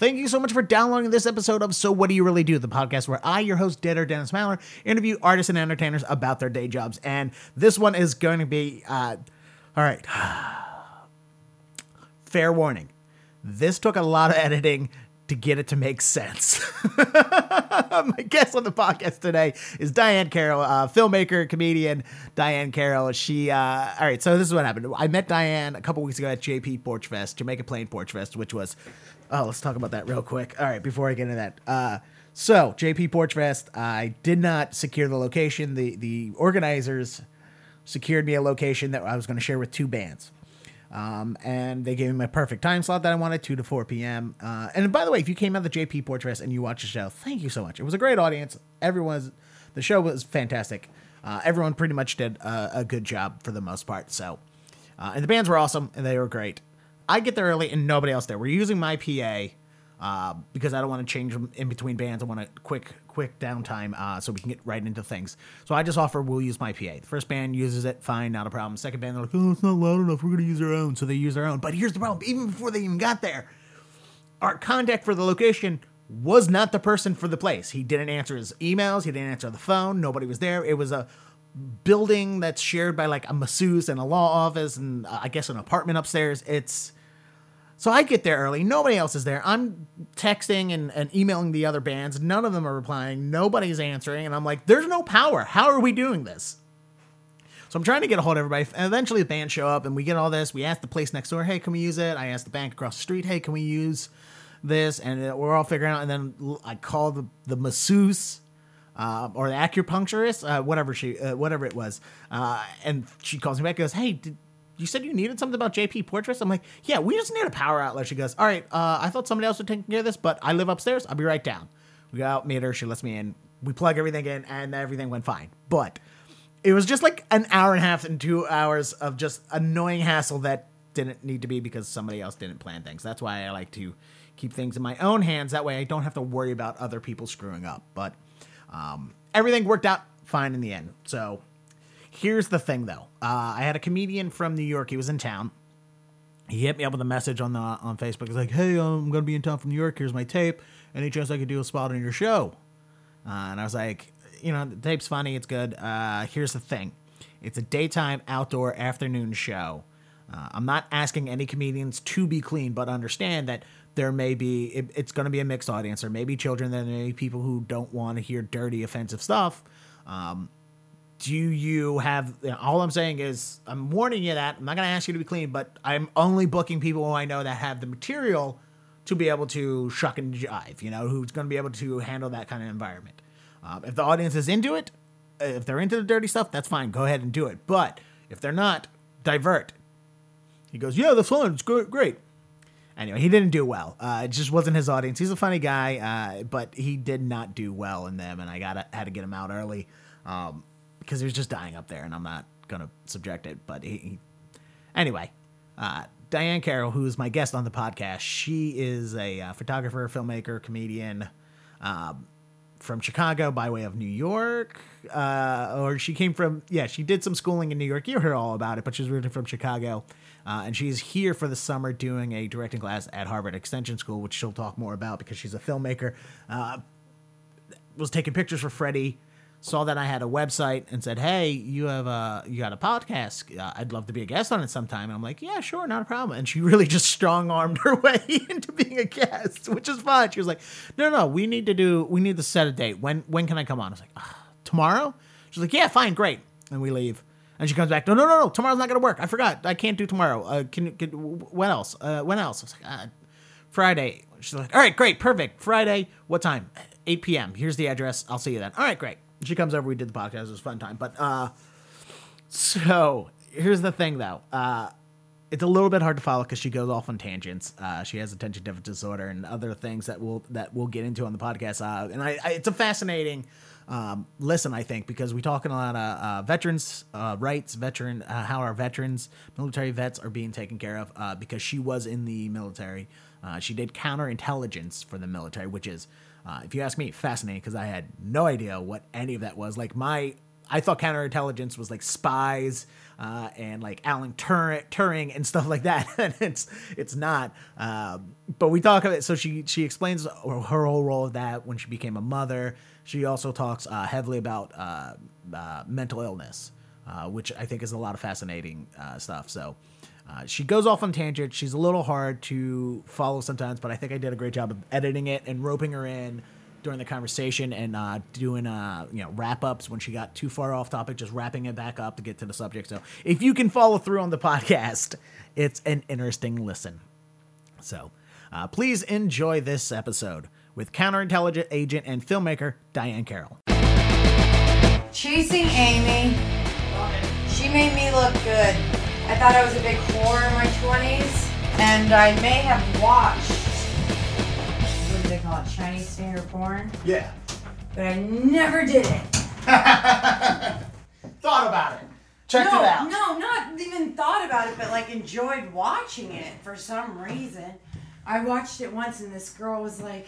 Thank you so much for downloading this episode of So What Do You Really Do, the podcast where I, your host, Deader Dennis Maller, interview artists and entertainers about their day jobs. And this one is going to be, uh, all right, fair warning. This took a lot of editing to get it to make sense. My guest on the podcast today is Dianne Carroll, uh, filmmaker, comedian. Dianne Carroll. She, uh, all right. So this is what happened. I met Dianne a couple weeks ago at JP Porch Fest, Jamaica Plain Porch Fest, which was. Oh, let's talk about that real quick. All right, before I get into that. Uh, so JP Porchfest, I did not secure the location. The the organizers secured me a location that I was going to share with two bands. Um, and they gave me my perfect time slot that I wanted, 2 to 4 p.m. Uh, and by the way, if you came out the JP Porch Fest and you watched the show, thank you so much. It was a great audience. Everyone's, the show was fantastic. Uh, everyone pretty much did a, a, good job for the most part. So, uh, and the bands were awesome and they were great. I get there early and nobody else there. We're using my PA uh, because I don't want to change them in between bands. I want a quick, quick downtime uh, so we can get right into things. So I just offer we'll use my PA. The first band uses it, fine, not a problem. Second band, they're like, oh, it's not loud enough. We're going to use our own. So they use their own. But here's the problem: even before they even got there, our contact for the location was not the person for the place. He didn't answer his emails. He didn't answer the phone. Nobody was there. It was a building that's shared by like a masseuse and a law office and uh, I guess an apartment upstairs. It's so I get there early. Nobody else is there. I'm texting and, and emailing the other bands. None of them are replying. Nobody's answering. And I'm like, there's no power. How are we doing this? So I'm trying to get a hold of everybody. And eventually the band show up and we get all this. We ask the place next door, hey, can we use it? I ask the bank across the street, hey, can we use this? And we're all figuring out. And then I call the, the masseuse. Uh, or the acupuncturist, uh, whatever she, uh, whatever it was, uh, and she calls me back. And goes, hey, did, you said you needed something about JP Porch Fest. I'm like, yeah, we just need a power outlet. She goes, all right, uh, I thought somebody else would take care of this, but I live upstairs. I'll be right down. We go out, meet her. She lets me in. We plug everything in, and everything went fine. But it was just like an hour and a half and two hours of just annoying hassle that didn't need to be because somebody else didn't plan things. That's why I like to keep things in my own hands. That way I don't have to worry about other people screwing up. But um, everything worked out fine in the end. So Here's the thing, though. Uh, I had a comedian from New York. He was in town. He hit me up with a message on the on Facebook. He's like, "Hey, I'm gonna be in town from New York. Here's my tape. Any chance I could do a spot on your show?" Uh, and I was like, "You know, the tape's funny. It's good. Uh, here's the thing. It's a daytime outdoor afternoon show. Uh, I'm not asking any comedians to be clean, but understand that there may be it, it's going to be a mixed audience. There may be children. There may be people who don't want to hear dirty, offensive stuff. Um, do you have you know, all i'm saying is i'm warning you that i'm not going to ask you to be clean but i'm only booking people who i know that have the material to be able to shuck and jive you know who's going to be able to handle that kind of environment. Um, if the audience is into it if they're into the dirty stuff that's fine go ahead and do it. But if they're not divert. He goes yeah the fun it's great. Anyway he didn't do well. Uh, it just wasn't his audience. He's a funny guy uh, but he did not do well in them and i got had to get him out early. Um, because he was just dying up there, and I'm not gonna subject it. But he, he anyway, uh, Dianne Carroll, who is my guest on the podcast, she is a uh, photographer, filmmaker, comedian um, from Chicago by way of New York. Uh, or she came from, yeah, she did some schooling in New York. You heard all about it, but she's originally from Chicago. Uh, and she's here for the summer doing a directing class at Harvard Extension School, which she'll talk more about because she's a filmmaker. Uh, was taking pictures for Freddie saw that I had a website and said, "Hey, you have a you got a podcast? Uh, I'd love to be a guest on it sometime." And I'm like, "Yeah, sure, not a problem." And she really just strong armed her way into being a guest, which is fine. She was like, "No, no, we need to do we need to set a date. When when can I come on?" I was like, ah, "Tomorrow." She's like, "Yeah, fine, great." And we leave. And she comes back. No, no, no, no. Tomorrow's not gonna work. I forgot. I can't do tomorrow. Uh, can, can when else? Uh, when else? I was like, uh, Friday. She's like, all right, great, perfect. Friday. What time? 8 p.m. Here's the address. I'll see you then. All right, great. She comes over. We did the podcast. It was fun time. But uh, so here's the thing, though. Uh, it's a little bit hard to follow because she goes off on tangents. Uh, she has attention deficit disorder and other things that we'll that we'll get into on the podcast. Uh, and I, I, it's a fascinating um, listen, I think, because we talk a lot of uh, veterans uh, rights, veteran uh, how our veterans, military vets are being taken care of. Uh, because she was in the military, uh, she did counterintelligence for the military, which is uh, if you ask me, fascinating because I had no idea what any of that was. Like my, I thought counterintelligence was like spies uh, and like Alan Tur- Turing and stuff like that, and it's it's not. Um, but we talk of it. So she she explains her whole role of that when she became a mother. She also talks uh, heavily about uh, uh, mental illness, uh, which I think is a lot of fascinating uh, stuff. So. Uh, she goes off on tangents. She's a little hard to follow sometimes, but I think I did a great job of editing it and roping her in during the conversation and uh, doing uh, you know wrap ups when she got too far off topic, just wrapping it back up to get to the subject. So if you can follow through on the podcast, it's an interesting listen. So uh, please enjoy this episode with counterintelligence agent and filmmaker Dianne Carroll. Chasing Amy. She made me look good. I thought I was a big whore in my 20s, and I may have watched, what do they call it, Chinese standard porn, Yeah, but I never did it. thought about it. Checked no, it out. no, not even thought about it, but like enjoyed watching it for some reason. I watched it once, and this girl was like,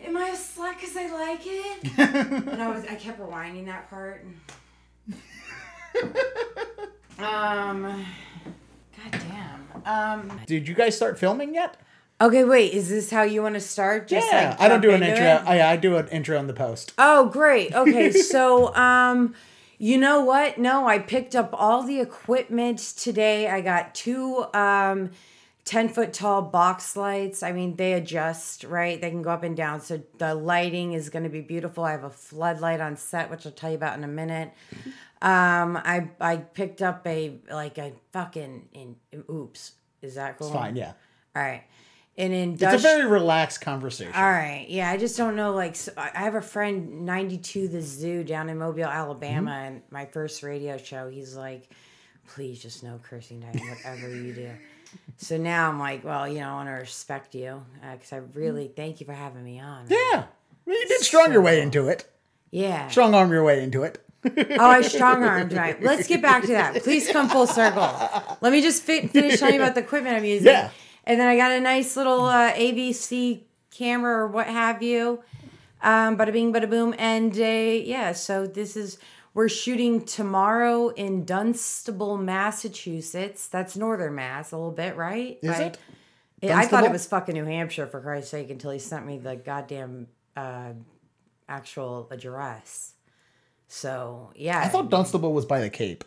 "Am I a slut because I like it?" and I was, I kept rewinding that part. And, um, um, goddamn. Um. Did you guys start filming yet? Okay, wait. Is this how you want to start? Just yeah, like I don't do an intro. it? I, I do an intro on the post. Oh, great. Okay, so um you know what? No, I picked up all the equipment today. I got two um 10 foot tall box lights. I mean, they adjust, right? They can go up and down. So the lighting is going to be beautiful. I have a floodlight on set, which I'll tell you about in a minute. Um, I I picked up a like a fucking in, oops. Is that cool? It's fine. Yeah, All right. An it's a very relaxed conversation. All right. Yeah, I just don't know. Like, so I have a friend, 92 The Zoo, down in Mobile, Alabama, Mm-hmm. and my first radio show, he's like, please just no cursing, Dianne, whatever you do. So now I'm like, well, you know, I want to respect you because I really thank you for having me on. Yeah, well, you did strong your way into it. Yeah. Strong arm your way into it. Oh, I strong armed, right? Let's get back to that. Please come full circle. Let me just fi- finish telling you about the equipment I'm using. Yeah. And then I got a nice little uh, AVC camera or what have you. Um, bada bing, bada boom. And uh, yeah, so this is, we're shooting tomorrow in Dunstable, Massachusetts. That's northern Mass, a little bit, right? Is Right? it? I thought it was fucking New Hampshire, for Christ's sake, until he sent me the goddamn uh, actual address. So, yeah. I thought Dunstable was by the Cape.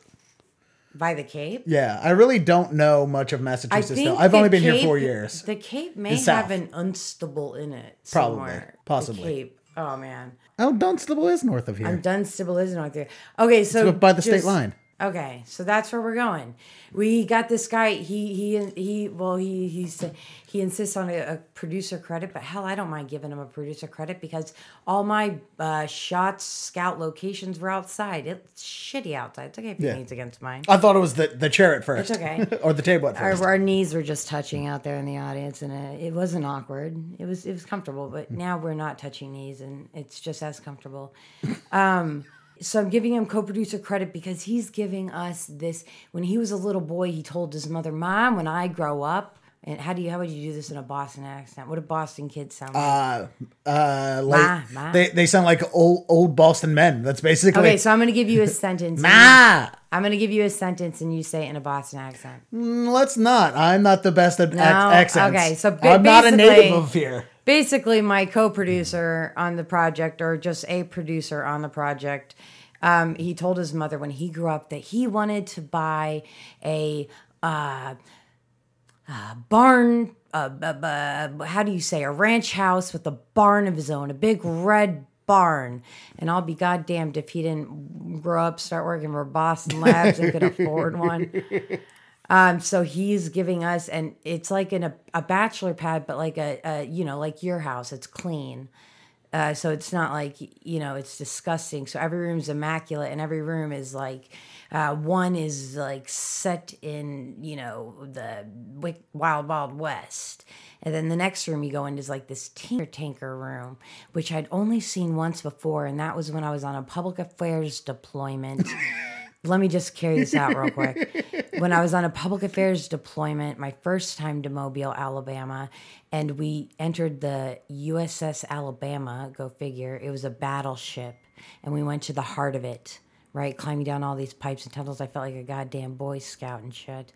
by the Cape. Yeah, I really don't know much of Massachusetts. Though. I've only been here four years. The Cape may have an unstable in it. Probably. somewhere. The Possibly. Cape. Oh man, Oh, Dunstable is north of here. I'm Dunstable is north here. Okay, so by the state line. Okay, so that's where we're going. We got this guy. He he he. Well, he he's he insists on a, a producer credit, but hell, I don't mind giving him a producer credit because all my uh, shots, scout locations were outside. It's shitty outside. It's okay if he Yeah. leans against mine. I thought it was the, the chair at first. It's okay. or the table at our, first. our knees were just touching out there in the audience and it, it wasn't awkward it was it was comfortable but now we're not touching knees and it's just as comfortable um so i'm giving him co-producer credit because he's giving us this when he was a little boy he told his mother mom when i grow up and how do you how would you do this in a boston accent what do boston kids sound like uh, uh, like, Ma, ma. They, they sound like old old Boston men. That's basically. okay so i'm gonna give you a sentence Ma! i'm gonna give you a sentence and you say it in a boston accent Mm, Let's not. I'm not the best at ac- accents. okay, so ba- I'm not a native of here. Basically my co-producer on the project or just a producer on the project um, he told his mother when he grew up that he wanted to buy a uh, uh, barn how do you say a ranch house with a barn of his own a big red barn. And i'll be goddamned if he didn't grow up start working for boston labs and could afford one um, so he's giving us, and it's like in a, a bachelor pad, but like a, a you know, like your house. It's clean. Uh, so it's not like you know it's disgusting. So every room's immaculate, and every room is like uh, one is like set in you know the wild wild west, and then the next room you go in is like this tinker tanker room, which I'd only seen once before, and that was when I was on a public affairs deployment. Let me just carry this out real quick. When I was on a public affairs deployment, my first time to Mobile, Alabama, and we entered the USS Alabama, go figure, it was a battleship, and we went to the heart of it, right? Climbing down all these pipes and tunnels. I felt like a goddamn Boy Scout and shit.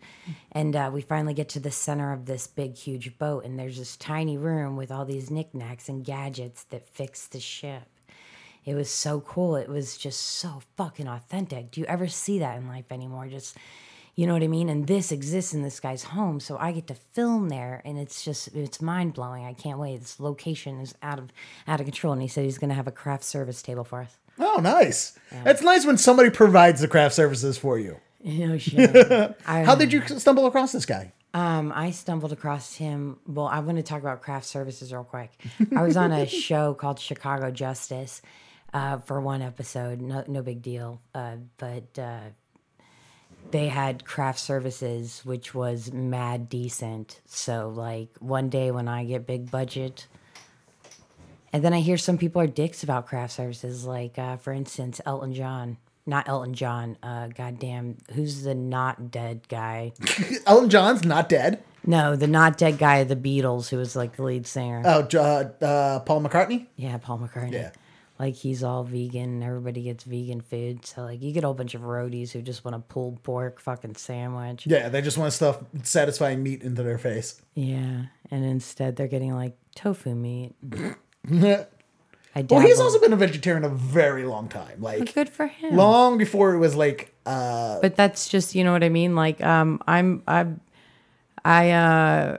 And uh, we finally get to the center of this big, huge boat, and there's this tiny room with all these knickknacks and gadgets that fix the ship. It was so cool. It was just so fucking authentic. Do you ever see that in life anymore? Just, you know what I mean? And this exists in this guy's home, so I get to film there, and it's just it's mind blowing. I can't wait. This location is out of out of control, and he said he's going to have a craft service table for us. Oh, nice. It's nice when somebody provides the craft services for you. No shit. How did you stumble across this guy? Um, I stumbled across him. Well, I'm going to talk about craft services real quick. I was on a show called Chicago Justice uh, for one episode. No, no big deal. Uh, but uh, they had craft services, which was mad decent. So, like one day when I get big budget, and then I hear some people are dicks about craft services. Like, uh, for instance, Elton John. Not Elton John. Uh, goddamn, who's the not dead guy? Elton John's not dead. No, the not dead guy of the Beatles, who was like the lead singer. Oh, uh, uh, Paul McCartney? yeah, Paul McCartney. Yeah. Like he's all vegan. and Everybody gets vegan food. So like you get a whole bunch of roadies who just want a pulled pork fucking sandwich. Yeah, they just want stuff satisfying meat into their face. Yeah, and instead they're getting like tofu meat. well, I dabble. he's also been a vegetarian a very long time. Like, good for him. long before it was like, uh, but that's just you know what I mean. Like um, I'm I'm I uh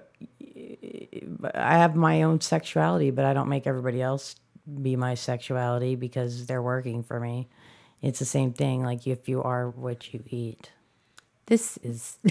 I have my own sexuality, but I don't make everybody else be my sexuality because they're working for me. It's the same thing. Like if you are what you eat. This is.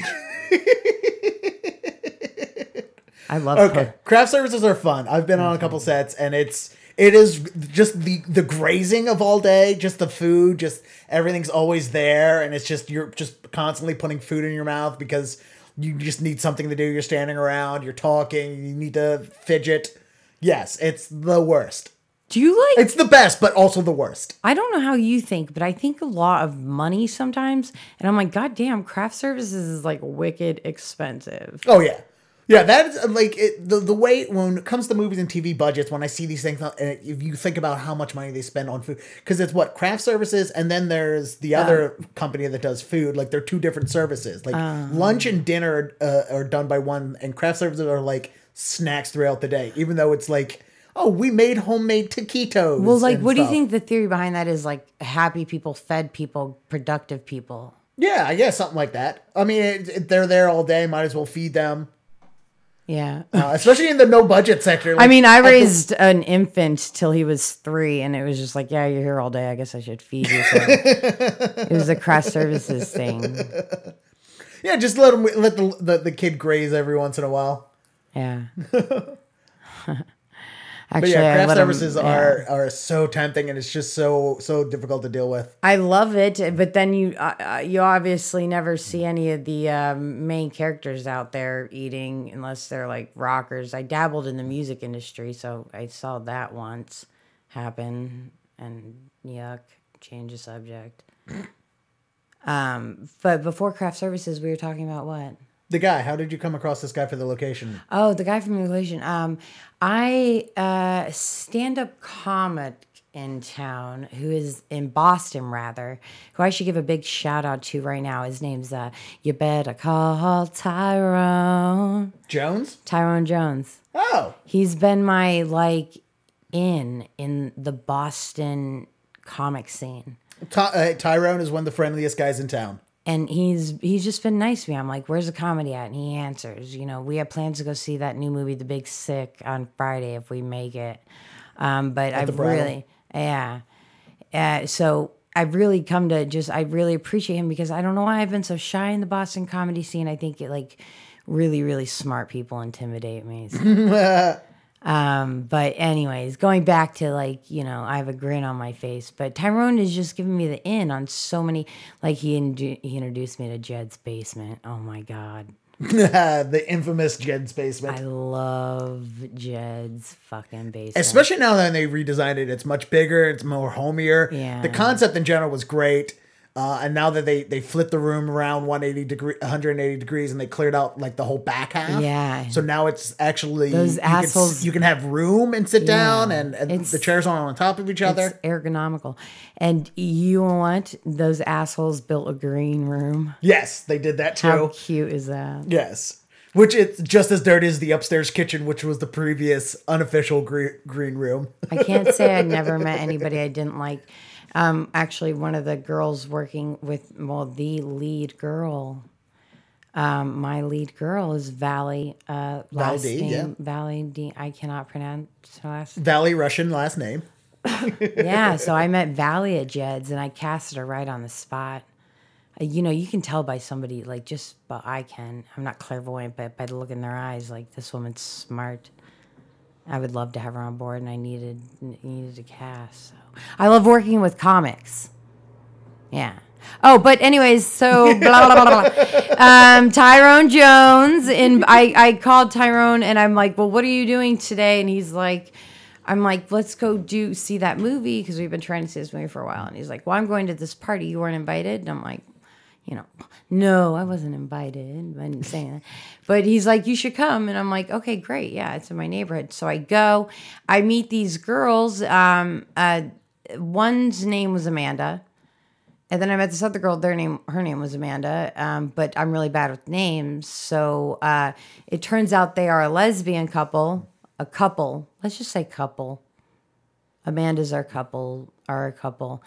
I love okay. cook- Craft services are fun. I've been on a couple mm-hmm. sets and it's, it is just the the grazing of all day, just the food, just everything's always there, and it's just you're just constantly putting food in your mouth because you just need something to do. You're standing around, you're talking, you need to fidget. Yes, it's the worst. Do you like? It's the best, but also the worst. I don't know how you think, but I think a lot of money sometimes, and I'm like, God damn, craft services is like wicked expensive. Oh yeah, yeah. That is uh, like it, the the way when it comes to movies and TV budgets. When I see these things, uh, if you think about how much money they spend on food, because it's what craft services, and then there's the other company that does food. Like they're two different services. Like lunch and dinner uh, are done by one, and craft services are like snacks throughout the day. Even though it's like, oh, we made homemade taquitos. Well, like, what do you think the theory behind that is? Like, happy people, fed people, productive people. Yeah, I guess something like that. I mean, it, it- they're there all day. Might as well feed them. Yeah. Uh, especially in the no budget sector. I mean, I raised an infant till he was three, and it was just like, yeah, you're here all day. I guess I should feed you. So it was a craft services thing. Yeah, just let them let the, the the kid graze every once in a while. Yeah. But yeah, craft services yeah. are are so tempting, and it's just so so difficult to deal with. I love it, but then you uh, uh, you obviously never see any of the um, main characters out there eating unless they're like rockers. I dabbled in the music industry, so I saw that once happen, and yuck. Change the subject. um, but before craft services, we were talking about what? The guy, how did you come across this guy for the location? Oh, the guy from Relation. Um, I uh, stand up comic in town who is in Boston rather, who I should give a big shout out to right now. His name's uh, you better call Tyrone Jones? Tyrone Jones. Oh, He's been my like in in the Boston comic scene. Ty- uh, Tyrone is one of the friendliest guys in town. And he's he's just been nice to me. I'm like, "Where's the comedy at?" And he answers. You know, we have plans to go see that new movie, The Big Sick, on Friday if we make it. Um, but I've really, yeah. Uh, so I've really come to just I really appreciate him because I don't know why I've been so shy in the Boston comedy scene. I think it like really really smart people intimidate me. Um, but anyways, going back to like, you know, I have a grin on my face, but Tyrone is just giving me the in on so many, like he, indu- he introduced me to Jed's basement. Oh my God. the infamous Jed's basement. I love Jed's fucking basement. Especially now that they redesigned it, it's much bigger, it's more homier. Yeah. The concept in general was great. Uh, and now that they they flipped the room around 180 degree 180 degrees and they cleared out like the whole back half. Yeah. So now it's actually Those you can assholes- you can have room and sit down and, and the chairs aren't on top of each It's other. ergonomical. And you want? Those assholes built a green room. Yes, they did that too. How cute is that? Yes. Which it's just as dirty as the upstairs kitchen, which was the previous unofficial green, green room. I can't say I never met anybody I didn't like. Um, actually, one of the girls working with, well, the lead girl, um, my lead girl is Valley. Uh, last name, yeah. Valley D. I cannot pronounce her last. name. Valley Russian last name. yeah, so I met Valley at Jed's and I casted her right on the spot. Uh, You know, you can tell by somebody like just, but I can. I'm not clairvoyant, but by the look in their eyes, like this woman's smart. I would love to have her on board, and I needed needed a cast. So I love working with comics. Yeah. Oh, but anyways, so blah blah blah blah. blah. Um, Tyrone Jones, and I I called Tyrone, and I'm like, well, what are you doing today? And he's like. I'm like, let's go do see that movie because we've been trying to see this movie for a while. And he's like, well, I'm going to this party. You weren't invited. And I'm like, you know, no, I wasn't invited. I didn't say that. But he's like, you should come. And I'm like, okay, great. Yeah, it's in my neighborhood. So I go, I meet these girls. Um, uh, one's name was Amanda. And then I met this other girl. Their name, her name was Amanda. Um, but I'm really bad with names, so uh, it turns out they are a lesbian couple. A couple. Let's just say couple. Amanda's our couple, are a couple,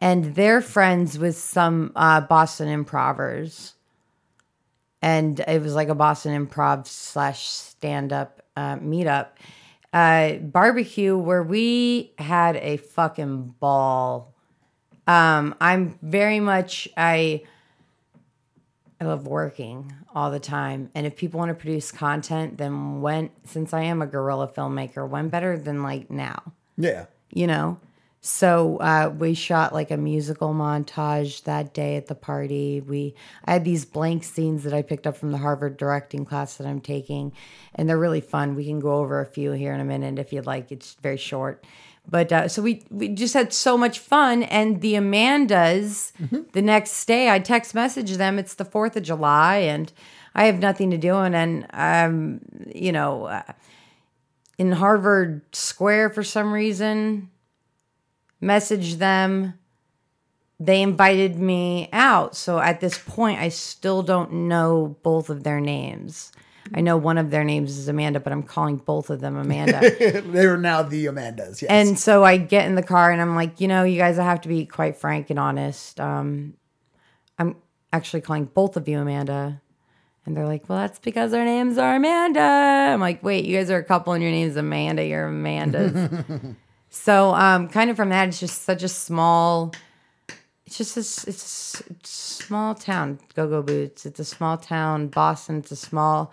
and they're friends with some uh, Boston improvers. And it was like a Boston improv slash stand up uh, meetup uh, barbecue where we had a fucking ball. Um, I'm very much I I love working all the time. And if people want to produce content, then when since I am a guerrilla filmmaker, when better than like now? Yeah. you know so uh, we shot like a musical montage that day at the party. We i had these blank scenes that i picked up from the harvard directing class that i'm taking and they're really fun. We can go over a few here in a minute if you'd like. It's very short. But uh, so we we just had so much fun and the amandas the next day i text message them. It's the 4th of july and i have nothing to do and, and um you know uh, in Harvard Square for some reason, messaged them. They invited me out. So at this point, I still don't know both of their names. I know one of their names is Amanda, but I'm calling both of them Amanda. they are now the Amandas. Yes. and so I get in the car and I'm like, you know, you guys, I have to be quite frank and honest. Um, I'm actually calling both of you Amanda. And they're like, well, that's because our names are Amanda. I'm like, wait, you guys are a couple and your name's Amanda. You're Amanda's. so, um, kind of from that, it's just such a small, it's just a, it's a small town, Go Go Boots. It's a small town, Boston. It's a small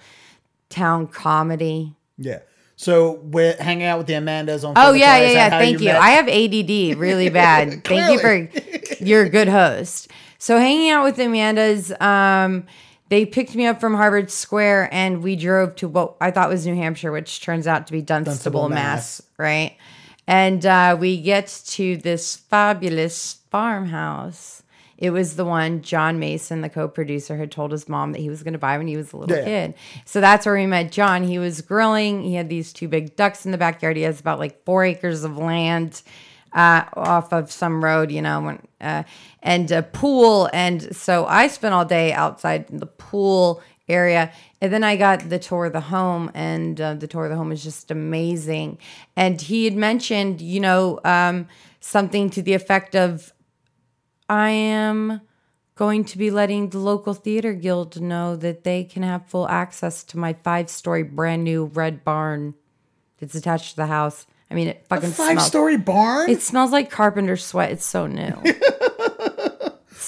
town comedy. yeah. So we're hanging out with the Amandas on. Oh yeah, yeah, yeah. Thank you. I have ADD really bad. Thank you for you're a good host. So hanging out with the Amandas, um, they picked me up from Harvard Square and we drove to what I thought was New Hampshire, which turns out to be Dunstable, Dunstable, Mass. Mass. right? And uh, we get to this fabulous farmhouse. It was the one John Mason, the co-producer, had told his mom that he was going to buy when he was a little Yeah. kid. So that's where we met John. He was grilling. He had these two big ducks in the backyard. He has about like four acres of land uh, off of some road, you know, when, uh, and a pool. And so I spent all day outside in the pool area. And then I got the tour of the home, and uh, the tour of the home is just amazing. And he had mentioned, you know, um, something to the effect of, I am going to be letting the local theater guild know that they can have full access to my five story brand new red barn that's attached to the house. I mean, it fucking Five smells. story barn. It smells like carpenter sweat. It's so new.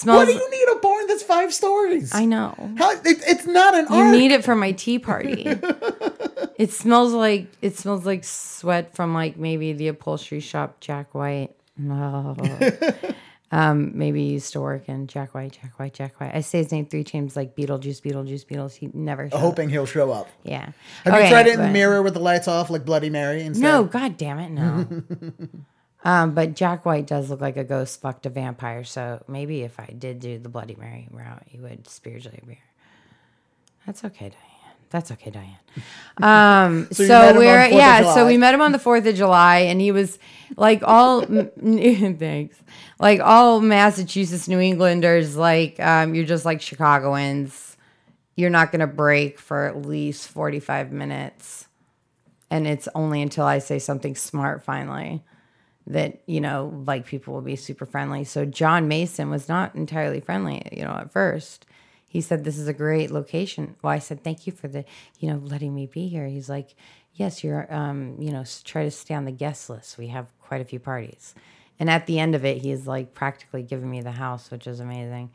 Smells. do you need a barn that's five stories? I know. How, it, it's not an You ark. need it for my tea party. it smells like it smells like sweat from like maybe the upholstery shop Jack White. No. um, maybe he used to work in Jack White, Jack White, Jack White. I say his name three times like Beetlejuice, Beetlejuice, Beetlejuice. He never. showed up. Hoping he'll show up. Yeah. Have you Okay, tried it in the mirror with the lights off, like Bloody Mary? Instead? No, god damn it, no. Um, but Jack White does look like a ghost fucked a vampire, so maybe if I did do the Bloody Mary route, he would spiritually be. That's okay, Dianne. That's okay, Dianne. Um, so, you met him on we're yeah, so we met him on the Fourth of July, and he was like all thanks, like all Massachusetts New Englanders. Like um, you're just like Chicagoans. You're not gonna break for at least forty five minutes, and it's only until I say something smart finally that you know like people will be super friendly. So john mason was not entirely friendly you know at first. He said this is a great location. Well i said thank you for the you know letting me be here. He's like yes you're um you know try to stay on the guest list. We have quite a few parties and at the end of it he's like practically giving me the house which is amazing.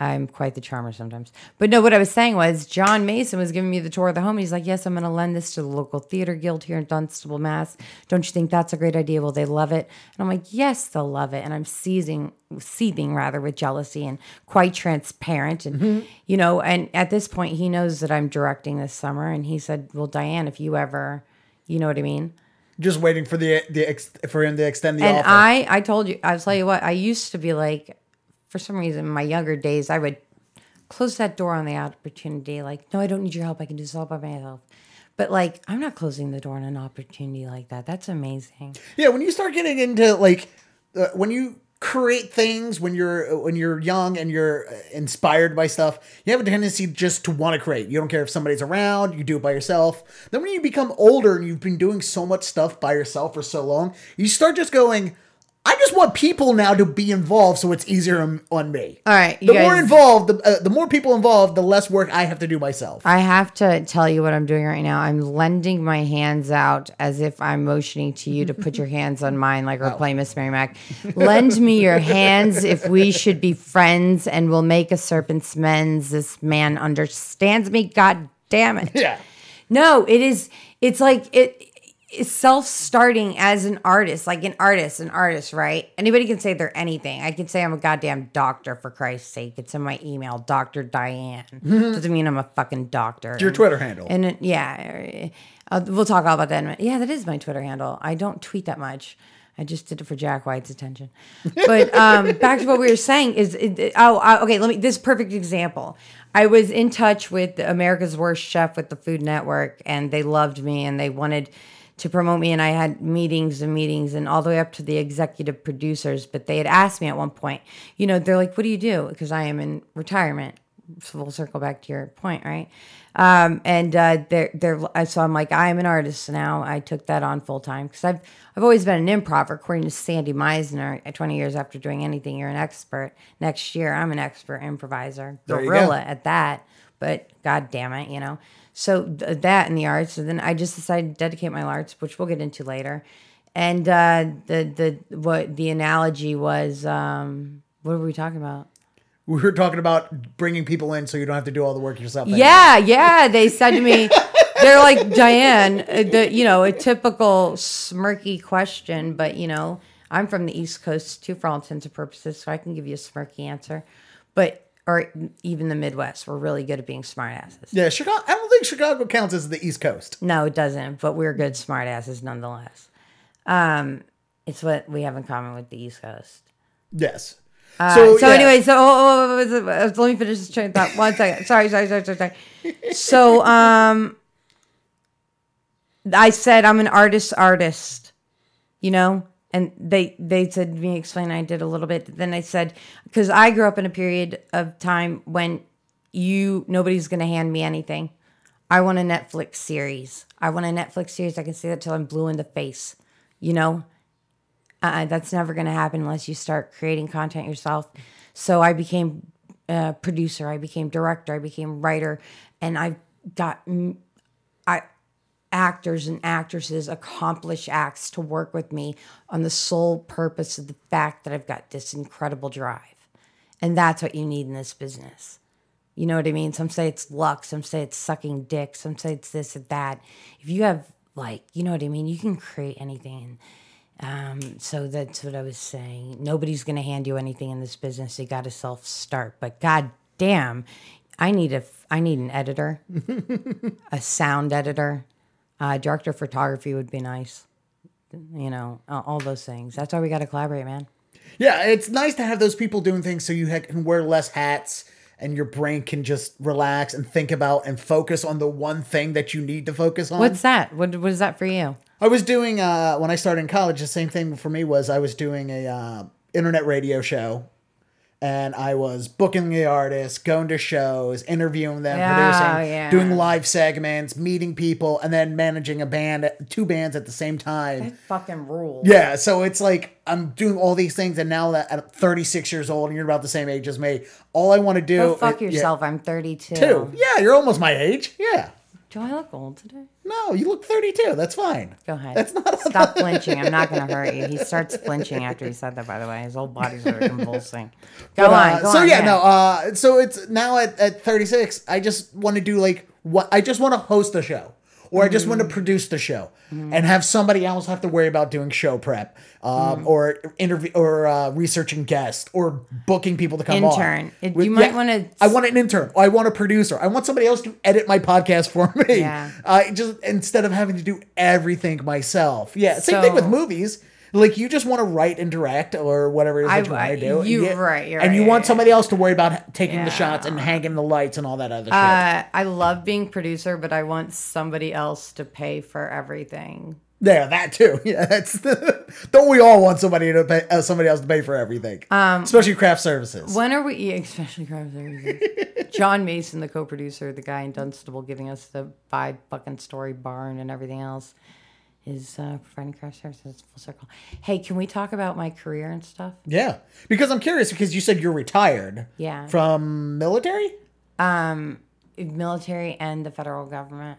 I'm quite the charmer sometimes. But no what i was saying was john mason was giving me the tour of the home. He's like yes i'm going to lend this to the local theater guild here in dunstable mass. Don't you think that's a great idea? Will they love it? And i'm like yes they'll love it. And i'm seizing seething rather with jealousy and quite transparent and mm-hmm. you know and at this point he knows that i'm directing this summer. And he said well dianne if you ever you know what i mean Just waiting for the the ex, for him to extend the and offer. I, I told you, I'll tell you what, I used to be like, for some reason, in my younger days, I would close that door on the opportunity. Like, no, I don't need your help. I can do this all by myself. But like, I'm not closing the door on an opportunity like that. That's amazing. Yeah, when you start getting into like uh, when you create things when you're when you're young and you're uh, inspired by stuff, you have a tendency just to want to create. You don't care if somebody's around, you do it by yourself. Then when you become older and you've been doing so much stuff by yourself for so long, you start just going I just want people now to be involved so it's easier on, on me. All right, The you more involved, the, uh, the more people involved, the less work I have to do myself. I have to tell you what I'm doing right now. I'm lending my hands out as if I'm motioning to you to put your hands on mine, like we're playing Miss Mary Mac. Lend me your hands if we should be friends, and we'll make a serpent's mends. This man understands me. God damn it. yeah. No, it is. It's like it. It's self-starting as an artist, like an artist, an artist, right? Anybody can say they're anything. I can say I'm a goddamn doctor for Christ's sake. It's in my email, Doctor Dianne. Doesn't mean I'm a fucking doctor. Your Twitter handle. And it, yeah, uh, we'll talk all about that. In a minute. Yeah, that is my Twitter handle. I don't tweet that much. I just did it for Jack White's attention. But um, back to what we were saying is, it, oh, uh, okay. Let me. This perfect example. I was in touch with America's Worst Chef with the Food Network, and they loved me, and they wanted to promote me, and I had meetings and meetings, and all the way up to the executive producers. But they had asked me at one point, you know, they're like, "What do you do?" Because I am in retirement. Full circle back to your point, right? Um, and uh, they're they're so I'm like I'm an artist now. I took that on full time because I've I've always been an improver. According to Sandy Meisner, 20 years after doing anything, you're an expert. Next year, I'm an expert improviser, gorilla go. at that. But god damn it, you know. So th- that in the arts, and then I just decided to dedicate my arts, which we'll get into later. And uh, the the what the analogy was, um, what were we talking about? We were talking about bringing people in so you don't have to do all the work yourself. anymore. Yeah, yeah. They said to me, they're like, Dianne, uh, the, you know, a typical smirky question, but, you know, I'm from the East Coast too, for all intents and purposes, so I can give you a smirky answer. But, or even the Midwest, we're really good at being smartasses. Yeah, Chicago. I don't think Chicago counts as the East Coast. No, it doesn't, but we're good smartasses nonetheless. Um, it's what we have in common with the East Coast. Yes. Uh, so yeah. anyway, so oh, oh, oh, oh, let me finish this train of thought. One second. Sorry, sorry, sorry, sorry, sorry. So um, I said I'm an artist, artist. You know, and they they said me explain. I did a little bit. Then I said because I grew up in a period of time when you nobody's going to hand me anything. I want a Netflix series. I want a Netflix series. I can say that till I'm blue in the face. You know, uh, that's never going to happen unless you start creating content yourself. So I became a producer, I became director, I became writer, and I've got I actors and actresses accomplish acts to work with me on the sole purpose of the fact that I've got this incredible drive. And that's what you need in this business. You know what I mean? Some say it's luck, some say it's sucking dick, some say it's this or that. If you have like, you know what I mean, you can create anything. Um, so that's what I was saying. Nobody's gonna hand you anything in this business. You got to self start. But god damn, I need a I need an editor, a sound editor, uh, director of photography would be nice. you know, all those things. That's why we got to collaborate, man. Yeah, it's nice to have those people doing things so you can wear less hats and your brain can just relax and think about and focus on the one thing that you need to focus on. What's that? What what is that for you? I was doing uh, when I started in college. The same thing for me was I was doing a uh, internet radio show, and I was booking the artists, going to shows, interviewing them, Yeah, producing, yeah. doing live segments, meeting people, and then managing a band, two bands at the same time. That Fucking rules. Yeah, so it's like I'm doing all these things, and now that at 36 years old, and you're about the same age as me, all I want to do. Go fuck yeah, yourself. I'm 32. too. Yeah, you're almost my age. Yeah. Do I look old today? No, you look 32. That's fine. Go ahead. That's not. Stop flinching. I'm not going to hurt you. He starts flinching after he said that, by the way. His whole body's sort of convulsing. Go But, on. uh, Go so on, yeah, yeah. no. Uh, so it's now at, at 36. I just want to do like what I just want to host a show, or I just want to Mm. produce the show, and have somebody else have to worry about doing show prep, um, Mm. or interview, or uh, researching guests, or booking people to come on. Intern. It- you might wanna- I want an intern. I want a producer. I want somebody else to edit my podcast for me. Yeah. Uh, just instead of having to do everything myself. Yeah. Same thing with So- movies. Like you just want to write and direct or whatever it is I- that you want to do. you- and right, you're and you right, want somebody else to worry about taking the shots and hanging the lights and all that other shit. Uh, I love being producer, but I want somebody else to pay for everything. yeah, that too. Yeah, that's the, don't we all want somebody to pay, uh, somebody else to pay for everything, um, especially craft services. When are we, yeah, especially craft services? John Mason, the co-producer, the guy in Dunstable, giving us the five fucking story barn and everything else, is uh, providing craft services full circle. Hey, can we talk about my career and stuff? yeah, because I'm curious because you said you're retired. Yeah. From military. Um, military and the federal government.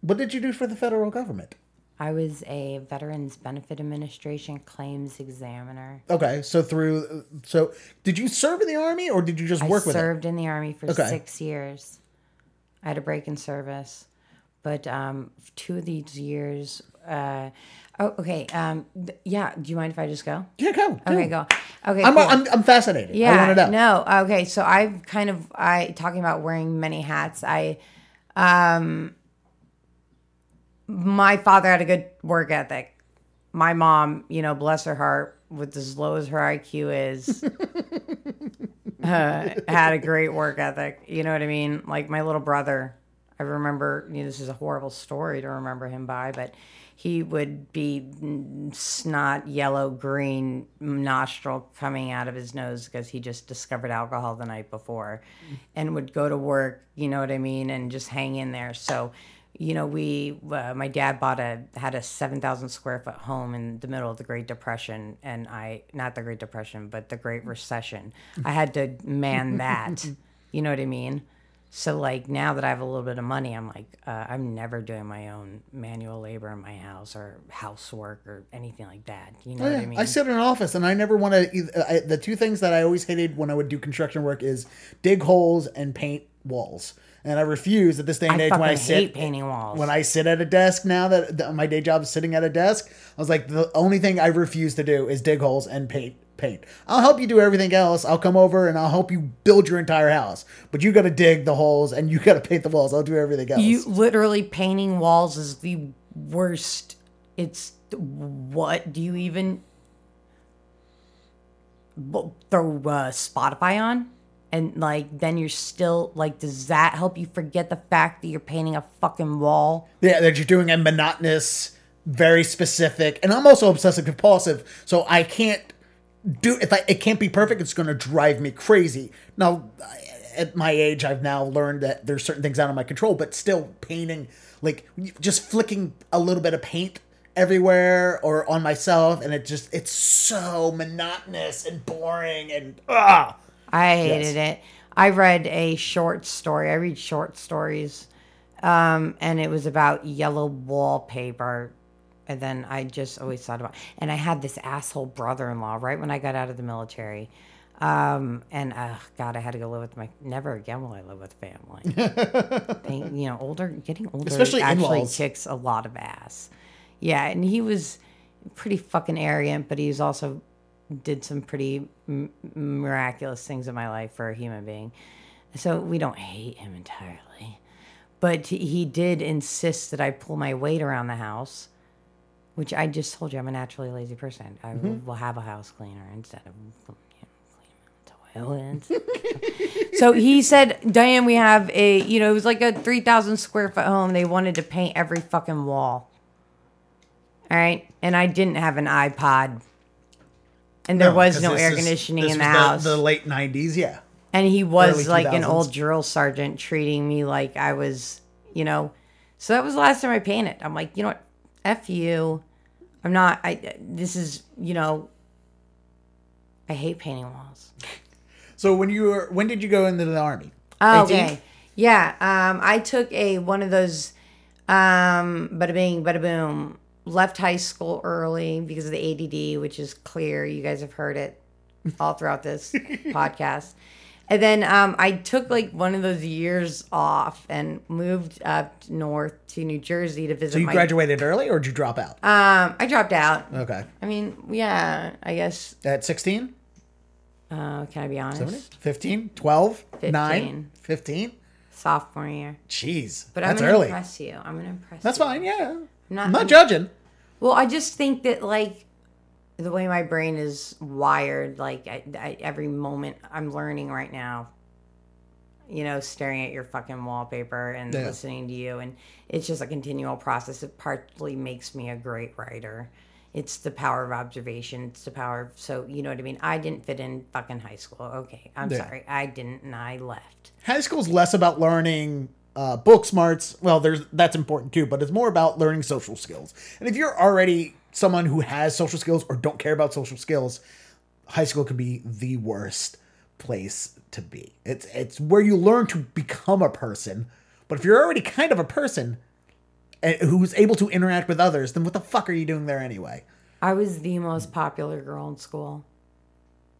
What did you do for the federal government? I was a Veterans Benefit Administration claims examiner. Okay, so through so did you serve in the army or did you just work I with it? I served in the army for Okay. six years. I had a break in service, but um, two of these years. Uh, oh, okay. Um, th- yeah. Do you mind if I just go? Yeah, go. Okay, go. Okay. I'm, cool. I'm I'm fascinated. Yeah. I want to know. No. Okay. So I've kind of I talking about wearing many hats. I um my father had a good work ethic. My mom, you know, bless her heart, with as low as her IQ is, uh, had a great work ethic. You know what I mean? Like my little brother, I remember, you know, this is a horrible story to remember him by, but he would be snot, yellow, green nostril coming out of his nose because he just discovered alcohol the night before and would go to work, you know what I mean, and just hang in there. So, you know, we, uh, my dad bought a, had a 7,000 square foot home in the middle of the Great Depression. And I, not the Great Depression, but the Great Recession. I had to man that. You know what I mean? So like now that I have a little bit of money, I'm like, uh, I'm never doing my own manual labor in my house or housework or anything like that. You know Oh, what. I mean? I sit in an office and I never want to. The two things that I always hated when I would do construction work is dig holes and paint walls. And I refuse at this day and I age when I sit hate painting walls. when I sit at a desk now that that my day job is sitting at a desk. I was like, the only thing I refuse to do is dig holes and paint. Paint. I'll help you do everything else. I'll come over and I'll help you build your entire house. But you got to dig the holes and you got to paint the walls. I'll do everything else. You literally painting walls is the worst. It's what do you even throw uh, Spotify on? And like, then you're still like, does that help you forget the fact that you're painting a fucking wall? Yeah, that you're doing a monotonous, very specific, and I'm also obsessive compulsive, so I can't do if I it can't be perfect. It's going to drive me crazy. Now, at my age, I've now learned that there's certain things out of my control, but still painting, like just flicking a little bit of paint everywhere or on myself, and it just it's so monotonous and boring and ah. I hated it. I read a short story. I read short stories, um, and it was about yellow wallpaper. And then I just always thought about, and I had this asshole brother-in-law right when I got out of the military. Um, and uh, God, I had to go live with my. Never again will I live with family. they, you know, older, getting older, Especially actually in-laws. kicks a lot of ass. Yeah, and he was pretty fucking arrogant, but he's also did some pretty m- miraculous things in my life for a human being. So we don't hate him entirely. But he did insist that I pull my weight around the house which I just told you I'm a naturally lazy person. I will, Mm-hmm. will have a house cleaner instead of you know, cleaning toilets. so he said, Dianne, we have a, you know, it was like a 3,000 square foot home. They wanted to paint every fucking wall. All right. And I didn't have an iPod. And there was no air is- conditioning this in the was house. The, late '90s, yeah. and he was early like an old drill sergeant treating me like I was, you know. So that was the last time I painted. I'm like, you know what? F you. I'm not. I. This is, you know. I hate painting walls. So when you were, when did you go into the army? Oh, 18? okay. Yeah. Um, I took a one of those um bada bing, bada boom. Left high school early because of the ADD, which is clear. You guys have heard it all throughout this podcast. And then um, I took like one of those years off and moved up north to New Jersey to visit So you my. graduated early, or did you drop out? Um, I dropped out. okay, I mean, yeah, I guess. at 16, Uh, can I be honest? 15, 12, 9, 15. 15. Sophomore year. Jeez, But that's I'm gonna early. impress you. I'm gonna impress. That's you. fine. Yeah, I'm I'm not, not judging. Well, I just think that like the way my brain is wired, like I, I, every moment I'm learning right now. You know, staring at your fucking wallpaper and Yeah. listening to you, and it's just a continual process. It partly makes me a great writer. It's the power of observation. It's the power of so you know what I mean. I didn't fit in fucking high school. Okay, I'm Yeah. sorry, I didn't, and I left. High school's less about learning uh, book smarts. Well, there's that's important too, but it's more about learning social skills. And if you're already someone who has social skills or don't care about social skills, high school could be the worst place to be. It's it's where you learn to become a person. But if you're already kind of a person eh, who's able to interact with others, then what the fuck are you doing there anyway? I was the most popular girl in school.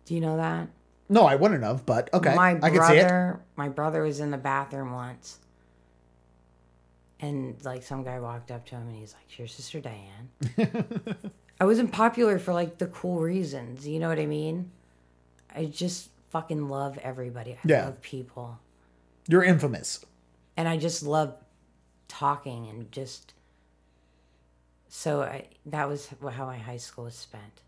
Do you know that? No, I wouldn't have, but okay. my I can see it. brother my brother was in the bathroom once and like some guy walked up to him and he's like your sister dianne. I wasn't popular for like the cool reasons you know what i mean? I just fucking love everybody. I Yeah. love people. You're infamous. and i just love talking and just so I, that was how my high school was spent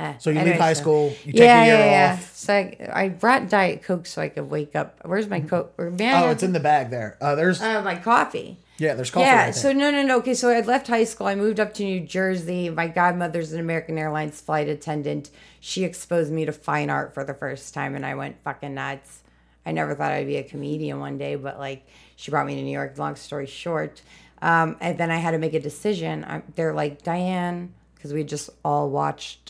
Eh, So you leave high so- school, you take yeah, a year yeah, yeah. So I, I brought Diet Coke so I could wake up. Where's my Coke? Man. Oh, it's in the bag there. Uh, there's uh, my coffee. yeah, there's coffee. yeah. right. So no, no, no. Okay. So I left high school. I moved up to New Jersey. My godmother's an American Airlines flight attendant. She exposed me to fine art for the first time, and I went fucking nuts. I never thought I'd be a comedian one day, but like she brought me to New York. Long story short, um, and then I had to make a decision. I, they're like Dianne, because we just all watched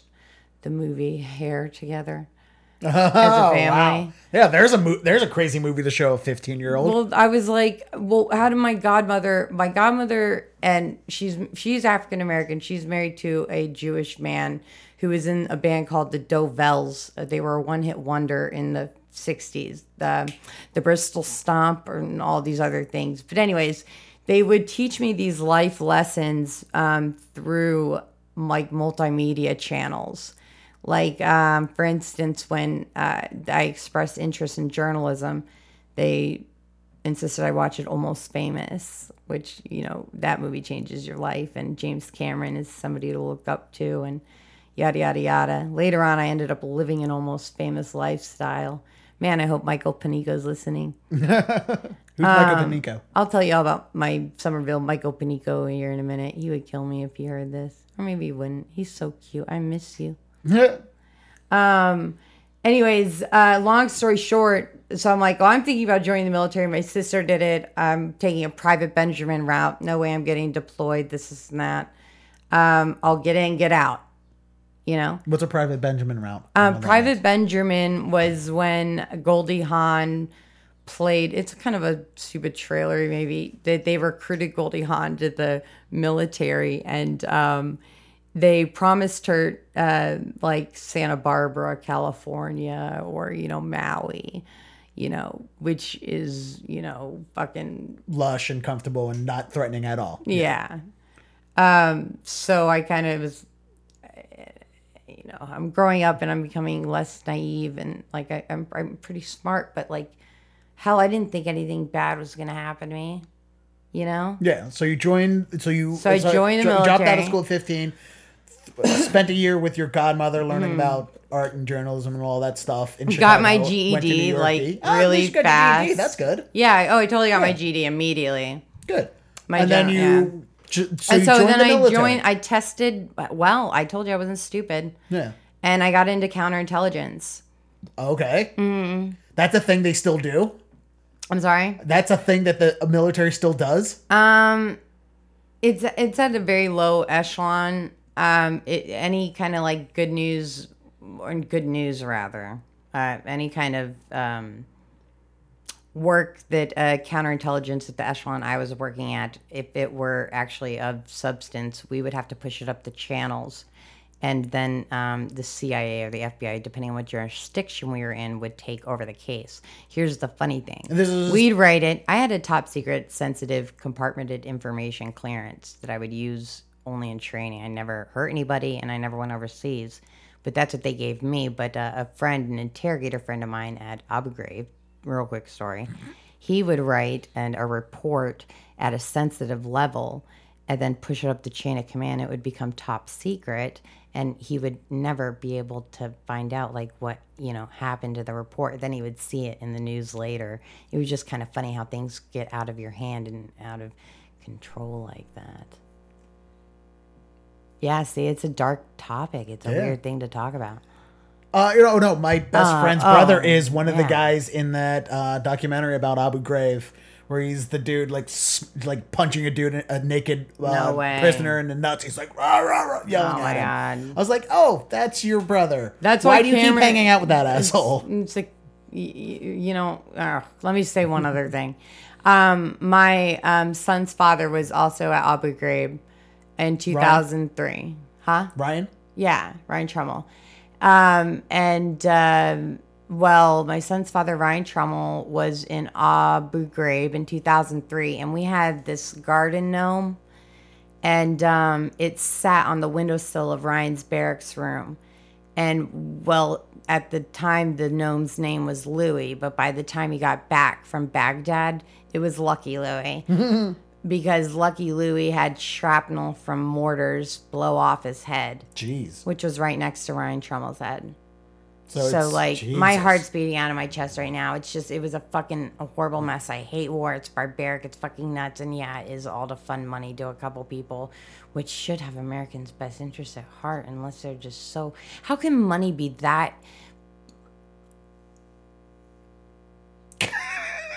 the movie Hair together as a Oh, family. wow. Yeah, there's a mo- there's a crazy movie to show a 15 year old. Well, I was like, well, how did my godmother, my godmother, and she's she's African American. She's married to a Jewish man who was in a band called the Dovells. Uh, They were a one hit wonder in the '60s. The the Bristol Stomp and all these other things. But anyways, they would teach me these life lessons um, through like multimedia channels. Like, um, for instance, when uh, I expressed interest in journalism, they insisted I watch it Almost Famous, which, you know, that movie changes your life. And James Cameron is somebody to look up to, and yada, yada, yada. Later on, I ended up living an Almost Famous lifestyle. Man, I hope Michael Panico's listening. Who's um, Michael Panico? I'll tell you all about my Somerville Michael Panico here in a minute. He would kill me if he heard this. Or maybe he wouldn't. He's so cute. I miss you. Um, anyways, uh, long story short, so I'm like, oh, I'm thinking about joining the military. My sister did it. I'm taking a private Benjamin route. No way I'm getting deployed. This is and that. Um, I'll get in, get out. You know, What's a private Benjamin route? um, Private Benjamin was when Goldie Hawn played. It's kind of a stupid trailer, maybe. They, they recruited Goldie Hawn to the military, and um, they promised her uh, like Santa Barbara, California, or you know Maui, you know, which is you know fucking lush and comfortable and not threatening at all. Yeah. yeah. Um. So I kind of was, eh, you know, I'm growing up and I'm becoming less naive and like I, I'm I'm pretty smart, but like, hell, I didn't think anything bad was gonna happen to me. You know. Yeah. So you joined. So you. So I joined the military. Dropped out of school at 15 Spent a year with your godmother Hmm. learning about art and journalism and all that stuff. In Got my Went to GED, York like, at really least you got your GED. fast. That's good. Yeah. Oh, I totally got my GED immediately. Good. My and then gen- you. ju- So and you so joined then the I military. joined. I tested. Well, I told you I wasn't stupid, Yeah. and I got into counterintelligence. Okay. Mm-hmm. That's a thing they still do. I'm sorry. That's a thing that the military still does. Um, it's it's at a very low echelon. Um, it, any kind of like good news or good news rather, uh, any kind of um work that uh, counterintelligence at the echelon I was working at, if it were actually of substance, we would have to push it up the channels. And then um, the CIA or the FBI, depending on what jurisdiction we were in, would take over the case. Here's the funny thing: this is- we'd write it. I had a top secret, sensitive, compartmented information clearance that I would use only in training. I never hurt anybody, and I never went overseas. But that's what they gave me. But uh, a friend, an interrogator friend of mine at Ghraib, real quick story, he would write and a report at a sensitive level and then push it up the chain of command. It would become top secret, and he would never be able to find out like what you know happened to the report. Then he would see it in the news later. It was just kind of funny how things get out of your hand and out of control like that. Yeah, see, it's a dark topic. It's a Yeah. weird thing to talk about. Uh, you know, no, my best Uh, friend's oh, brother is one of the yeah. guys in that uh, documentary about Abu Ghraib, where he's the dude like s- like punching a dude, a naked uh, No way. prisoner in the nuts. He's like rah rah rah, yelling Oh my at him. God. I was like, oh, that's your brother. That's why why do you keep Cameron- hanging out with that asshole? It's like, y- y- you know, uh, let me say one other thing. Um, my um, son's father was also at Abu Ghraib in 2003. Huh? Ryan, Yeah, Ryan Trummel. Um, and um, well, my son's father, Ryan Trummel, was in Abu Ghraib in 2003, and we had this garden gnome, and um, it sat on the windowsill of Ryan's barracks room. And well, at the time, the gnome's name was Louis, but by the time he got back from Baghdad, it was Lucky Louie because Lucky Louie had shrapnel from mortars blow off his head, jeez. which was right next to Ryan Trummel's head. So, So, like, my heart's beating out of my chest right now. It's just, it was a fucking a horrible mess. I hate war. It's barbaric. It's fucking nuts. And yeah, it is all to fund money to a couple people, which should have Americans' best interests at heart, unless they're just so. How can money be that?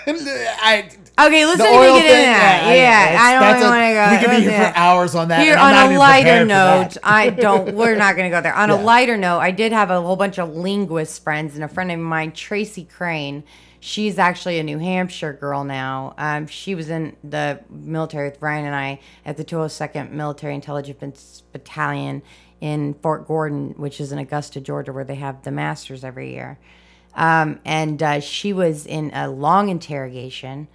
I, Okay, let's the not oil get thing, into that. yeah, Yeah, I don't that's even a- want to go. We could be here for hours on that. Here on a lighter note. I don't. We're not going to go there. On Yeah. a lighter note, I did have a whole bunch of linguist friends and a friend of mine, Tracy Crane. She's actually a New Hampshire girl now. Um, she was in the military with Brian and I at the 202nd Military Intelligence Battalion in Fort Gordon, which is in Augusta, Georgia, where they have the Masters every year. Um, and uh, she was in a long interrogation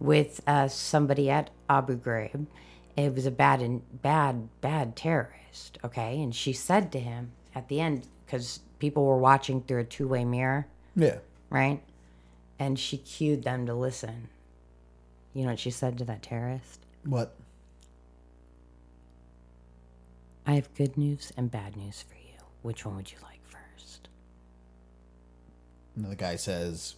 with uh, somebody at Abu Ghraib. It was a bad and bad, bad terrorist. Okay, and she said to him at the end because people were watching through a two-way mirror, yeah. right? And she cued them to listen. You know what she said to that terrorist? What? I have good news and bad news for you. Which one would you like first? And the guy says,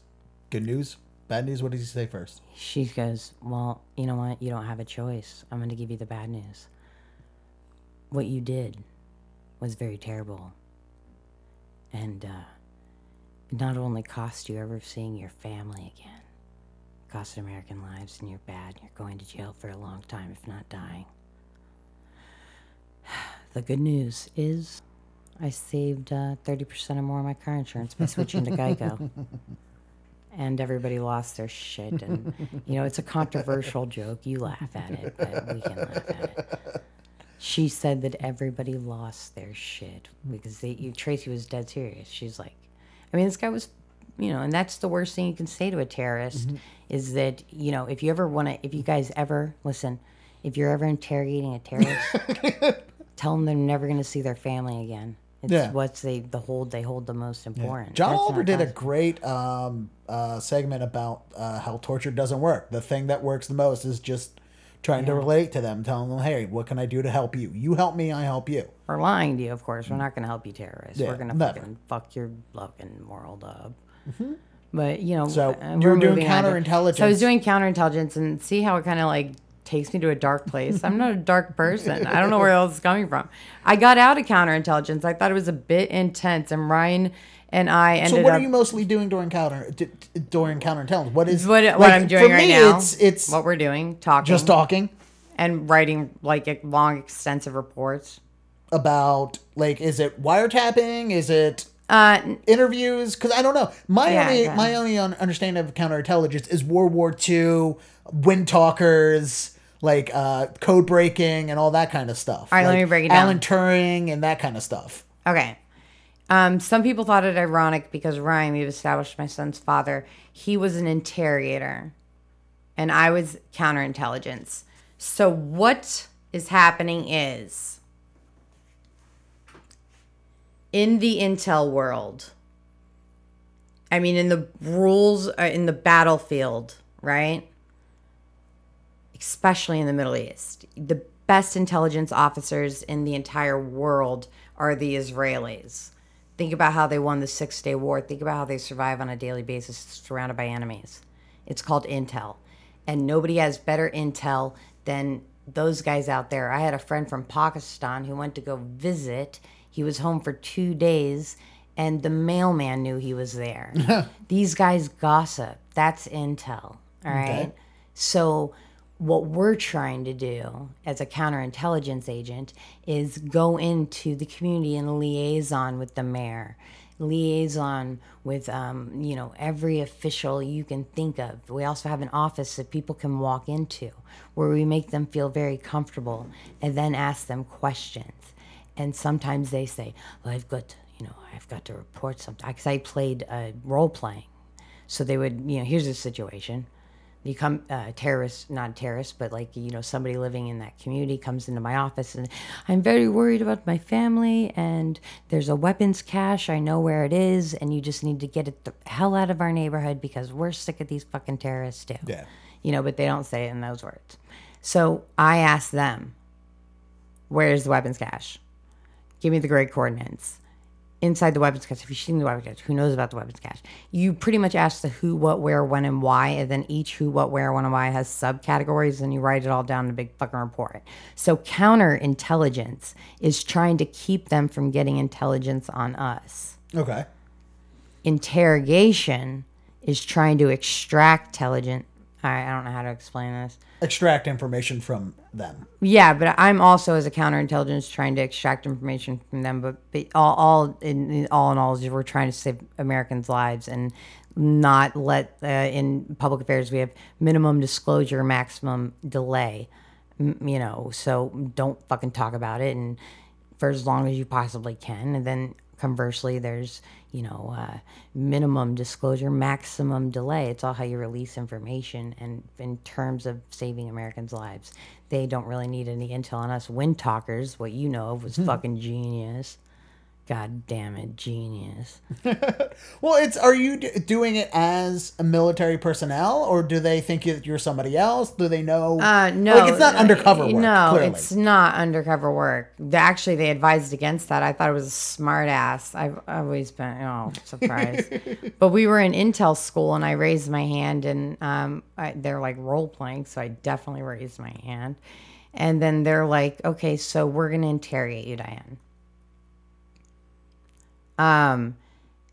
"Good news, bad news." What does he say first? She goes, Well, you know what? You don't have a choice. I'm going to give you the bad news. What you did was very terrible. And uh, it not only cost you ever seeing your family again, it cost American lives, and you're bad. You're going to jail for a long time, if not dying. The good news is I saved uh, 30% or more of my car insurance by switching to Geico and everybody lost their shit. And you know, it's a controversial joke. You laugh at it, but we can laugh at it. She said that everybody lost their shit because they, you, Tracy was dead serious. She's like, I mean, this guy was, you know, and that's the worst thing you can say to a terrorist mm-hmm. is that you know, if you ever want to, if you guys ever listen, if you're ever interrogating a terrorist, tell them they're never going to see their family again. It's Yeah. what's they the hold they hold the most important. John That's Oliver did a great um, uh, segment about uh, how torture doesn't work. The thing that works the most is just trying to relate to them, telling them, "Hey, what can I do to help you? You help me, I help you." We're lying to you, of course. We're not going to help you terrorists. Yeah, We're going to fucking fuck your fucking world up. But you know, So, uh, you were doing to- counterintelligence. So I was doing counterintelligence, and see how it kind of like takes me to a dark place. I'm not a dark person. I don't know where else it's coming from. I got out of counterintelligence. I thought it was a bit intense, and Ryan and I ended So, what up. are you mostly doing during counter d- d- during counterintelligence? What is what, what like, I'm doing for right me, now? It's it's what we're doing, talking, just talking and writing like long, extensive reports. about like, is it wiretapping? Is it Uh, interviews because I don't know. My Yeah, only okay. my only un- understanding of counterintelligence is World War II, wind talkers, like uh, code breaking and all that kind of stuff. All right, let me break it down. Alan Turing and that kind of stuff. Okay. Um, some people thought it ironic because Ryan, we've established my son's father, he was an interrogator and I was counterintelligence. So, what is happening is in the intel world, I mean, in the rules, uh, in the battlefield, right? Especially in the Middle East, the best intelligence officers in the entire world are the Israelis. Think about how they won the Six Day War. Think about how they survive on a daily basis surrounded by enemies. It's called intel. And nobody has better intel than those guys out there. I had a friend from Pakistan who went to go visit. He was home for two days, and the mailman knew he was there. These guys gossip. That's intel. All right. So, what we're trying to do as a counterintelligence agent is go into the community and liaison with the mayor, liaison with um, you know every official you can think of. We also have an office that people can walk into where we make them feel very comfortable and then ask them questions. And sometimes they say, "Well, I've got you know I've got to report something," because I played uh, role playing. So they would, you know, here's the situation. You come, uh, terrorist, not terrorist, but like, you know, somebody living in that community comes into my office and I'm very worried about my family and there's a weapons cache. I know where it is. And you just need to get it the hell out of our neighborhood because we're sick of these fucking terrorists too. Yeah. You know, but they don't say it in those words. So I asked them, where's the weapons cache? Give me the grid coordinates inside the weapons cache, if you've seen the weapons cache, who knows about the weapons cache? You pretty much ask the who, what, where, when, and why, and then each who, what, where, when, and why has subcategories, and you write it all down in a big fucking report. So counterintelligence is trying to keep them from getting intelligence on us. Okay. Interrogation is trying to extract intelligence. I I don't know how to explain this. Extract information from them. Yeah, but I'm also as a counterintelligence trying to extract information from them. But, but all, all in, in all in all, is we're trying to save Americans' lives and not let uh, in public affairs we have minimum disclosure, maximum delay. M- You know, so don't fucking talk about it and for as long as you possibly can, and then conversely, there's you know uh, minimum disclosure, maximum delay. It's all how you release information, and in terms of saving Americans' lives, they don't really need any intel on us. Wind talkers, what you know of was fucking genius. God damn it, genius. Well, it's are you d- doing it as a military personnel, or do they think that you're somebody else? Do they know? Uh, no, like it's not undercover work. No, clearly. it's not undercover work. Actually, they advised against that. I thought it was a smart ass. I've always been, oh, surprised. but we were in Intel school, and I raised my hand, and um, I, they're like role playing, so I definitely raised my hand. And then they're like, okay, so we're gonna interrogate you, Dianne. Um,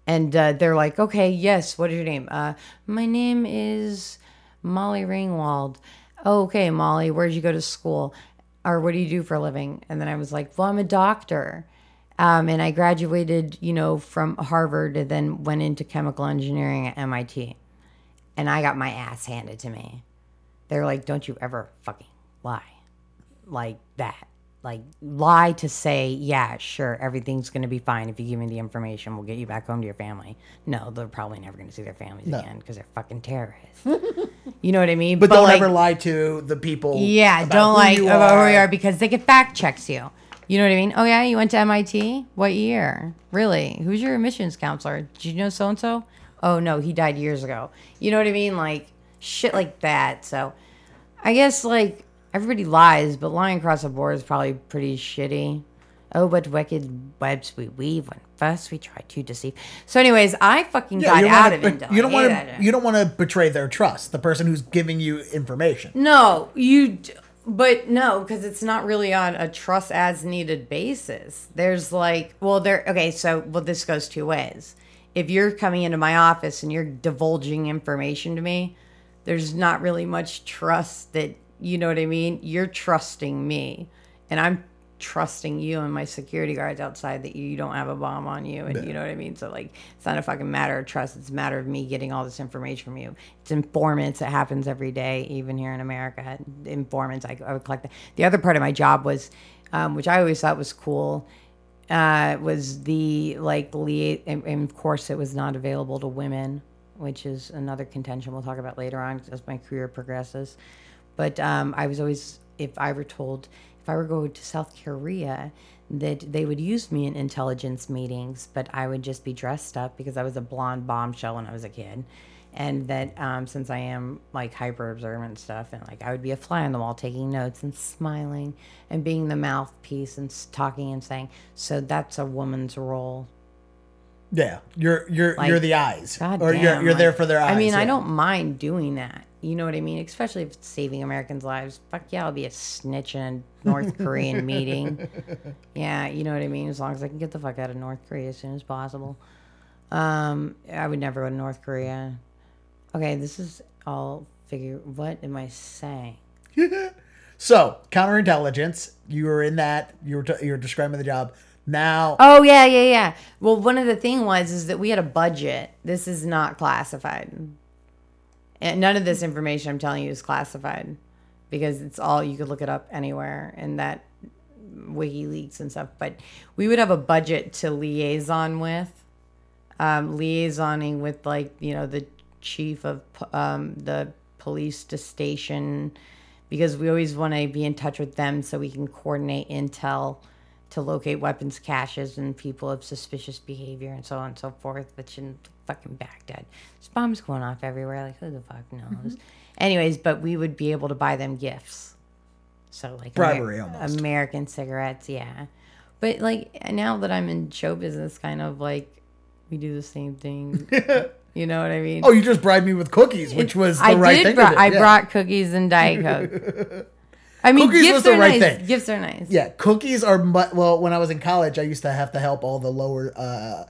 and uh, they're like, okay, yes, what is your name? Uh, my name is Molly Ringwald. Oh, okay, Molly, where'd you go to school? Or what do you do for a living? And then I was like, well, I'm a doctor. Um, and I graduated, you know, from Harvard and then went into chemical engineering at MIT. And I got my ass handed to me. They're like, don't you ever fucking lie like that. Like lie to say, yeah, sure, everything's gonna be fine if you give me the information. We'll get you back home to your family. No, they're probably never gonna see their families again because they're fucking terrorists. you know what I mean? but, don't like, ever lie to the people. yeah, about don't who like you about who you are because they get fact checks you. You know what I mean? Oh yeah, you went to MIT. What year? Really? Who's your admissions counselor? Did you know so and so? Oh no, he died years ago. You know what I mean? Like shit like that. So, I guess like Everybody lies, but lying across the board is probably pretty shitty. Oh, what wicked webs we weave when first we try to deceive. So, anyways, I fucking got you don't out wanna, of it. but you don't want to. You don't want to betray their trust. The person who's giving you information. No, you. d- But no, because it's not really on a trust as needed basis. There's like, well, there. Okay, so well, this goes two ways. If you're coming into my office and you're divulging information to me, there's not really much trust that you know what I mean. You're trusting me, and I'm trusting you and my security guards outside that you don't have a bomb on you, and you know what I mean. So like, it's not a fucking matter of trust. It's a matter of me getting all this information from you. It's informants. It happens every day, even here in America. Informants. I, I would collect that. The other part of my job was, um, which I always thought was cool, uh, was the like lia- and, and of course it was not available to women, which is another contention we'll talk about later on as my career progresses. But um, I was always, if I were told, if I were going to South Korea, that they would use me in intelligence meetings, but I would just be dressed up because I was a blonde bombshell when I was a kid. And that um, since I am like hyper observant stuff, and like I would be a fly on the wall taking notes and smiling and being the mouthpiece and talking and saying, so that's a woman's role. Yeah, you're you're Like, you're the eyes, God or you're you're there for their eyes. I mean, I yeah. don't mind doing that. You know what I mean? Especially if it's saving Americans' lives. Fuck yeah, I'll be a snitch in a North Korean meeting. Yeah, you know what I mean? As long as I can get the fuck out of North Korea as soon as possible. Um, I would never go to North Korea. Okay, this is all figure. What am I saying? So counterintelligence, you were in that. You were t- you were describing the job. Now, Oh yeah, yeah, yeah. Well, one of the thing was is that we had a budget. This is not classified, and none of this information I'm telling you is classified because it's all you could look it up anywhere and that WikiLeaks and stuff. But we would have a budget to liaison with, um, liaisoning with like you know the chief of um, the police to station because we always want to be in touch with them so we can coordinate intel to locate weapons caches and people of suspicious behavior and so on and so forth. Which in fucking Baghdad, there's bombs going off everywhere. Like who the fuck knows? Mm-hmm. Anyways, but we would be able to buy them gifts. So like Bribery almost. American cigarettes, yeah. But like now that I'm in show business, kind of like we do the same thing. you know what I mean? oh, you just bribed me with cookies, which was the I right did. thing. bri- to do. I yeah. brought cookies and diet coke. I mean, Cookies gifts was the are right nice. thing. Gifts are nice. Yeah, cookies are mu- well. When I was in college, I used to have to help all the lower. Uh,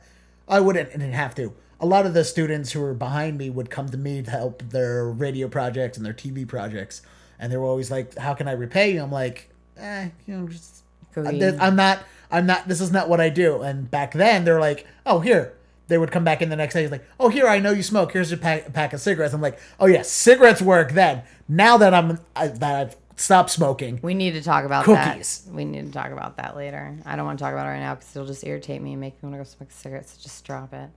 I wouldn't didn't have to. A lot of the students who were behind me would come to me to help their radio projects and their TV projects, and they were always like, "How can I repay you?" I'm like, "Eh, you know, just Cookie. I'm not. I'm not. This is not what I do." And back then, they're like, "Oh, here." They would come back in the next day, He's like, "Oh, here, I know you smoke. Here's a pack, a pack of cigarettes." I'm like, "Oh yeah, cigarettes work." Then, now that I'm I, that I've stopped smoking, We need to talk about Cookies. that. We need to talk about that later. I don't want to talk about it right now because it'll just irritate me and make me want to go smoke cigarettes. So just drop it.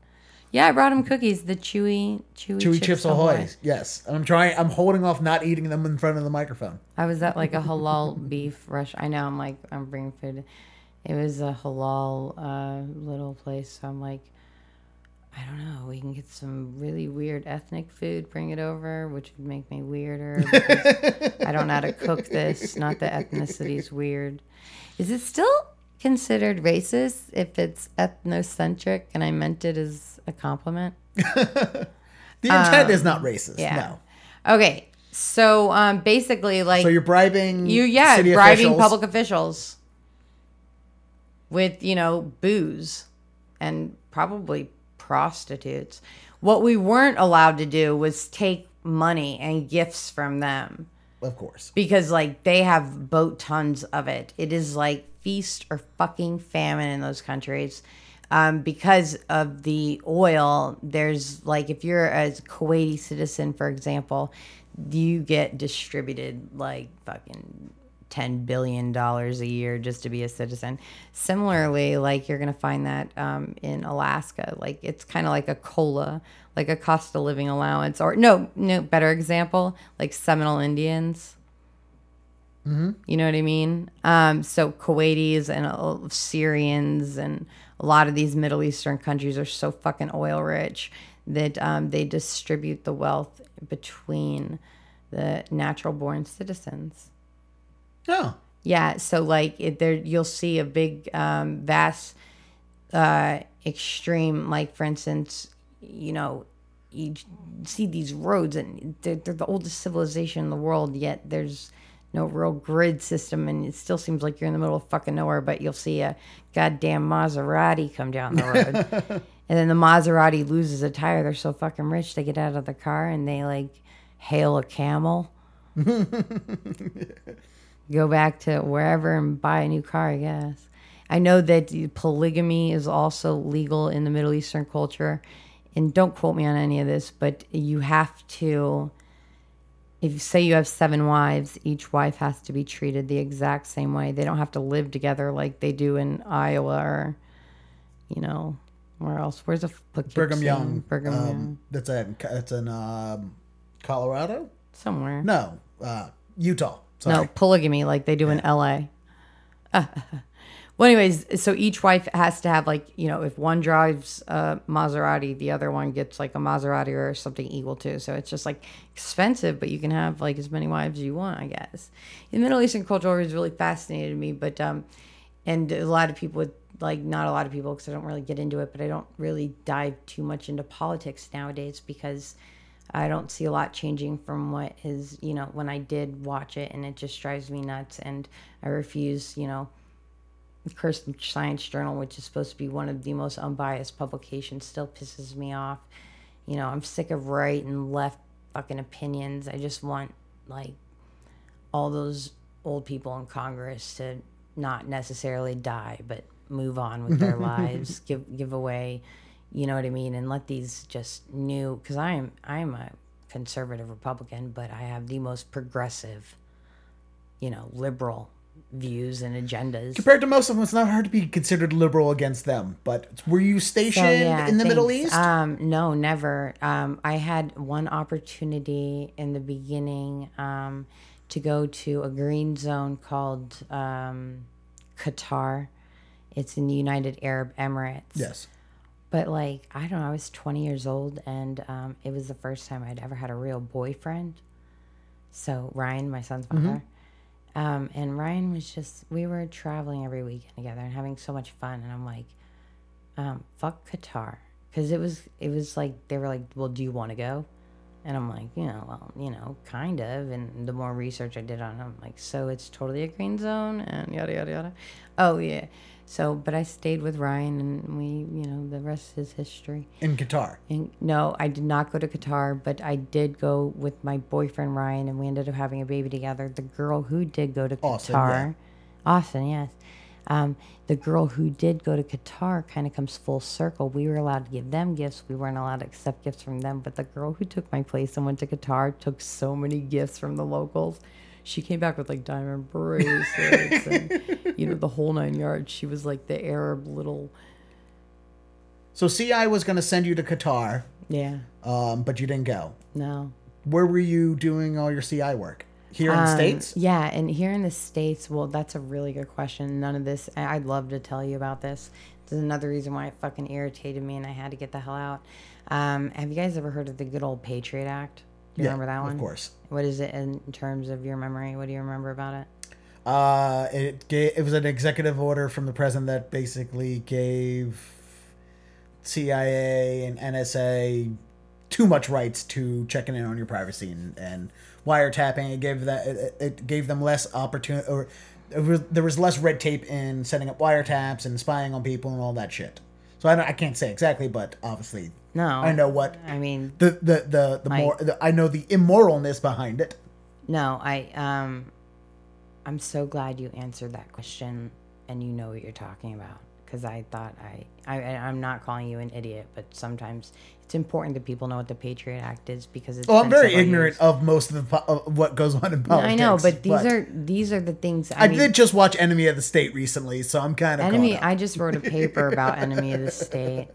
Yeah, I brought him cookies. The chewy, chewy, Chewy chips, Chips Ahoy. Yes, and I'm trying. I'm holding off not eating them in front of the microphone. I was at like a halal beef rush. I know. I'm like, I'm bringing food. It was a halal uh, little place. So I'm like, I don't know. We can get some really weird ethnic food, bring it over, which would make me weirder. I don't know how to cook this. Not that ethnicity's weird. Is it still considered racist if it's ethnocentric? And I meant it as a compliment. The intent is not racist. Um, yeah. No. Okay. So um, basically, like So you're bribing You yeah, bribing officials. public officials with you know booze and probably prostitutes. What we weren't allowed to do was take money and gifts from them Of course. because like they have boat tons of it. It is like feast or fucking famine in those countries. Um, because of the oil, there's like if you're a Kuwaiti citizen, for example, you get distributed like fucking ten billion dollars a year just to be a citizen. Similarly, like you're gonna find that um, in Alaska, like it's kind of like a cola, like a cost of living allowance, or no, no better example, like Seminole Indians. You know what I mean? Um, so Kuwaitis and uh, Syrians and a lot of these Middle Eastern countries are so fucking oil rich that um, they distribute the wealth between the natural born citizens. Oh. Yeah, so like it, there, you'll see a big, um, vast, uh, extreme. Like for instance, you know, you see these roads, and they're, they're the oldest civilization in the world. Yet there's no real grid system, and it still seems like you're in the middle of fucking nowhere. But you'll see a goddamn Maserati come down the road, and then the Maserati loses a tire. They're so fucking rich, they get out of the car and they like hail a camel go back to wherever and buy a new car, I guess. I know that polygamy is also legal in the Middle Eastern culture. And don't quote me on any of this, but you have to, if you say you have seven wives, each wife has to be treated the exact same way. They don't have to live together like they do in Iowa or, you know, where else? Where's a Brigham Young? Brigham um, Young. That's in that's in um, Colorado. Somewhere. No, uh, Utah. Sorry. No, polygamy like they do in LA. well, anyways, so each wife has to have like, you know, if one drives a Maserati, the other one gets like a Maserati or something equal to. So it's just like expensive, but you can have like as many wives as you want, I guess. The Middle Eastern culture always really fascinated me, but um and a lot of people would like not a lot of people because I don't really get into it, but I don't really dive too much into politics nowadays because I don't see a lot changing from what is, you know, when I did watch it, and it just drives me nuts. And I refuse, you know, Christian Science Journal, which is supposed to be one of the most unbiased publications, still pisses me off. You know, I'm sick of right and left fucking opinions. I just want, like, all those old people in Congress to not necessarily die, but move on with their lives, give give away you know what I mean? And let these just new because I am I am a conservative Republican, but I have the most progressive, you know, liberal views and agendas. Compared to most of them, it's not hard to be considered liberal against them. But were you stationed So, yeah, in the Middle. East? Um, no, never. Um, I had one opportunity in the beginning um, to go to a green zone called um, Qatar. It's in the United Arab Emirates. yes. But like, I don't know, I was 20 years old and um, it was the first time I'd ever had a real boyfriend. So Ryan, my son's father. Um, and Ryan was just, we were traveling every weekend together and having so much fun. And I'm like, um, fuck Qatar. Cause it was, it was like, they were like, well, do you want to go? And I'm like, you know, well, you know, kind of. And the more research I did on it, I'm like, so it's totally a green zone and yada, yada, yada. Oh, yeah. So, but I stayed with Ryan and we, you know, the rest is history. In Qatar. And no, I did not go to Qatar, but I did go with my boyfriend Ryan and we ended up having a baby together. The girl who did go to Austin, Qatar, yeah. Austin, yes. Um, the girl who did go to Qatar kind of comes full circle. We were allowed to give them gifts. We weren't allowed to accept gifts from them. But the girl who took my place and went to Qatar took so many gifts from the locals. She came back with like diamond bracelets and, you know, the whole nine yards. She was like the Arab little, So CI was going to send you to Qatar, yeah, um, but you didn't go. no. Where were you doing all your CI work? Here in the Um, States? Yeah, and here in the States, well, that's a really good question. None of this, I- I'd love to tell you about this. This is another reason why it fucking irritated me and I had to get the hell out. Um, have you guys ever heard of the good old Patriot Act? Do you Yeah, remember that one? Of course. What is it in terms of your memory? What do you remember about it? Uh, it gave, it was an executive order from the president that basically gave CIA and NSA too much rights to checking in on your privacy and, and wiretapping. It gave that it, it gave them less opportunity or was, there was less red tape in setting up wiretaps and spying on people and all that shit. So I, I can't say exactly, but obviously No. I know what I mean, the the the, the Like- more the, I know the immoralness behind it. no, I, um, I'm so glad you answered that question and you know what you're talking about. Because I thought I, I, I- I'm not calling you an idiot, but sometimes it's important that people know what the Patriot Act is because it's. Well, I'm very ignorant years. of most of the of what goes on in politics. I know, but these are these are the things. I, I mean, did just watch Enemy of the State recently, so I'm kind of enemy. I just wrote a paper about enemy of the state.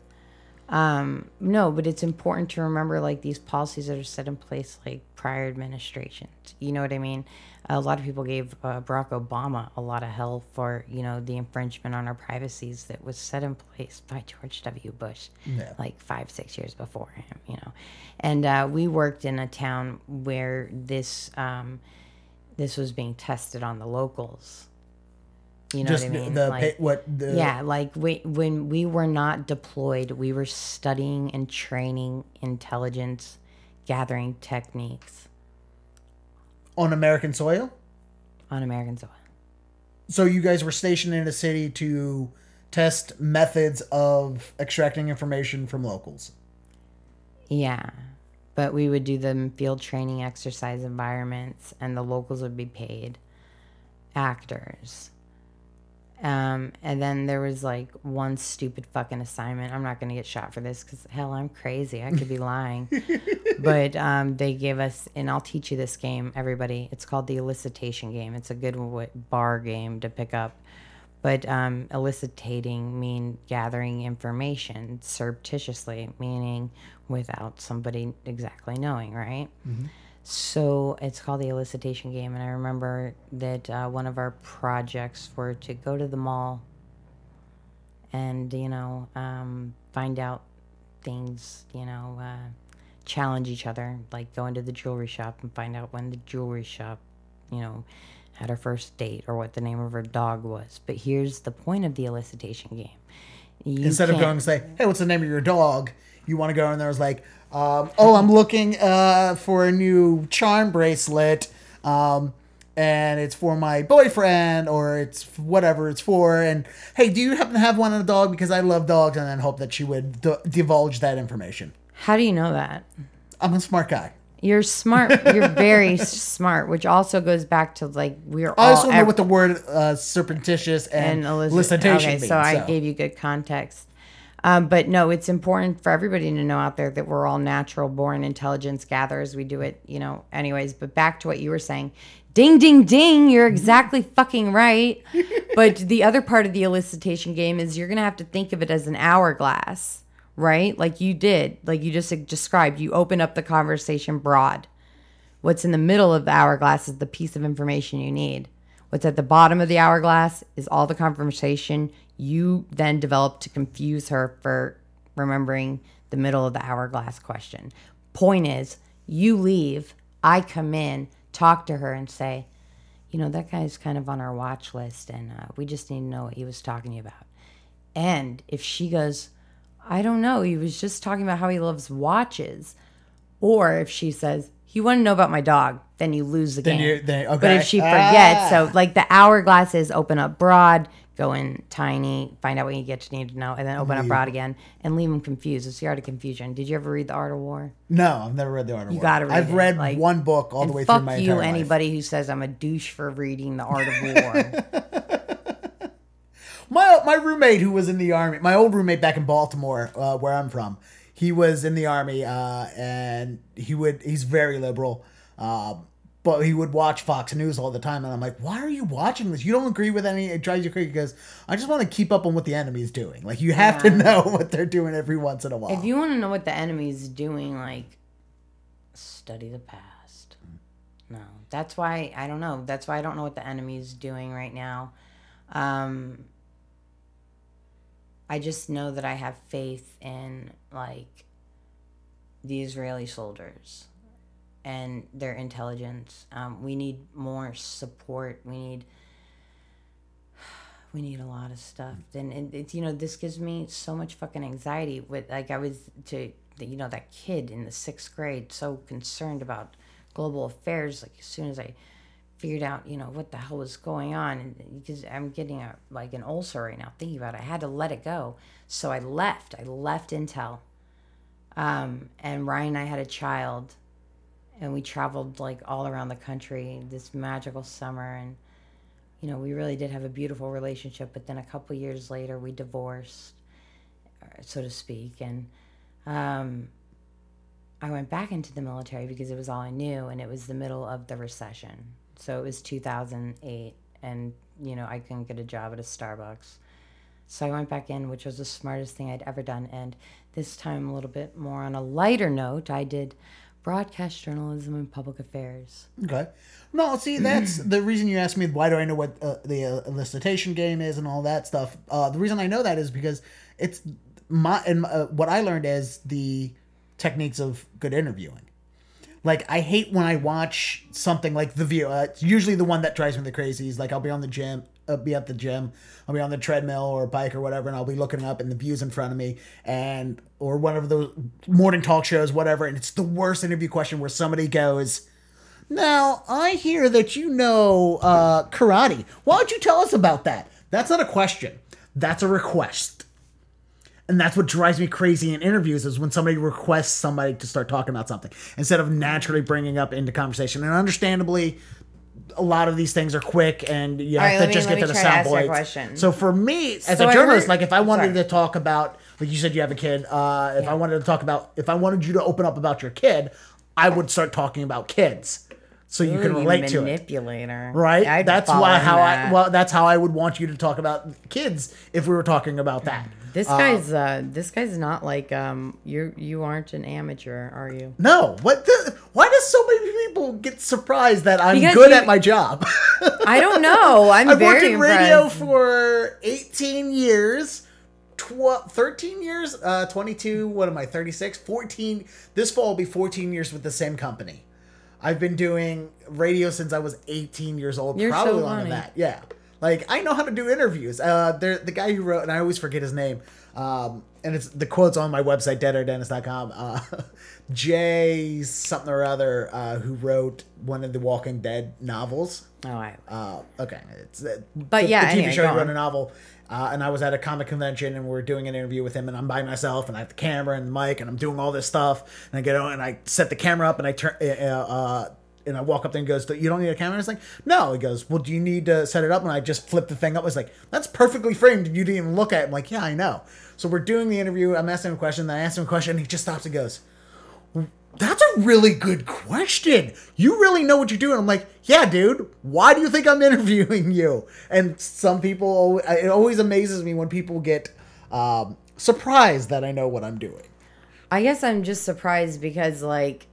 Um, no, but it's important to remember like these policies that are set in place like prior administrations. You know what I mean? A lot of people gave uh, Barack Obama a lot of hell for you know the infringement on our privacies that was set in place by George W. Bush, Yeah. like five six years before him. You know, and uh, we worked in a town where this. Um, this was being tested on the locals. You know Just what I mean? the Like- what the yeah, like we, when we were not deployed, we were studying and training intelligence gathering techniques on American soil. on American soil. So you guys were stationed in a city to test methods of extracting information from locals. Yeah. But we would do them field training exercise environments and the locals would be paid actors. Um, and then there was like one stupid fucking assignment. I'm not going to get shot for this because hell, I'm crazy. I could be lying. but um, they gave us, and I'll teach you this game, everybody. It's called the elicitation game. It's a good w- bar game to pick up. But um, elicitating mean gathering information surreptitiously, meaning without somebody exactly knowing, right? So it's called the elicitation game, and I remember that uh, one of our projects were to go to the mall and you know um, find out things, you know, uh, challenge each other, like go into the jewelry shop and find out when the jewelry shop, you know, had her first date or what the name of her dog was. But here's the point of the elicitation game. You Instead of going and say, "Hey, what's the name of your dog?" You want to go in there. It's like, um, "Oh, I'm looking uh, for a new charm bracelet, um, and it's for my boyfriend, or it's whatever it's for." And hey, do you happen to have one on a dog? Because I love dogs, and then hope that she would d- divulge that information. How do you know that? I'm a smart guy. You're smart. You're very smart, which also goes back to like we're all. I also know ev- what the word uh, surreptitious and, and elicit- elicitation Okay, means. so I gave you good context. Um, but no, it's important for everybody to know out there that we're all natural born intelligence gatherers. We do it, you know, anyways. But back to what you were saying. Ding, ding, ding. You're exactly fucking right. But the other part of the elicitation game is you're going to have to think of it as an hourglass, right? Like you did, like you just described. You open up the conversation broad. What's in the middle of the hourglass is the piece of information you need. What's at the bottom of the hourglass is all the conversation you then develop to confuse her for remembering the middle of the hourglass question. Point is, you leave, I come in, talk to her, and say, you know, that guy's kind of on our watch list, and uh, we just need to know what he was talking to you about. And if she goes, I don't know, he was just talking about how he loves watches. Or if she says, You want to know about my dog, then you lose the Then game. you- then- But if she forgets, Ah. so like the hourglasses open up broad, go in tiny, find out what you get to need to know, and then open up broad again and leave them confused. It's the art of confusion. Did you ever read The Art of War? No, I've never read the Art of You War. You gotta read I've it, read like- one book all the way through my you, entire life. anybody who says I'm a douche for reading The Art of War. My my roommate who was in the army, my old roommate back in Baltimore, uh, where I'm from, he was in the army, uh, and he would he's very liberal, uh, but he would watch Fox News all the time, and I'm like, why are you watching this? You don't agree with any? It drives you crazy because I just want to keep up on what the enemy's doing. Like you have to know what they're doing every once in a while. if you want to know what the enemy's doing, like study the past. No, that's why I don't know. That's why I don't know what the enemy's doing right now. Um, I just know that I have faith in like the Israeli soldiers and their intelligence. Um, we need more support. We need we need a lot of stuff. And it, it's you know this gives me so much fucking anxiety. With like I was to the, you know that kid in the sixth grade so concerned about global affairs. Like as soon as I figured out you know what the hell was going on, and because I'm getting a like an ulcer right now thinking about it, I had to let it go. So I left. I left Intel. Um, and Ryan and I had a child, and we traveled like all around the country this magical summer and you know, we really did have a beautiful relationship, but then a couple years later, we divorced, uh, so to speak, and um, I went back into the military because it was all I knew, and it was the middle of the recession. So it was 2008, and you know, I couldn't get a job at a Starbucks. So I went back in, which was the smartest thing I'd ever done. And this time, a little bit more on a lighter note, I did broadcast journalism and public affairs. Okay. No, see, that's the reason you asked me why do I know what uh, the uh, elicitation game is and all that stuff. Uh, the reason I know that is because it's my and uh, what I learned is the techniques of good interviewing. Like I hate when I watch something like The View. Uh, it's usually the one that drives me the crazies. Like I'll be on the gym, I'll be at the gym, I'll be on the treadmill or bike or whatever, and I'll be looking up and the view's in front of me, and or of those morning talk shows, whatever, and it's the worst interview question where somebody goes. Now, I hear that you know uh, karate. Why don't you tell us about that? That's not a question. That's a request. And that's what drives me crazy in interviews is when somebody requests somebody to start talking about something instead of naturally bringing up into conversation. And understandably, a lot of these things are quick and you have right, to me- just get to the sound ask bites. question. So for me, as So a journalist, heard- like if I wanted sorry. to talk about, like you said, you have a kid. Uh, if I wanted to talk about, if I wanted you to open up about your kid, I would start talking about kids, so you can Ooh, relate to it manipulator. right? I'd that's why how that. I well that's how I would want you to talk about kids if we were talking about that. This guy's uh this guy's not like um you you aren't an amateur, are you? No, what the? Why does so many people get surprised that I'm Because good you- at my job? I don't know. I'm I've very worked in impressed. radio for 18 years. Tw- 13 years, uh, 22, what am I, 36? 14, this fall will be 14 years with the same company. I've been doing radio since I was 18 years old, You're probably so longer than that. Yeah. Like, I know how to do interviews. Uh, there, the guy who wrote, and I always forget his name, um, and it's the quote's on my website, deaderdennis.com. Uh, Jay something or other, uh, who wrote one of the Walking Dead novels. Oh, I, Uh, okay, it's uh, But the, yeah, the TV anyway, show wrote a novel, uh, and I was at a comic convention and we are doing an interview with him, and I'm by myself, and I have the camera and the mic, and I'm doing all this stuff, and I get on and I set the camera up, and I turn, uh, uh, and I walk up there and goes, "You don't need a camera." It's like, "No." He goes, "Well, do you need to set it up?" And I just flip the thing up. It's like, "That's perfectly framed. You didn't even look at it." I'm like, "Yeah, I know." So we're doing the interview. I'm asking him a question. Then I ask him a question, and he just stops and goes. That's a really good question. You really know what you're doing. I'm like, yeah, dude. Why do you think I'm interviewing you? And some people, it always amazes me when people get um, surprised that I know what I'm doing. I guess I'm just surprised because like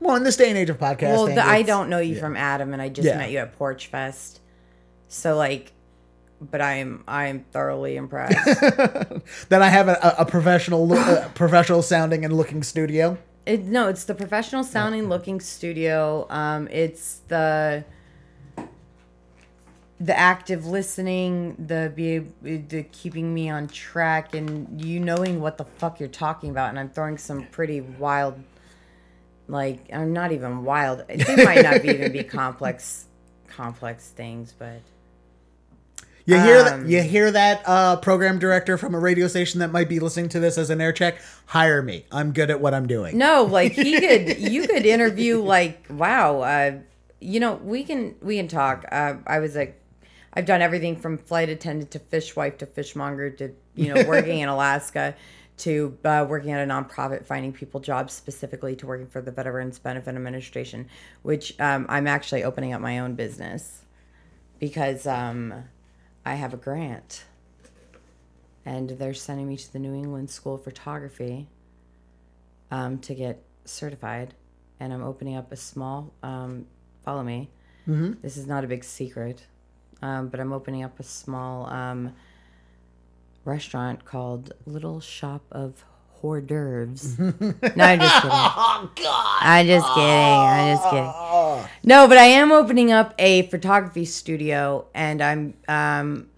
Well, in this day and age of podcasting, well the, I don't know you from Adam and I just Yeah. met you at Porch Fest. So like but I'm I'm thoroughly impressed. that I have a, a professional, uh, professional sounding and looking studio. It, no, it's the professional sounding looking studio. Um, it's the the active listening, the be the keeping me on track, and you knowing what the fuck you're talking about. And I'm throwing some pretty wild, like I'm not even wild. They might not be, even be complex, complex things, but You hear that? Um, You hear that? Uh, program director from a radio station that might be listening to this as an air check. Hire me. I'm good at what I'm doing. No, like he could, you could interview like, wow, uh, you know, we can we can talk. Uh, I was like, I've done everything from flight attendant to fishwife to fishmonger to you know working in Alaska to uh, working at a nonprofit finding people jobs specifically to working for the Veterans Benefit Administration, which um, I'm actually opening up my own business because um, I have a grant. And they're sending me to the New England School of Photography um, to get certified, and I'm opening up a small. Um, follow me. Mm-hmm. This is not a big secret, um, but I'm opening up a small um, restaurant called Little Shop of Hors d'oeuvres. no, I'm just kidding. Oh God! I'm just kidding. I'm just kidding. No, but I am opening up a photography studio, and I'm um,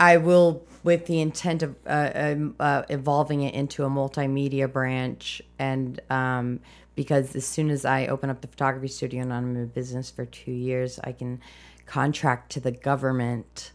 I will with the intent of uh, um, uh, evolving it into a multimedia branch, and um, because as soon as I open up the photography studio and I'm in business for two years, I can contract to the government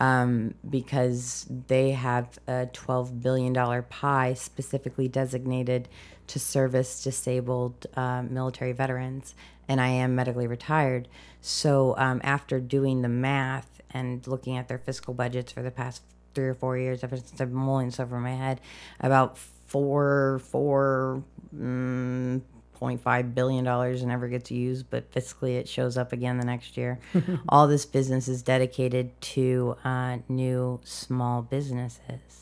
um, because they have a $12 billion pie specifically designated to service disabled uh, military veterans. And I am medically retired. So um, after doing the math and looking at their fiscal budgets for the past three or four years, ever since I've been mulling this over my head, about four, four, mm, 0.5 billion dollars and never gets used but fiscally it shows up again the next year all this business is dedicated to uh, new small businesses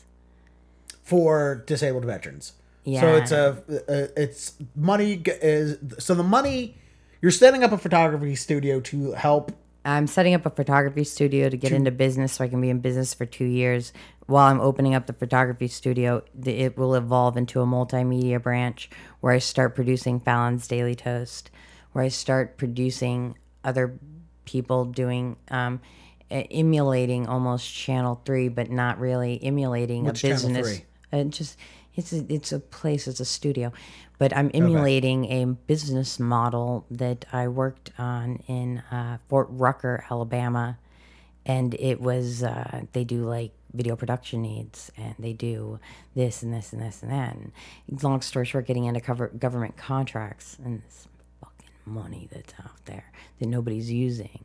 for disabled veterans. Yeah. So it's a, a it's money is so the money you're setting up a photography studio to help i'm setting up a photography studio to get into business so i can be in business for two years while I'm opening up the photography studio, the, it will evolve into a multimedia branch where I start producing Fallon's Daily Toast, where I start producing other people doing um, emulating almost Channel Three, but not really emulating What's a business. 3? And just it's a, it's a place, it's a studio, but I'm emulating a business model that I worked on in uh, Fort Rucker, Alabama, and it was uh, they do like video production needs and they do this and this and this and that. And long story short, getting into cover government contracts and this fucking money that's out there that nobody's using.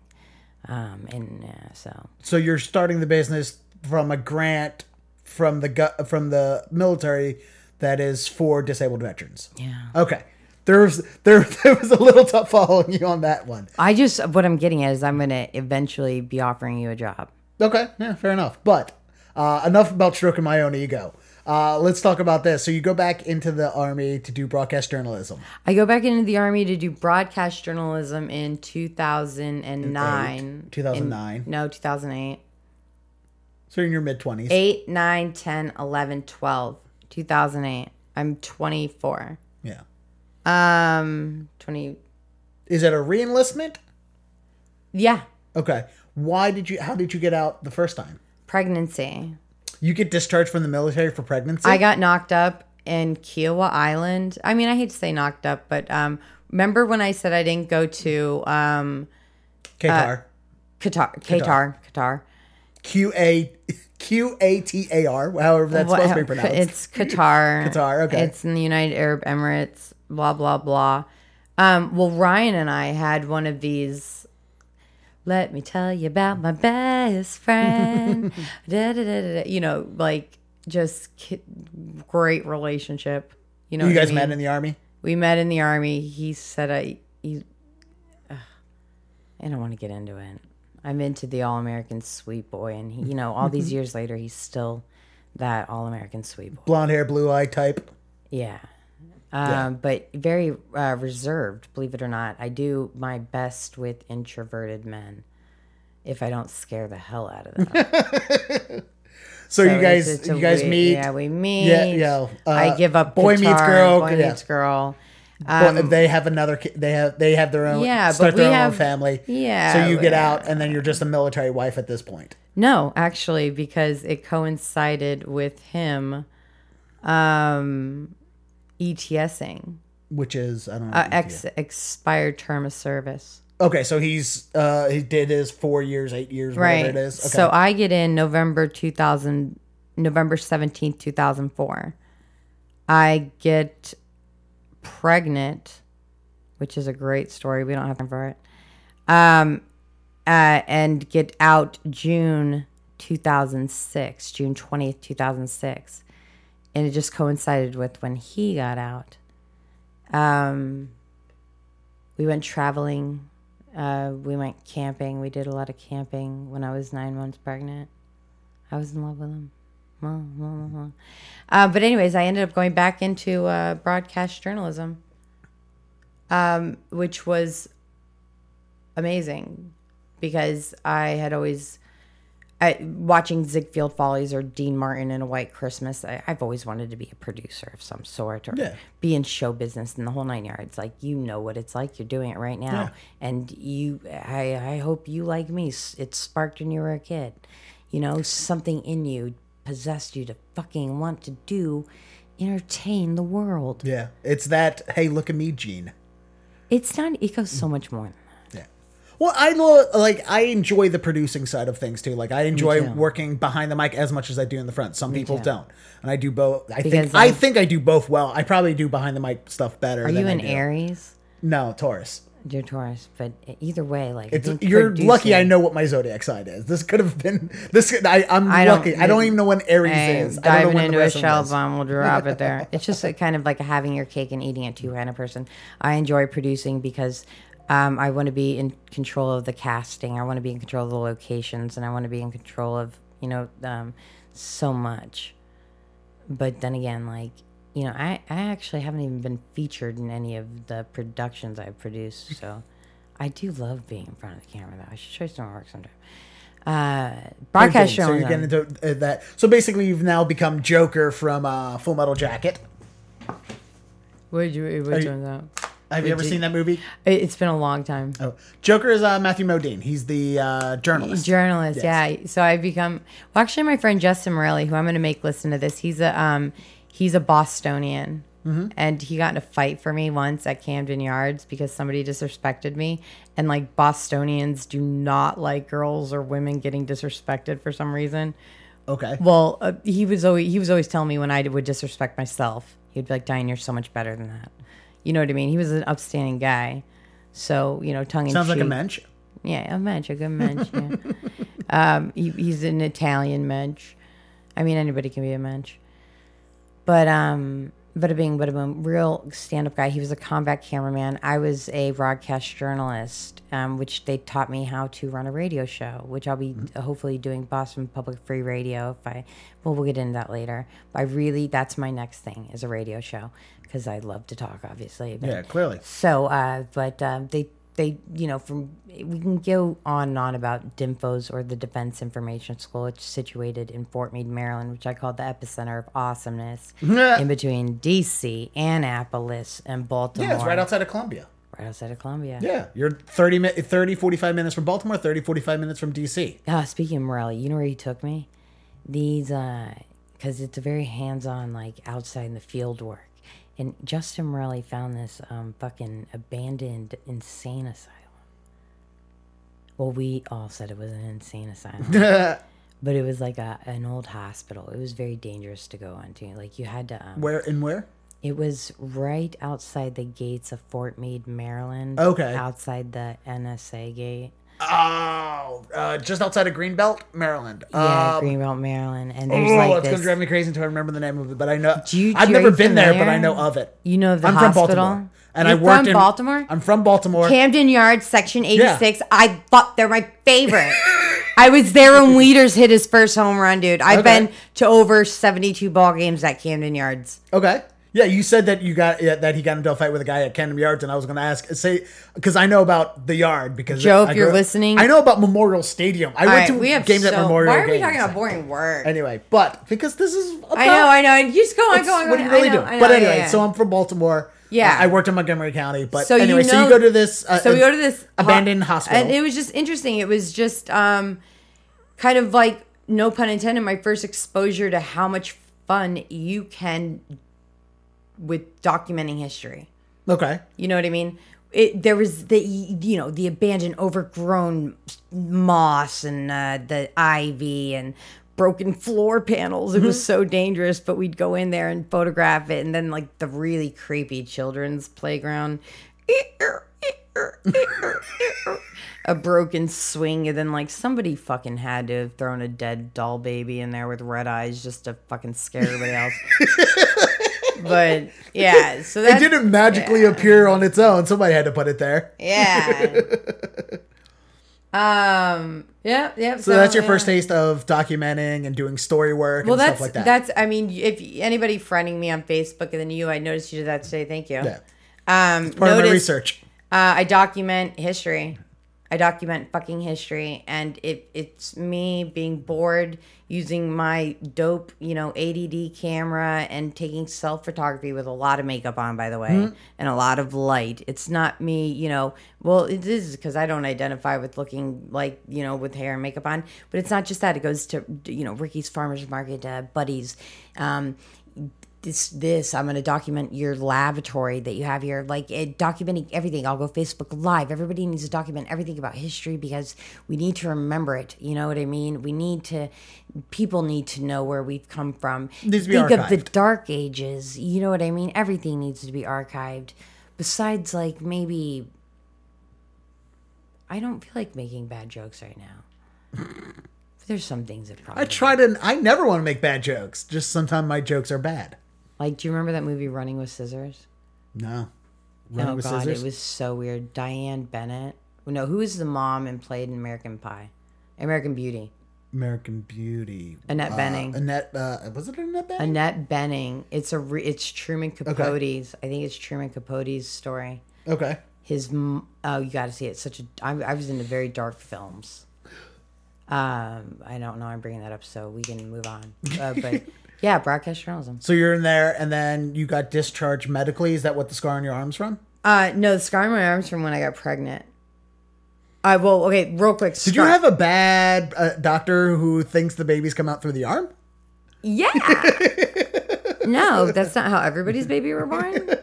Um, and uh, so So you're starting the business from a grant from the gu- from the military that is for disabled veterans. yeah. Okay. There was there there was a little tough following you on that one. I just what I'm getting at is I'm gonna eventually be offering you a job. Okay, yeah, fair enough. But uh, enough about stroking my own ego. Uh, let's talk about this. So you go back into the army to do broadcast journalism. I go back into the army to do broadcast journalism in 2009. 2009. In- no, 2008. So you're in your mid twenties. 8, 9, 10, 11, 12. 2008. I'm 24. Yeah. Um, 20. Is that a reenlistment? Yeah, Okay. Why did you? How did you get out the first time? Pregnancy. You get discharged from the military for pregnancy. I got knocked up in Kiawah Island. I mean, I hate to say knocked up, but um, remember when I said I didn't go to um, Qatar. Qatar, Qatar, Qatar. Q A Q A T A R. However that's What- supposed to be pronounced. It's Qatar. Qatar, okay. It's in the United Arab Emirates. Blah blah blah. Um, well, Ryan and I had one of these. Let me tell you about my best friend. da, da, da. You know, like just ki- great relationship. You know, you what I guys mean? met in the army. We met in the army. He said I he Ugh. I don't want to get into it. I'm into the all American sweet boy and he, you know, all these years later he's still that all American sweet boy. Blonde hair, blue eye type. Yeah. Um, but very uh, reserved, believe it or not. I do my best with introverted men if I don't scare the hell out of them. So, So you guys, it's a you guys we- meet. Yeah, we meet. Yeah, yeah, uh, I give up boy meets girl, Boy yeah. meets girl. but they have another. They have. They have their own. Um, Yeah, but we their own have- family. yeah, So you get yeah. out, and then you're just a military wife at this point. No, actually, because it coincided with him um, ETSing, Which is I don't know. uh, ex- expired term of service. okay, so he's uh he did his four years, eight years, Right. whatever it is. Okay. So I get in November 2000, November 17th, 2004. I get pregnant, which is a great story. We don't have time for it. Um, uh, and get out June 2006, June 20th, 2006. And it just coincided with when he got out. Um, we went traveling. Uh, we went camping. We did a lot of camping when I was nine months pregnant. I was in love with him. Uh, but anyways, I ended up going back into uh, broadcast journalism, um, which was amazing because I had always I, watching Ziegfeld Follies or Dean Martin in a White Christmas. I, I've always wanted to be a producer of some sort or Yeah. be in show business and the whole nine yards. Like you know what it's like. You're doing it right now, Yeah. and you. I I hope you like me. It sparked when you were a kid. You know something in you possessed you to fucking want to do, entertain the world. yeah, it's that. Hey, look at me, Gene. It's not. It goes so much more. Well, I lo- like I enjoy the producing side of things too. Like I enjoy too. working behind the mic as much as I do in the front. Some people too. don't, and I do both. I Because, think I um, think I do both well. I probably do behind the mic stuff better. Are than you I an. Aries? No, Taurus. You're Taurus, but either way, like It's you're lucky. I know what my zodiac sign is. This could have been this. I, I'm I lucky. I don't even know when Aries is. I don't know diving when into a rest of them shell is. bomb, we'll drop it there. It's just a kind of like having your cake and eating it too kind of person. I enjoy producing because um, I want to be in control of the casting. I want to be in control of the locations, and I want to be in control of you know um, so much. But then again, like you know, I I actually haven't even been featured in any of the productions I've produced, so I do love being in front of the camera. Though I should show you some work sometime. uh, broadcast Okay, so you're getting into uh, that. So basically, you've now become Joker from uh, Full Metal Jacket. What did you, which you- one's that? Have you ever seen that movie? It- It's been a long time. Oh, Joker is uh, Matthew Modine. He's the uh, journalist. Journalist, Yes. yeah. So I've become well. Actually, my friend Justin Morelli, who I'm going to make listen to this, he's a um, he's a Bostonian, Mm-hmm. and he got in a fight for me once at Camden Yards because somebody disrespected me, and like Bostonians do not like girls or women getting disrespected for some reason. Okay. Well, uh, he was always he was always telling me when I would disrespect myself, he'd be like, "Dianne, you're so much better than that." You know what I mean? He was an upstanding guy. So you know, tongue in Sounds like a cheek. mensch. Yeah, a mensch, a good mensch. Yeah. um, he, he's an Italian mensch. I mean, anybody can be a mensch. But um, bada bing, bada boom, real stand-up guy. He was a combat cameraman. I was a broadcast journalist, um, which they taught me how to run a radio show, which I'll be uh, hopefully doing Boston Public Free Radio. If I, well, we'll get into that later. But I really, that's my next thing is a radio show because I love to talk, obviously. But Yeah, clearly. so, uh, but um, they they you know from we can go on and on about DINFOS or the Defense Information School. It's situated in Fort Meade, Maryland, which I call the epicenter of awesomeness in between D.C., Annapolis, and Baltimore. Yeah, it's right outside of Columbia. right outside of Columbia. Yeah, you're 30, mi- 30 45 minutes from Baltimore, 30, 45 minutes from D.C. Ah, speaking of Morelli, you know where he took me? These, uh, because it's a very hands-on, like outside in the field work. And Justin Morelli found this um, fucking abandoned insane asylum. Well, we all said it was an insane asylum, but it was like a an old hospital. It was very dangerous to go into. Like you had to. Um, Where and where? it was right outside the gates of Fort Meade, Maryland. Okay. Outside the NSA gate. Oh, uh, just outside of Greenbelt, Maryland. Yeah, um, Greenbelt, Maryland. And there's Oh, like it's this. gonna drive me crazy until I remember the name of it. But I know Do you- I've never been there, but I know of it. You know the I'm hospital? from Baltimore, and You're I worked from in Baltimore? I'm from Baltimore. Camden Yards, Section 86. I thought they're my favorite. I was there when Wieters hit his first home run, dude. I've Okay. been to over 72 ball games at Camden Yards. Okay. Yeah, you said that you got yeah, that he got into a fight with a guy at Camden Yards, and I was going to ask, say, because I know about the yard. Because Joe, if I you're grew- listening- I know about Memorial Stadium. I All went right, to we have games at Memorial. Why are we games. talking about boring work? Anyway, but because this is about, I know, I know. And you just go on, go on, what on. you really know, do. Know, but anyway, yeah. so I'm from Baltimore. Yeah. Uh, I worked in Montgomery County. But So you anyway, so you go to this. Uh, so we go to this ho- abandoned hospital. and it was just interesting it was just um kind of like no pun intended my first exposure to how much fun you can with documenting history. Okay. you know what i mean? It, there was the you know the abandoned overgrown moss and uh, the ivy and broken floor panels. It was so dangerous but we'd go in there and photograph it. And then like the really creepy children's playground. A broken swing. And then like somebody fucking had to have thrown a dead doll baby in there with red eyes just to fucking scare everybody else but yeah so that, It didn't magically appear on its own. Somebody had to put it there. yeah. um. Yeah. Yeah. So that's your first taste of documenting and doing story work Well, and that's stuff like that. that's. I mean, if anybody friending me on Facebook and then you, I noticed you did that today. Thank you. yeah. Um. Part of my research. Uh, I document history. I document fucking history, and it it's me being bored using my dope, you know, ADD camera and taking self photography with a lot of makeup on, by the way, Mm-hmm. and a lot of light. It's not me, you know. Well, it is because I don't identify with looking like you know with hair and makeup on, but it's not just that. It goes to you know Ricky's Farmers Market uh, buddies. Um, this this i'm going to document your laboratory that you have here. Like it, documenting everything. I'll go facebook live. Everybody needs to document everything about history because we need to remember it. You know what i mean? We need to people need to know where we've come from. Needs to be think of the dark ages. You know what i mean? Everything needs to be archived. Besides like maybe i don't feel like making bad jokes right now. There's some things that probably I try to. I never want to make bad jokes. Just sometimes my jokes are bad. Like do you remember that movie running with scissors No. Running oh with god, scissors? it was so weird. Diane Bennett. No, who was the mom and played in American Pie? American Beauty. American Beauty. Annette Uh, Bening. Annette. Uh, was it Annette Bening? Annette Bening. It's a re- it's Truman Capote's. I think it's Truman Capote's story. Okay. His oh, you got to see it. Such a I, I was into very dark films. Um, I don't know. I'm bringing that up so we can move on. Uh, but yeah, broadcast journalism. So you're in there, and then you got discharged medically. Is that what the scar on your arm's from? Uh, no, the scar on my arm's from when I got pregnant. I well, okay, real quick. Did you have a bad uh, doctor who thinks the babies come out through the arm? Yeah. no, that's not how everybody's baby were born.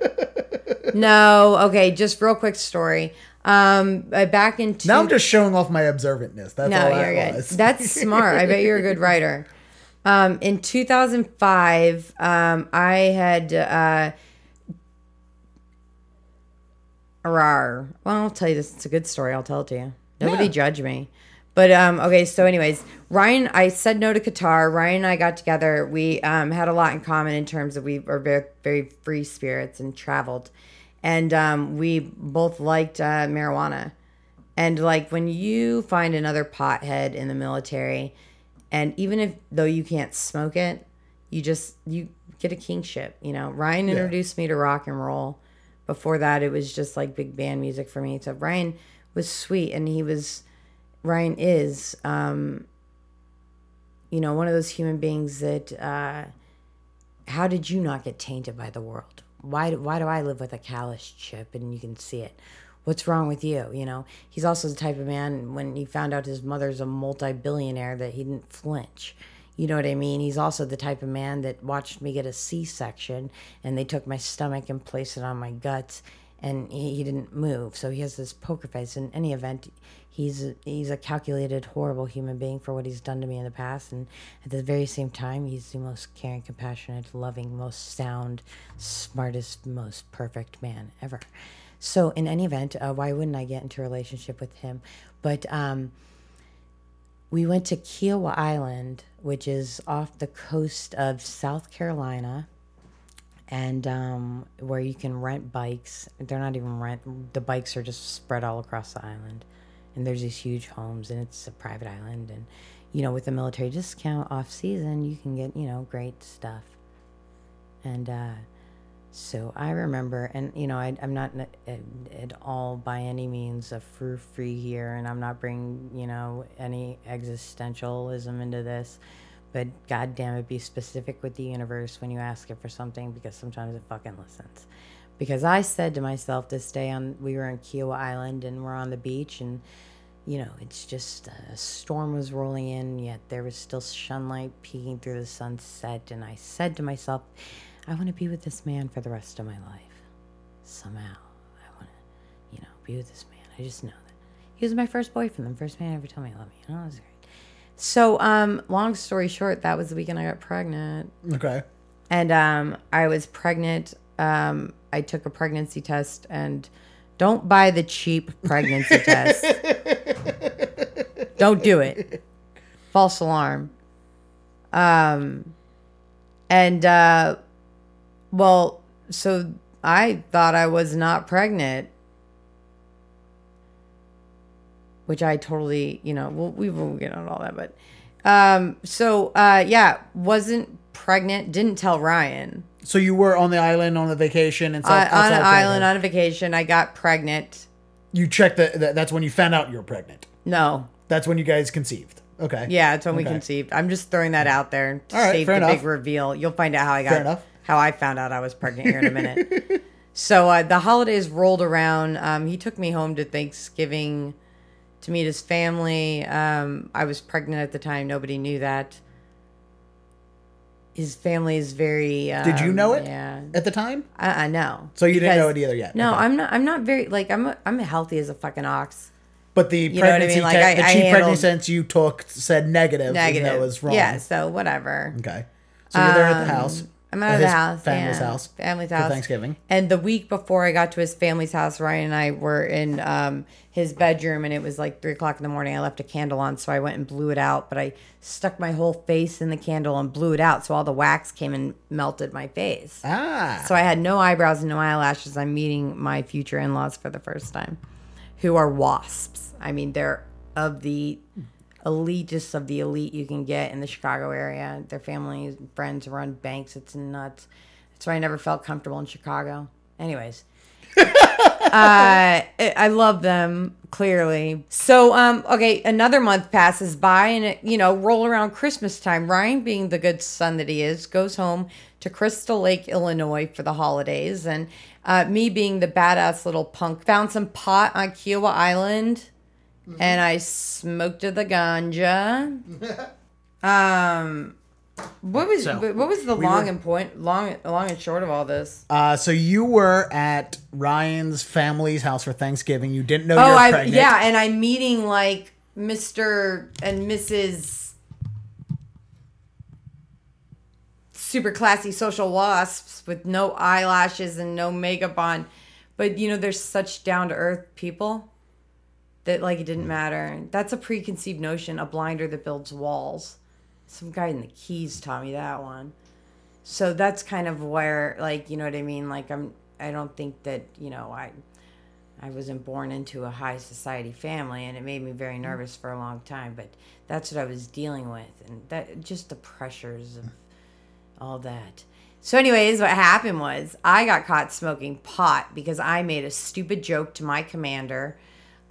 No, okay, just real quick story. Um, uh, back in two- Now I'm just showing off my observantness. That's no, all you're good. was. That's smart. I bet you're a good writer. Um, in 2005, um, I had uh, rar. Well, I'll tell you this. It's a good story. I'll tell it to you. Nobody Yeah. judge me. But um, okay, so anyways, Ryan, I said no to Qatar. Ryan and I got together. We um, had a lot in common in terms of we are very, very free spirits and traveled, and um, we both liked uh, marijuana. And like when you find another pothead in the military, and even if though you can't smoke it, you just you get a kingship. You know, Ryan introduced me to rock and roll. Before that, it was just like big band music for me. So Ryan was sweet, and he was Ryan is, um, you know, one of those human beings that. Uh, how did you not get tainted by the world? Why? Why do I live with a callous chip and you can see it? What's wrong with you? You know, he's also the type of man when he found out his mother's a multi-billionaire that he didn't flinch. You know what I mean? He's also the type of man that watched me get a C-section and they took my stomach and placed it on my guts and he, he didn't move. So he has this poker face. In any event, he's he's a calculated, horrible human being for what he's done to me in the past. And at the very same time, he's the most caring, compassionate, loving, most sound, smartest, most perfect man ever. So in any event, uh, why wouldn't I get into a relationship with him? But um, we went to Kiawah Island, which is off the coast of South Carolina and um, where you can rent bikes. They're not even rent; the bikes are just spread all across the island. And there's these huge homes, and it's a private island. And you know, with the military discount off season, you can get you know great stuff. And uh, so I remember, and you know, I, I'm not at, uh, at all by any means a frou free here, and I'm not bringing you know any existentialism into this. But god damn it, be specific with the universe when you ask it for something because sometimes it fucking listens. Because I said to myself this day on we were in Kiawah Island and we're on the beach and you know, it's just uh, a storm was rolling in, yet there was still sunlight peeking through the sunset. And I said to myself, I want to be with this man for the rest of my life. Somehow, I want to, you know, be with this man. I just know that. He was my first boyfriend, the first man ever told me I loved me. You know, it was great. So, um, long story short, that was the weekend I got pregnant. Okay. And um, I was pregnant. Um, I took a pregnancy test, and don't buy the cheap pregnancy test. Don't do it. False alarm. Um, and uh, well, so I thought I was not pregnant, which I totally, you know, we'll, we won't get on all that, but um, so uh, yeah, wasn't pregnant. Didn't tell Ryan. So you were on the island on a vacation and Uh, on an island on a vacation. I got pregnant. You checked the, that. That's when you found out you were pregnant. No, That's when you guys conceived. Okay. yeah, it's when we conceived. I'm just throwing that out there to All right, save the enough. big reveal. You'll find out how I got Fair enough. How I found out I was pregnant here in a minute. so uh, the holidays rolled around. Um, he took me home to Thanksgiving to meet his family. Um, I was pregnant at the time. Nobody knew that. His family is very. Um, Did you know it Yeah. at the time? I, I know. So you didn't know it either yet? No, Okay. I'm not. I'm not very like I'm. I'm healthy as a fucking ox. But the know what I pregnancy, mean? Like, te- I- the cheap pregnancy sense you took said negative. Negative. That was wrong. Yeah. So whatever. Okay. So you're there at the Um, house. I'm at out of the his house. Family's yeah. house. Family's for house. Thanksgiving. And the week before I got to his family's house, Ryan and I were in um, his bedroom, and it was like three o'clock in the morning. I left a candle on, so I went and blew it out. But I stuck my whole face in the candle and blew it out, so all the wax came and melted my face. Ah. So I had no eyebrows and no eyelashes. I'm meeting my future in laws for the first time, who are wasps. I mean, they're of the elitist of the elite you can get in the Chicago area. Their families, friends run banks. It's nuts. That's why I never felt comfortable in Chicago. Anyways, uh, I I love them clearly. So, um, okay, another month passes by, and it, you know, roll around Christmas time. Ryan, being the good son that he is, goes home to Crystal Lake, Illinois, for the holidays, and uh, me, being the badass little punk, found some pot on Kiawah Island, and I smoked the ganja. um. What was So, what was the we long were- and point long long and short of all this? Uh, so you were at Ryan's family's house for Thanksgiving. You didn't know Oh, you were I pregnant. yeah, and I'm meeting like Mr. and Mrs. Super classy social wasps with no eyelashes and no makeup on, but you know they're such down to earth people that like it didn't matter. That's a preconceived notion. A blinder that builds walls. Some guy in the Keys taught me that one. So that's kind of where like you know what I mean. Like I'm. I don't think that you know I. I wasn't born into a high society family, and it made me very nervous for a long time. But that's what I was dealing with, and that just the pressures of all that. So, anyways, what happened was I got caught smoking pot because I made a stupid joke to my commander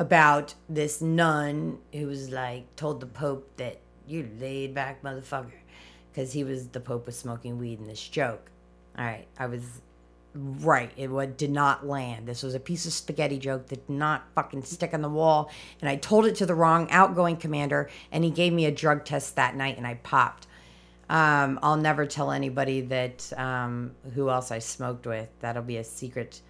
about this nun who was like told the Pope that you laid back motherfucker because he was the Pope was smoking weed in this joke. All right, I was right. It would, did not land. This was a piece of spaghetti joke that did not fucking stick on the wall. And I told it to the wrong outgoing commander, and he gave me a drug test that night, and I popped. Um, I'll never tell anybody that um, who else I smoked with. That'll be a secret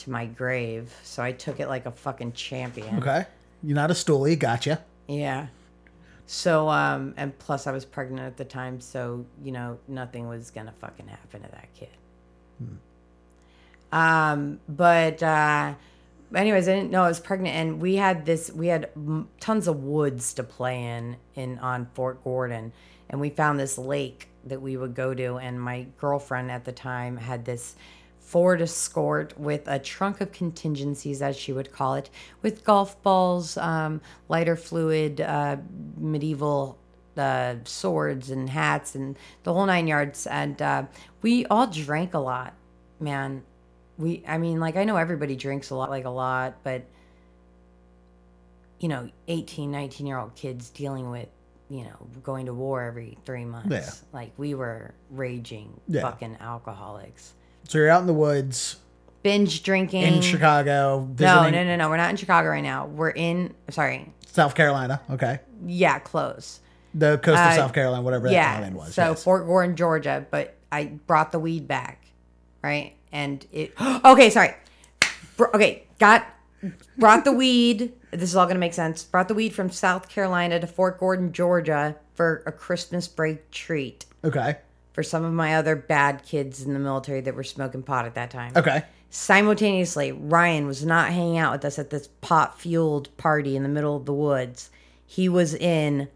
to my grave. So I took it like a fucking champion. Okay. You're not a stoolie. Gotcha. Yeah. So um, and plus I was pregnant at the time, so you know nothing was gonna fucking happen to that kid. Um, but uh, anyways, I didn't know I was pregnant, and we had this. We had m- tons of woods to play in in on Fort Gordon, and we found this lake that we would go to. And my girlfriend at the time had this Ford Escort with a trunk of contingencies, as she would call it, with golf balls, um, lighter fluid, uh, medieval uh, swords and hats, and the whole nine yards. And uh, we all drank a lot, man. We, I mean, like, I know everybody drinks a lot, like a lot, but, you know, 18, 19 year old kids dealing with, you know, going to war every three months. Yeah. Like, we were raging Yeah. fucking alcoholics So you're out in the woods binge drinking. in Chicago, no, visiting no, no, no. We're not in Chicago right now. We're in. Sorry. South Carolina. Okay. Yeah, close. The coast of Uh, South Carolina, whatever that yeah. island was. So yes. Fort Gordon, Georgia. But I brought the weed back, right? And it. Okay, sorry. Okay, got brought the weed. This is all gonna make sense. Brought the weed from South Carolina to Fort Gordon, Georgia, for a Christmas break treat okay. For some of my other bad kids in the military that were smoking pot at that time. Okay. Simultaneously, Ryan was not hanging out with us at this pot fueled party in the middle of the woods. He was in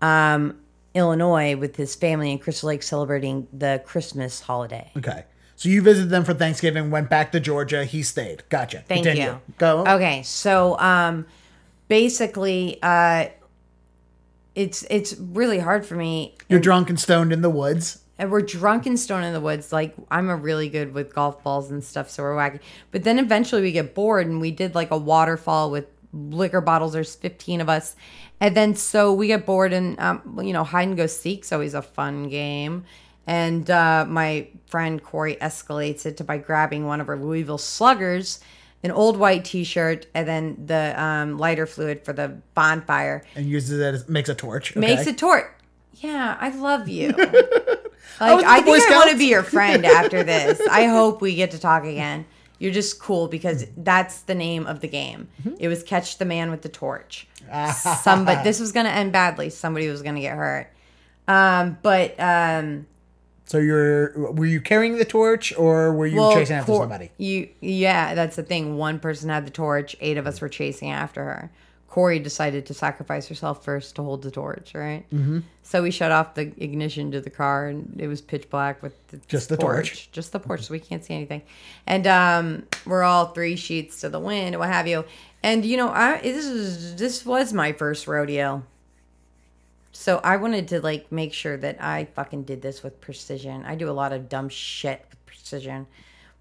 um, Illinois with his family in Crystal Lake celebrating the Christmas holiday. Okay. So you visited them for Thanksgiving, went back to Georgia. He stayed. Gotcha. Thank Continue. you. Go. Okay, so um, basically, uh, it's it's really hard for me. You're drunk and stoned in the woods. and we're drunk and stoned in the woods. Like I'm a really good with golf balls and stuff, so we're wacky. But then eventually we get bored, and we did like a waterfall with liquor bottles. There's 15 of us, and then so we get bored, and um, you know, hide and go seek's always a fun game. And uh, my friend Corey escalates it to by grabbing one of her Louisville Sluggers, an old white T-shirt, and then the um, lighter fluid for the bonfire and uses it as makes a torch. Okay. makes a torch. Yeah, I love you. Like I, Boy think I want to be your friend after this. I hope we get to talk again. You're just cool because that's the name of the game. Mm-hmm. It was catch the man with the torch. Somebody this was gonna end badly. Somebody was gonna get hurt. Um, but um, So you're were you carrying the torch or were you well, chasing after Cor- somebody? You yeah, that's the thing. One person had the torch. Eight of us were chasing after her. Corey decided to sacrifice herself first to hold the torch, right? Mm-hmm. So we shut off the ignition to the car, and it was pitch black with the Just the torch. just the torch, so we can't see anything. And um, we're all three sheets to the wind, what have you. And you know, I this is this was my first rodeo. So I wanted to like make sure that I fucking did this with precision. I do a lot of dumb shit with precision.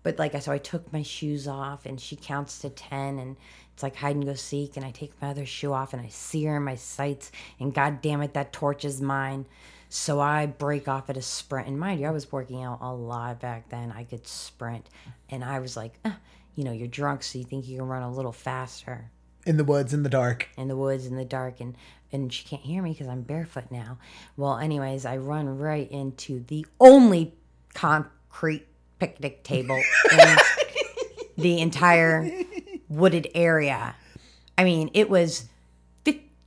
but like, I so I took my shoes off and she counts to 10 and it's like hide and go seek. And I take my other shoe off and I see her in my sights. And God damn it, that torch is mine. So I break off at a sprint. And mind you, I was working out a lot back then. I could sprint. And I was like, "Ah, you know, you're drunk, so you think you can run a little faster In the woods, in the dark. in the woods in the dark and and she can't hear me because I'm barefoot now. Well, anyways, I run right into the only concrete picnic table in the entire wooded area. I mean, it was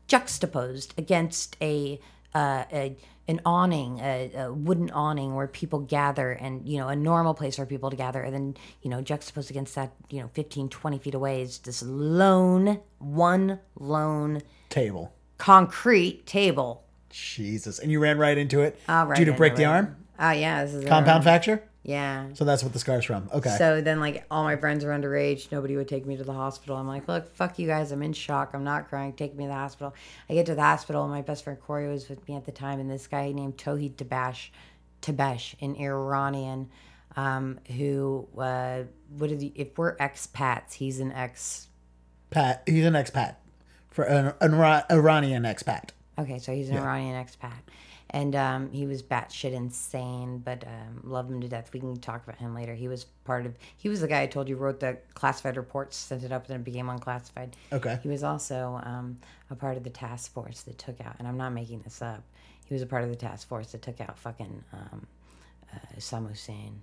juxtaposed against a, uh, a an awning, a, a wooden awning where people gather and, you know, a normal place for people to gather. And then, you know, juxtaposed against that, you know, 15, 20 feet away is this lone, one lone Table. concrete table. Jesus. And you ran right into it. Oh, right Did you into break the arm? Oh, yeah. This is Compound fracture? Yeah. So that's what the scar's from. Okay. So then, like, all my friends were underage. Nobody would take me to the hospital. I'm like, look, fuck you guys. I'm in shock. I'm not crying. Take me to the hospital. I get to the hospital, my best friend Corey was with me at the time, and this guy named Tohid Tabash, Tabesh, an Iranian, um, who, uh, what are the, if we're expats, he's an ex. Pat. He's an expat. For an, an Iranian expat. Okay, so he's an Iranian expat. And um, he was batshit insane, but um, love him to death. We can talk about him later. He was part of. He was the guy I told you wrote the classified reports, sent it up, and it became unclassified. Okay. He was also um, a part of the task force that took out, and I'm not making this up. He was a part of the task force that took out fucking um, uh, Saddam Hussein,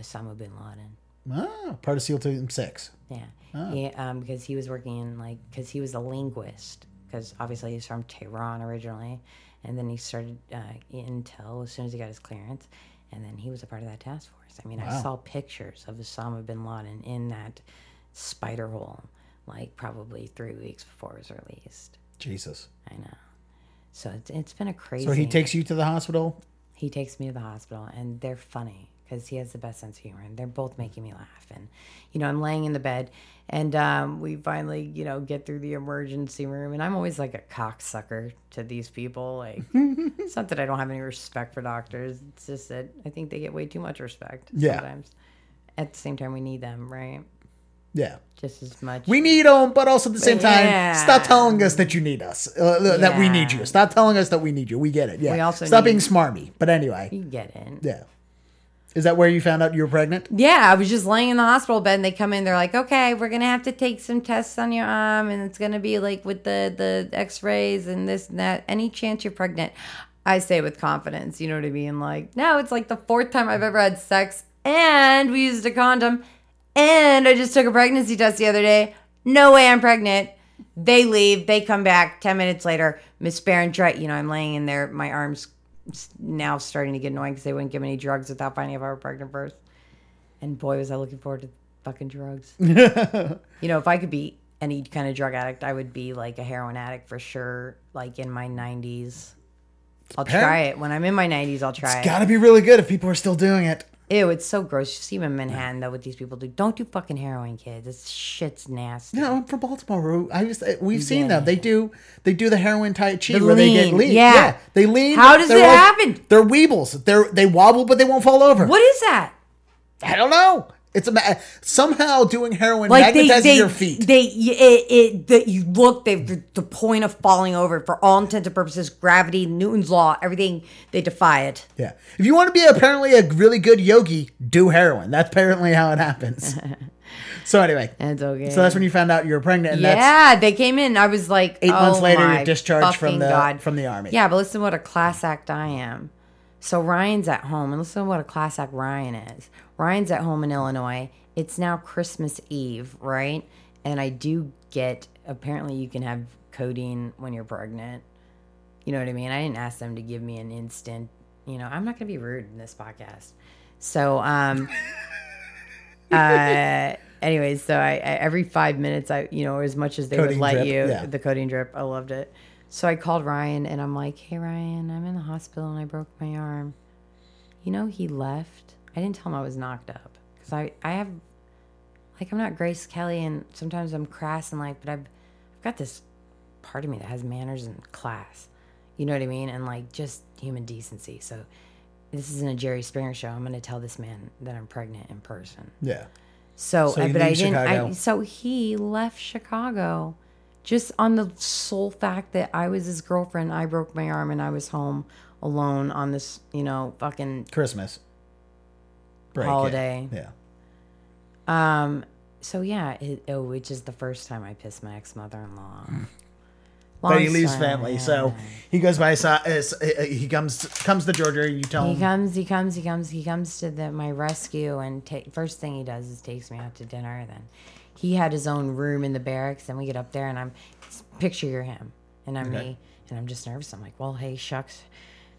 Osama bin Laden. Ah, part of SEAL Team 6. Yeah, he, um, because he was working in like because he was a linguist because obviously he's from Tehran originally, and then he started uh, intel as soon as he got his clearance, and then he was a part of that task force. I mean, I saw pictures of Osama bin Laden in that spider hole, like probably three weeks before it was released. Jesus. I know. So it's, it's been a crazy. So he takes you to the hospital? He takes me to the hospital, and they're funny because he has the best sense of humor, and they're both making me laugh. And you know, I'm laying in the bed, and um, we finally, you know, get through the emergency room, and I'm always like a cocksucker to these people. Like, it's not that I don't have any respect for doctors; it's just that I think they get way too much respect Yeah. sometimes. At the same time, we need them, right? Yeah. Just as much. We need them, but also at the same time, Yeah. stop telling us that you need us, uh, that we need you. Stop telling us that we need you. We get it. Yeah. We also stop need- being smarmy. But anyway, you get it. yeah. Is that where you found out you were pregnant? Yeah, I was just laying in the hospital bed and they come in, they're like, Okay, we're gonna have to take some tests on your arm and it's gonna be like with the the x-rays and this and that. Any chance you're pregnant? I say with confidence, you know what I mean? Like, no, it's like the fourth time I've ever had sex and we used a condom and I just took a pregnancy test the other day. No way I'm pregnant. They leave, they come back 10 minutes later. Miss Barron, you know, I'm laying in there, my arms now starting to get annoying because they wouldn't give me any drugs without finding if I were pregnant first. And boy, was I looking forward to fucking drugs. you know, if I could be any kind of drug addict, I would be like a heroin addict for sure, like in my 90s. I'll try it. When I'm in my 90s, I'll try it. It's gotta be really good if people are still doing it. Ew, it's so gross. You see them in Manhattan, though, what these people do. Don't do fucking heroin, kids. This shit's nasty. No, I'm from Baltimore. I just we've seen Yeah. them. They do they do the heroin tai chi The where they get lean, lean. yeah. they lean. How does it like- happen? They're weebles. They're they wobble, but they won't fall over. What is that? I don't know. It's a ma- somehow doing heroin like magnetizes they your feet. they it, it that you look they the, point of falling over for all intents and purposes gravity Newton's law everything they defy it yeah. If you want to be apparently a really good yogi, do heroin. That's apparently how it happens. so anyway, that's okay so that's when you found out you were pregnant, and that's yeah they came in I was like Eight months oh later, you're discharged from the- God. from the army. yeah but listen what a class act I am so Ryan's at home and listen to what a class act Ryan is Ryan's at home in Illinois it's now Christmas Eve right and I do get apparently you can have codeine when you're pregnant You know what I mean? I didn't ask them to give me an instant, you know, I'm not going to be rude in this podcast. So, um, uh, anyways, so I, I, every five minutes, I, you know, as much as they Codeine would let drip, you, yeah. the codeine drip, I loved it. So I called Ryan and I'm like, hey, Ryan, I'm in the hospital and I broke my arm. You know, he left. I didn't tell him I was knocked up because I, I have, like, I'm not Grace Kelly and sometimes I'm crass in life, but I've, I've got this part of me that has manners and class. You know what I mean? And like just human decency. So this isn't a Jerry Springer show. I'm going to tell this man that I'm pregnant in person. Yeah. So, So but I didn't. I, so he left Chicago just on the sole fact that I was his girlfriend. I broke my arm and I was home alone on this, you know, fucking. Christmas. Break, yeah. Holiday. Yeah. Um. So yeah, it, oh, which is the first time I pissed my ex mother in law. But he leaves family, so he goes by. si- uh, uh, He comes comes to Georgia. And you tell He him. comes, he comes, he comes, he comes to the my rescue, and ta- first thing he does is takes me out to dinner. Then he had his own room in the barracks, and we get up there, and I'm picture you're him, and I'm Okay. me, and I'm just nervous. I'm like, well, hey, shucks,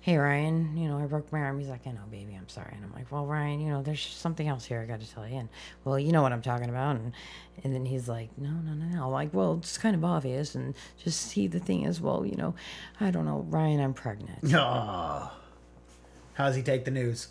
hey Ryan, you know, I broke my arm. He's like, I know, baby, I'm sorry, and I'm like, well, Ryan, you know, there's something else here I got to tell you, and well, you know what I'm talking about, and and then he's like, no, no, no, no, I'm like, well, it's kind of obvious, and just see the thing is, well, you know, I don't know, Ryan, I'm pregnant. Oh. How does he take the news?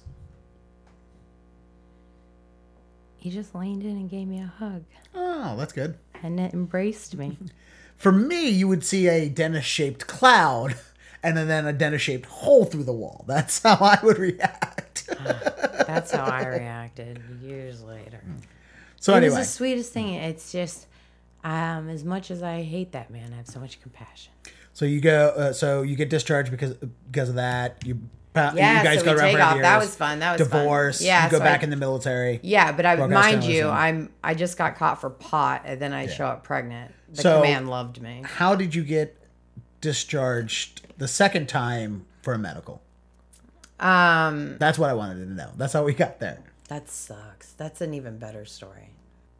He just leaned in and gave me a hug. Oh, that's good. and it embraced me. For me, you would see a dentist shaped cloud and then, a dentist shaped hole through the wall. That's how I would react. That's how I reacted years later. so It anyway, was the sweetest thing. It's just, um, as much as I hate that man, I have so much compassion. so you go, uh, so you get discharged because because of that. You, Yeah, you guys so go around take off. That was fun. That was fun. divorce. Yeah, you go so back I- in the military. Yeah, but I mind you, I'm I just got caught for pot, and then I show up pregnant. The So- command loved me. How did you get discharged the second time for a medical? Um, That's what I wanted to know. That's how we got there. That sucks. That's an even better story.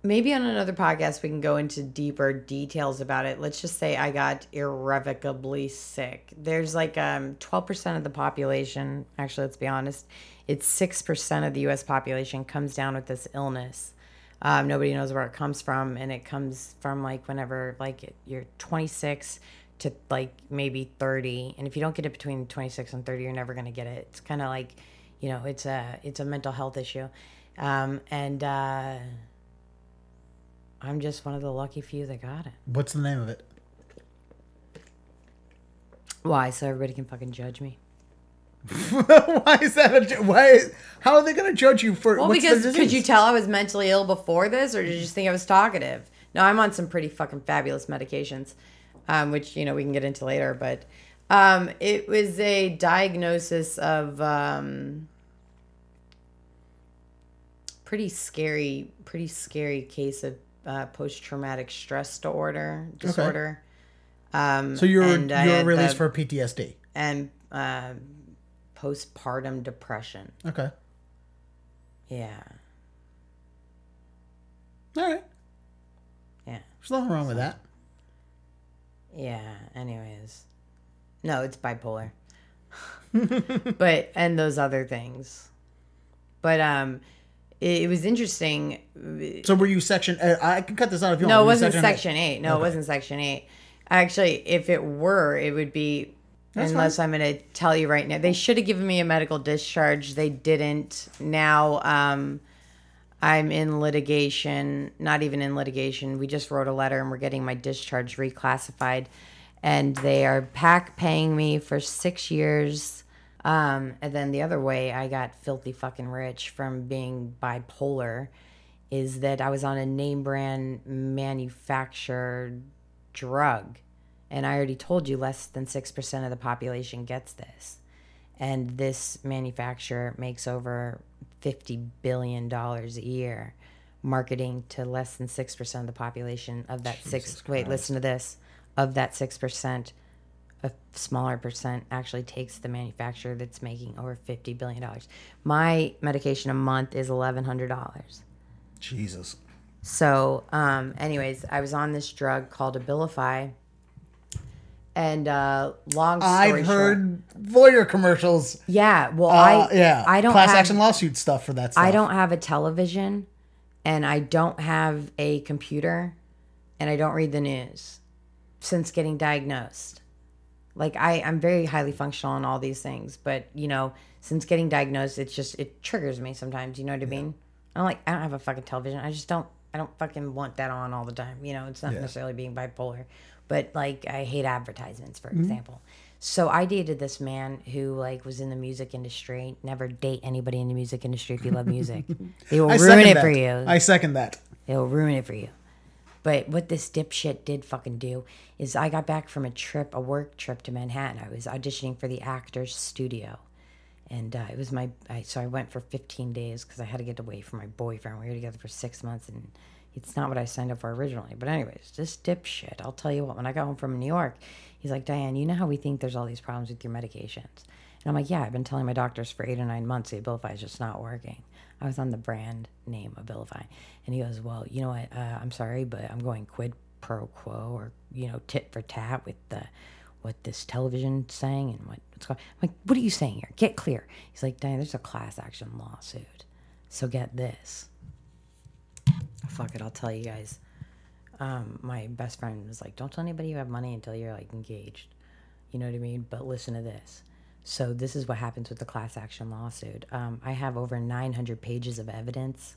Maybe on another podcast we can go into deeper details about it. Let's just say I got irrevocably sick. There's like um 12% of the population, actually let's be honest, it's 6% of the US population comes down with this illness. Um, nobody knows where it comes from and it comes from like whenever like you're 26 to like maybe 30 and if you don't get it between 26 and 30 you're never going to get it. It's kind of like you know it's a it's a mental health issue um, and uh, i'm just one of the lucky few that got it What's the name of it? why so everybody can fucking judge me why is that? A, ju- why? How are they going to judge you for? well because could you tell i was mentally ill before this or did you just think i was talkative no i'm on some pretty fucking fabulous medications um, which you know we can get into later but um, it was a diagnosis of um, pretty scary pretty scary case of uh, post-traumatic stress disorder disorder um, So you were and you were released the- for PTSD. and um postpartum depression Okay. yeah All right. yeah There's nothing wrong with that. Yeah, anyways. No, it's bipolar. but and those other things. But um it, it was interesting. So were you section? Uh, I can cut this out if you No, it want. Were you wasn't section 8. No, it wasn't section 8. Actually, if it were, it would be That's unless I'm going to tell you right now. They should have given me a medical discharge. They didn't. Now um I'm in litigation, not even in litigation. We just wrote a letter and we're getting my discharge reclassified. And they are pack paying me for six years. Um, and then the other way I got filthy fucking rich from being bipolar is that I was on a name brand manufactured drug. And I already told you less than 6% of the population gets this. And this manufacturer makes over $50 billion a year marketing to less than 6% of the population of that six. Wait, listen to this. Of that 6%, a smaller percent actually takes the manufacturer that's making over $50 billion. My medication a month is $1,100. Jesus. So, um, anyways, I was on this drug called Abilify. And uh, long story I've short, heard lawyer commercials. yeah. Well, Uh, I yeah. I don't class have, action lawsuit stuff for that stuff. I don't have a television, and I don't have a computer, and I don't read the news since getting diagnosed. Like I, I'm very highly functional in all these things, but you know, since getting diagnosed, it's just it triggers me sometimes. You know what I mean? I'm like, I don't have a fucking television. I just don't. I don't fucking want that on all the time. You know, it's not necessarily being bipolar, but like I hate advertisements, for example. So I dated this man who like was in the music industry. Never date anybody in the music industry if you love music. They will I ruin it that. for you. I second that. It'll ruin it for you. But what this dipshit did fucking do is I got back from a trip, a work trip to Manhattan. I was auditioning for the Actors Studio. And uh, it was my, I, so I went for 15 days because I had to get away from my boyfriend. We were together for six months and it's not what I signed up for originally. But, anyways, this dipshit, I'll tell you what, when I got home from New York, he's like, Dianne, you know how we think there's all these problems with your medications? And I'm like, yeah, I've been telling my doctors for eight or nine months the Abilify is just not working. I was on the brand name Abilify. And he goes, well, you know what? Uh, I'm sorry, but I'm going quid pro quo or, you know, tit for tat with the, what this television saying and what, what's going I'm like, what are you saying here? Get clear. He's like, Dianne, there's a class action lawsuit. So get this. Fuck it, I'll tell you guys. Um, my best friend was like, don't tell anybody you have money until you're like engaged. You know what I mean? But listen to this. So this is what happens with the class action lawsuit. Um, I have over 900 pages of evidence,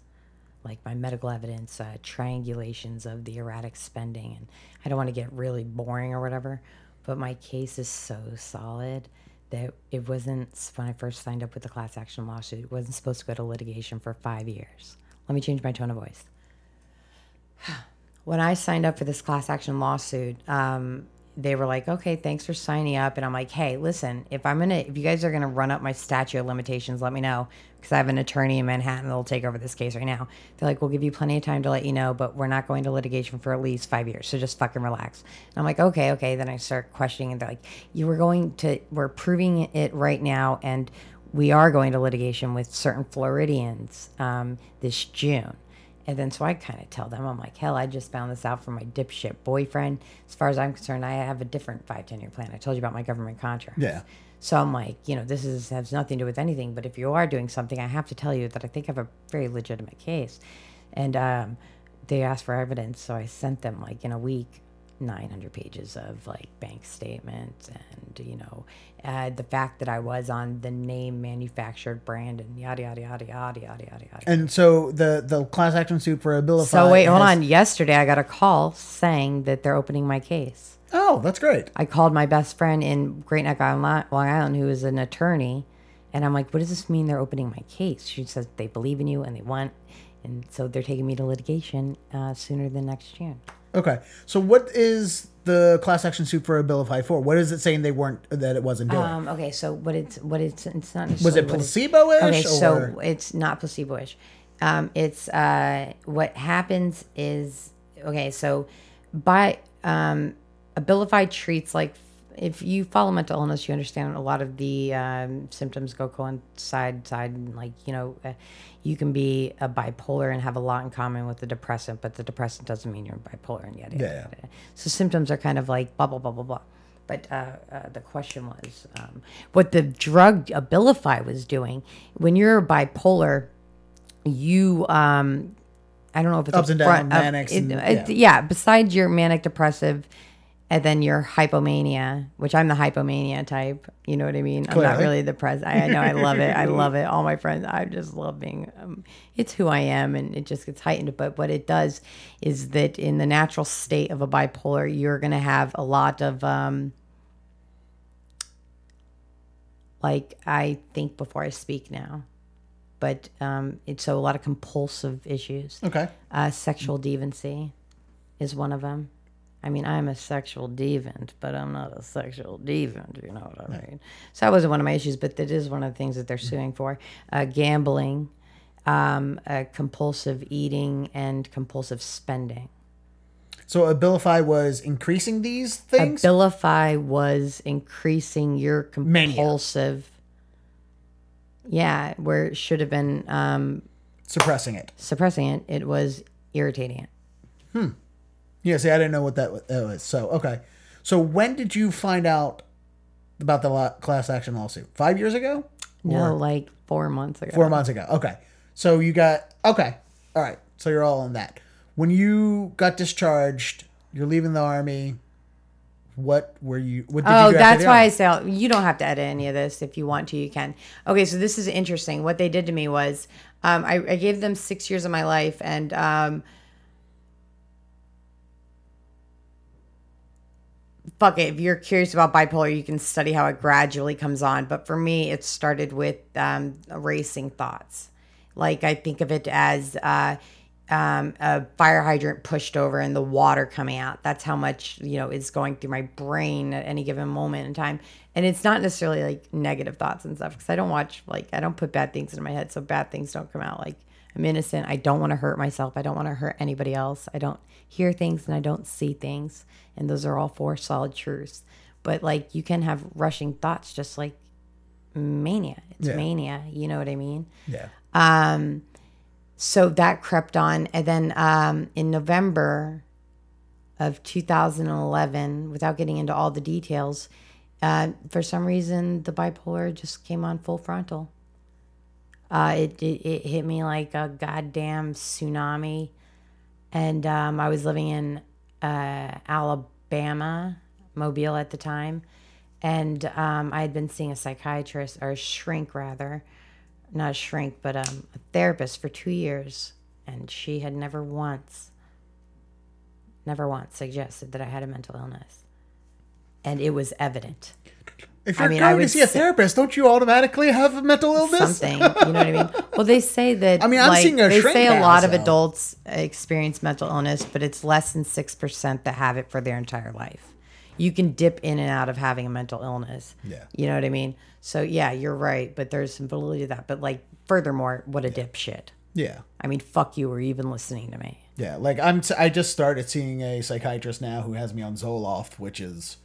like my medical evidence, uh, triangulations of the erratic spending, and I don't want to get really boring or whatever, but my case is so solid that it wasn't when I first signed up with the class action lawsuit. It wasn't supposed to go to litigation for five years. Let me change my tone of voice when I signed up for this class action lawsuit, um, they were like, "Okay, thanks for signing up." And I'm like, "Hey, listen, if I'm gonna, if you guys are gonna run up my statute of limitations, let me know because I have an attorney in Manhattan that'll take over this case right now." They're like, "We'll give you plenty of time to let you know, but we're not going to litigation for at least five years, so just fucking relax." And I'm like, "Okay, okay." Then I start questioning, and they're like, "You were going to, we're proving it right now, and we are going to litigation with certain Floridians um, this June." And then so I kind of tell them, I'm like, hell, I just found this out from my dipshit boyfriend. As far as I'm concerned, I have a different five, 10 year plan. I told you about my government contract. Yeah. So I'm like, you know, this is has nothing to do with anything. But if you are doing something, I have to tell you that I think I have a very legitimate case. And um, they asked for evidence, so I sent them like in a week 900 pages of like bank statements and you know uh, the fact that I was on the name manufactured brand and yada yada yada yada yada yada yada. And so the the class action suit for Abilify. So wait, hold has- on. Yesterday, I got a call saying that they're opening my case. Oh, that's great. I called my best friend in Great Neck Island, Long Island, who is an attorney, and I'm like, "What does this mean? They're opening my case?" She says they believe in you and they want, and so they're taking me to litigation uh, sooner than next June. Okay. So what is the class action suit for a bill of Abilify for? What is it saying they weren't that it wasn't doing? Um, okay, so what it's what it's it's not was it placebo-ish? Okay, so it's not placebo-ish. Um, it's uh, what happens is okay. So by um, Abilify treats like if you follow mental illness, you understand a lot of the um, symptoms go coincide side. Like you know, uh, you can be a bipolar and have a lot in common with the depressant, but the depressant doesn't mean you're bipolar and yada. Yeah, yeah. So symptoms are kind of like blah blah blah blah blah. But uh, uh, the question was um, what the drug Abilify was doing. When you're bipolar, you um, I don't know if it's Ups and down, front, manics it- and- it- yeah. yeah. Besides your manic depressive, and then your hypomania, which I'm the hypomania type. You know what I mean? I'm not really the pres. I, I know I love it. I love it. All my friends, I just love being. Um, it's who I am, and it just gets heightened. But what it does is that in the natural state of a bipolar, you're going to have a lot of. Um, like I think before I speak now, but um, it's so a lot of compulsive issues. Okay. Uh, sexual deviancy is one of them. I mean, I'm a sexual deviant, but I'm not a sexual deviant. You know what I mean? So that wasn't one of my issues, but that is one of the things that they're suing for. Uh, gambling, um, uh, compulsive eating, and compulsive spending. So Abilify was increasing these things. Abilify was increasing your Mania. compulsive. Yeah, where it should have been um, suppressing it. suppressing it, it was irritating it. Yeah, see, I didn't know what that was. So, okay. So, when did you find out about the class action lawsuit? Five years ago? No, like four months ago. Four months ago. Okay. So, you got, okay. All right. So, you're all on that. When you got discharged, you're leaving the army. What were you, what did Oh, you that's why I say you don't have to edit any of this. If you want to, you can. Okay, so this is interesting. What they did to me was um, I, I gave them six years of my life, and um, fuck it. If you're curious about bipolar, you can study how it gradually comes on. But for me, it started with um, racing thoughts. Like I think of it as uh, um, a fire hydrant pushed over and the water coming out. That's how much you know is going through my brain at any given moment in time. And it's not necessarily like negative thoughts and stuff because I don't watch like I don't put bad things in my head, so bad things don't come out. Like I'm innocent. I don't want to hurt myself. I don't want to hurt anybody else. I don't hear things and I don't see things. And those are all four solid truths. But like you can have rushing thoughts just like mania. It's Yeah. mania. You know what I mean? Yeah. Um, so that crept on. And then um, in November of 2011, without getting into all the details, uh, for some reason, the bipolar just came on full frontal. Uh, it, it, it hit me like a goddamn tsunami. And um, I was living in uh, Alabama, Mobile at the time. And um, I had been seeing a psychiatrist, or a shrink rather, not a shrink, but um, a therapist for two years. And she had never once, never once suggested that I had a mental illness. And it was evident. If you're mean, I going to see a say- therapist, don't you automatically have a mental illness? something. You know what I mean? Well, they say that. I mean, I'm like, seeing a They say a now, lot of so- adults experience mental illness, but it's less than six percent that have it for their entire life. You can dip in and out of having a mental illness. Yeah. You know what I mean? So yeah, you're right, but there's some validity to that. But like, furthermore, what a dipshit. Yeah. I mean, fuck you or even listening to me. Yeah, like I'm. T- I just started seeing a psychiatrist now who has me on Zoloft, which is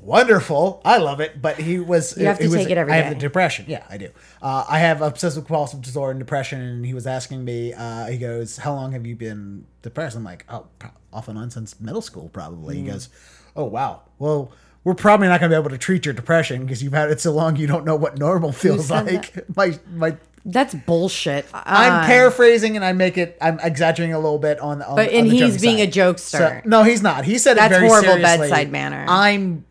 wonderful. I love it. But he was. You have to was- take it every I have day. the depression. Yeah, I do. Uh, I have obsessive compulsive disorder and depression, and he was asking me. Uh, he goes, "How long have you been depressed?" I'm like, "Oh, pro- off and on since middle school, probably." Mm. He goes, "Oh wow. Well." We're probably not going to be able to treat your depression because you've had it so long you don't know what normal feels like. My my That's bullshit. I'm Uh, paraphrasing and I make it. I'm exaggerating a little bit on. The on But- on and the he's being side. a jokester. So- no, he's not. He said That's it very horrible seriously. bedside manner. I'm.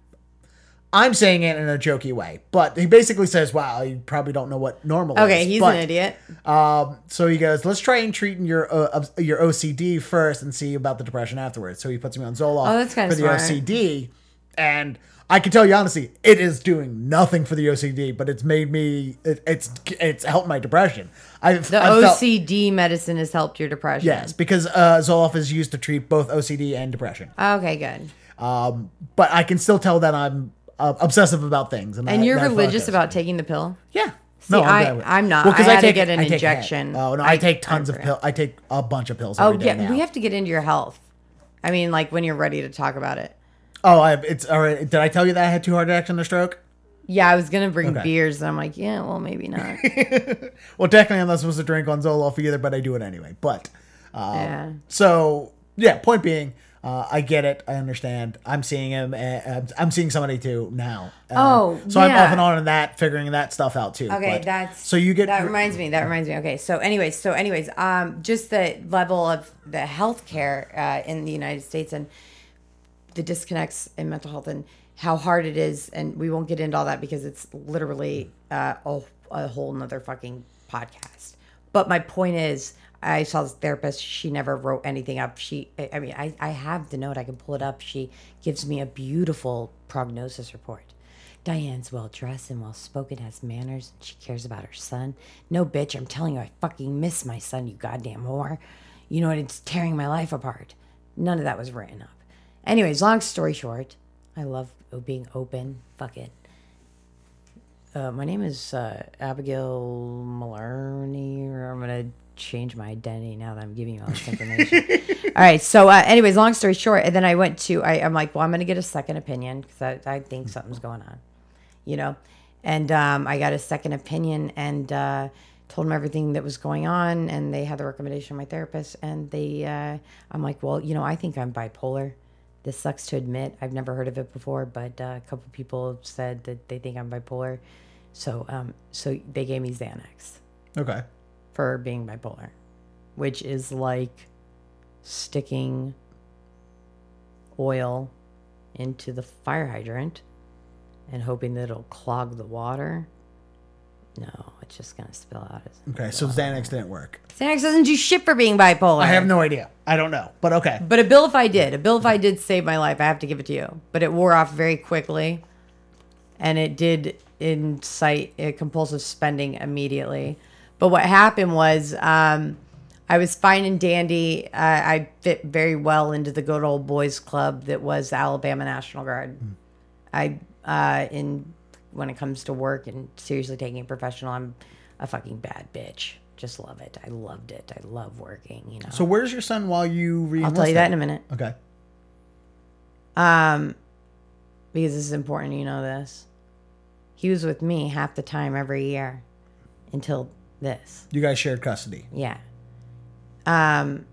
I'm saying it in a jokey way, but he basically says, "Wow, you probably don't know what normal is." Okay, he's But, an idiot. Um, so he goes, "Let's try and treat your uh, your OCD first, and see about the depression afterwards." So he puts me on Zoloft Oh, that's for the smart. OCD, and I can tell you honestly, it is doing nothing for the OCD, but it's made me. It, it's it's helped my depression. I've The I've felt- OCD medicine has helped your depression. Yes, because uh, Zoloft is used to treat both OCD and depression. Okay, good. Um, but I can still tell that I'm uh, obsessive about things. And, And you're religious about taking the pill? Yeah. See, I- I'm not. I had to get an I injection. Oh no, I, I- take tons I of pills. I take a bunch of pills. Oh every day yeah, now. we have to get into your health. I mean, like when you're ready to talk about it. Oh, I, it's all right. Did I tell you that I had two heart attacks and a stroke? Yeah, I was gonna bring Okay. beers, and I'm like, yeah, well, maybe not. Well, technically, I'm not supposed to drink on Zoloft either, but I do it anyway. But yeah. so yeah. Point being, uh, I get it. I understand. I'm seeing him. Uh, I'm seeing somebody too now. Uh, Oh, so I'm yeah. off and on in that, figuring that stuff out too. Okay, But- that's so you get that reminds me. That reminds me. Okay, so anyways, so anyways, um, just the level of the healthcare uh, in the United States and the disconnects in mental health and how hard it is, and we won't get into all that because it's literally uh, a, a whole nother fucking podcast. But my point is, I saw this therapist. She never wrote anything up. She, I mean, I, I have the note. I can pull it up. She gives me a beautiful prognosis report. Dianne's well dressed and well spoken, has manners, she cares about her son. No, bitch, I'm telling you, I fucking miss my son, you goddamn whore. You know what? It's tearing my life apart. None of that was written up. Anyways, long story short, I love being open. Fuck it. Uh, my name is uh, Abigail Maloney, or I'm gonna change my identity now that I'm giving you all this information. all right. So, uh, anyways, long story short, and then I went to. I, I'm like, well, I'm gonna get a second opinion because I, I think something's going on, you know, and um, I got a second opinion and uh, told them everything that was going on, and they had the recommendation of my therapist, and they, uh, I'm like, well, you know, I think I'm bipolar. This sucks to admit. I've never heard of it before, but uh, a couple people said that they think I'm bipolar. So, um, so they gave me Xanax okay. For being bipolar, which is like sticking oil into the fire hydrant and hoping that it'll clog the water. No, it's just gonna spill out. Okay, so Xanax didn't work. Xanax doesn't do shit for being bipolar. I have no idea. I don't know, but okay. But Abilify did. Abilify did save my life. I have to give it to you. But it wore off very quickly, and it did incite a compulsive spending immediately. But what happened was, um, I was fine and dandy. Uh, I fit very well into the good old boys club that was Alabama National Guard. I uh, in when it comes to work and seriously taking it professional, I'm a fucking bad bitch. Just love it. I loved it. I love working. You know. So where's your son while you re I'll tell you that in a minute. Okay. Um, because this is important. You know this. He was with me half the time every year until this. You guys shared custody. Yeah. Um,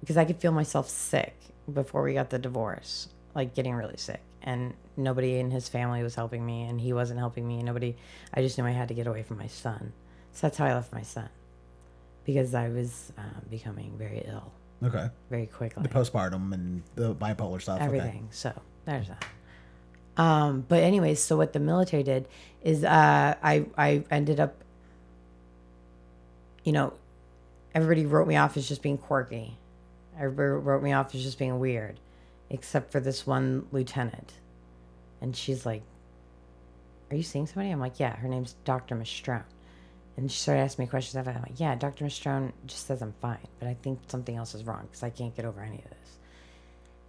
because I could feel myself sick before we got the divorce, like getting really sick, and nobody in his family was helping me, and he wasn't helping me, nobody. I just knew I had to get away from my son, so that's how I left my son, because I was uh, becoming very ill Okay. very quickly. The postpartum and the bipolar stuff. Okay. everything. So there's that. Um, but anyways, so what the military did is uh, I I ended up, you know, everybody wrote me off as just being quirky. Everybody wrote me off as just being weird, except for this one lieutenant, and she's like, "Are you seeing somebody?" I'm like, "Yeah." Her name's Dr. Mistrone. And she started asking me questions. I'm like, yeah, Dr. Mistrone just says I'm fine, but I think something else is wrong because I can't get over any of this.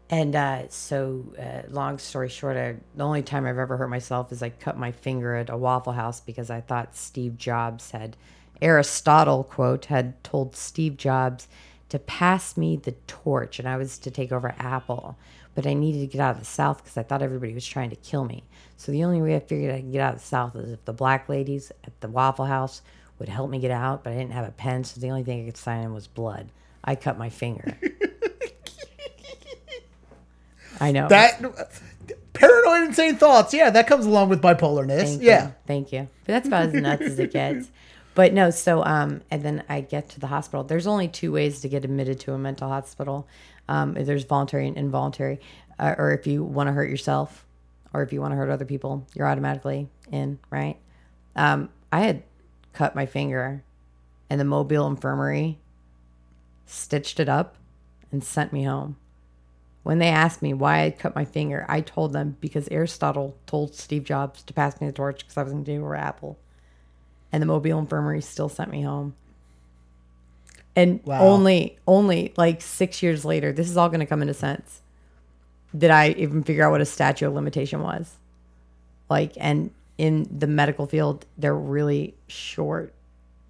And uh, so, uh, long story short, I, the only time I've ever hurt myself is I cut my finger at a Waffle House because I thought Steve Jobs had, Aristotle, quote, had told Steve Jobs to pass me the torch and I was to take over Apple. But I needed to get out of the South because I thought everybody was trying to kill me. So the only way I figured I could get out of the South is if the black ladies at the Waffle House would help me get out, but I didn't have a pen, so the only thing I could sign in was blood. I cut my finger. I know. That paranoid, insane thoughts. Yeah, that comes along with bipolarness. Thank yeah. you. Thank you. But that's about as nuts as it gets. But no, so um, and then I get to the hospital. There's only two ways to get admitted to a mental hospital. Um, there's voluntary and involuntary, uh, or if you want to hurt yourself, or if you want to hurt other people, you're automatically in, right? Um, I had cut my finger, and the Mobile Infirmary stitched it up and sent me home. When they asked me why I cut my finger, I told them because Aristotle told Steve Jobs to pass me the torch because I was going to do Apple. And the Mobile Infirmary still sent me home. And Wow. only, only like six years later, this is all going to come into sense. Did I even figure out what a statute of limitation was? Like, and in the medical field, they're really short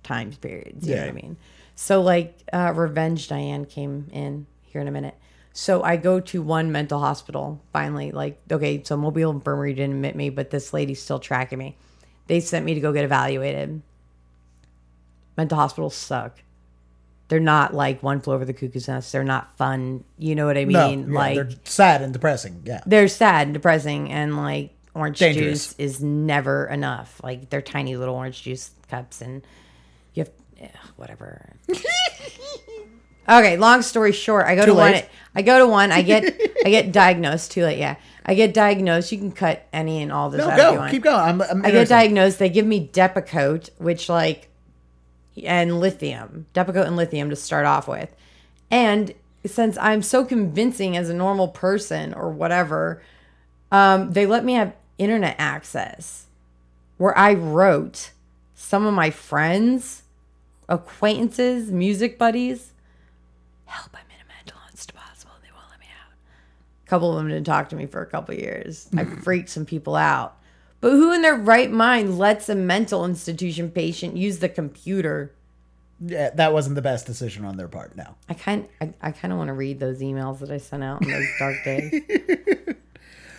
time periods. You know Yeah. what I mean? So, like, uh, Revenge Dianne came in here in a minute. So I go to one mental hospital finally. Like, okay, so Mobile Infirmary didn't admit me, but this lady's still tracking me. They sent me to go get evaluated. Mental hospitals suck. They're not like one flew over the cuckoo's nest. They're not fun. You know what I No, mean? yeah, like they're sad and depressing. Yeah. they're sad and depressing and like orange Dangerous. juice is never enough like they're tiny little orange juice cups and you have ugh, whatever okay long story short i go Too to one i go to one i get i get diagnosed too late yeah i get diagnosed you can cut any and all this No, out if you go. want. Keep going. I'm, I'm I get diagnosed. They give me Depakote, which like, and lithium, Depakote and lithium to start off with. And since I'm so convincing as a normal person or whatever, um, they let me have internet access where I wrote some of my friends, acquaintances, music buddies, help, I'm in a mental hospital. They won't let me out. A couple of them didn't talk to me for a couple of years. I freaked some people out. But who in their right mind lets a mental institution patient use the computer? Yeah, that wasn't the best decision on their part. No. I kind I, I kind of want to read those emails that I sent out in those dark days.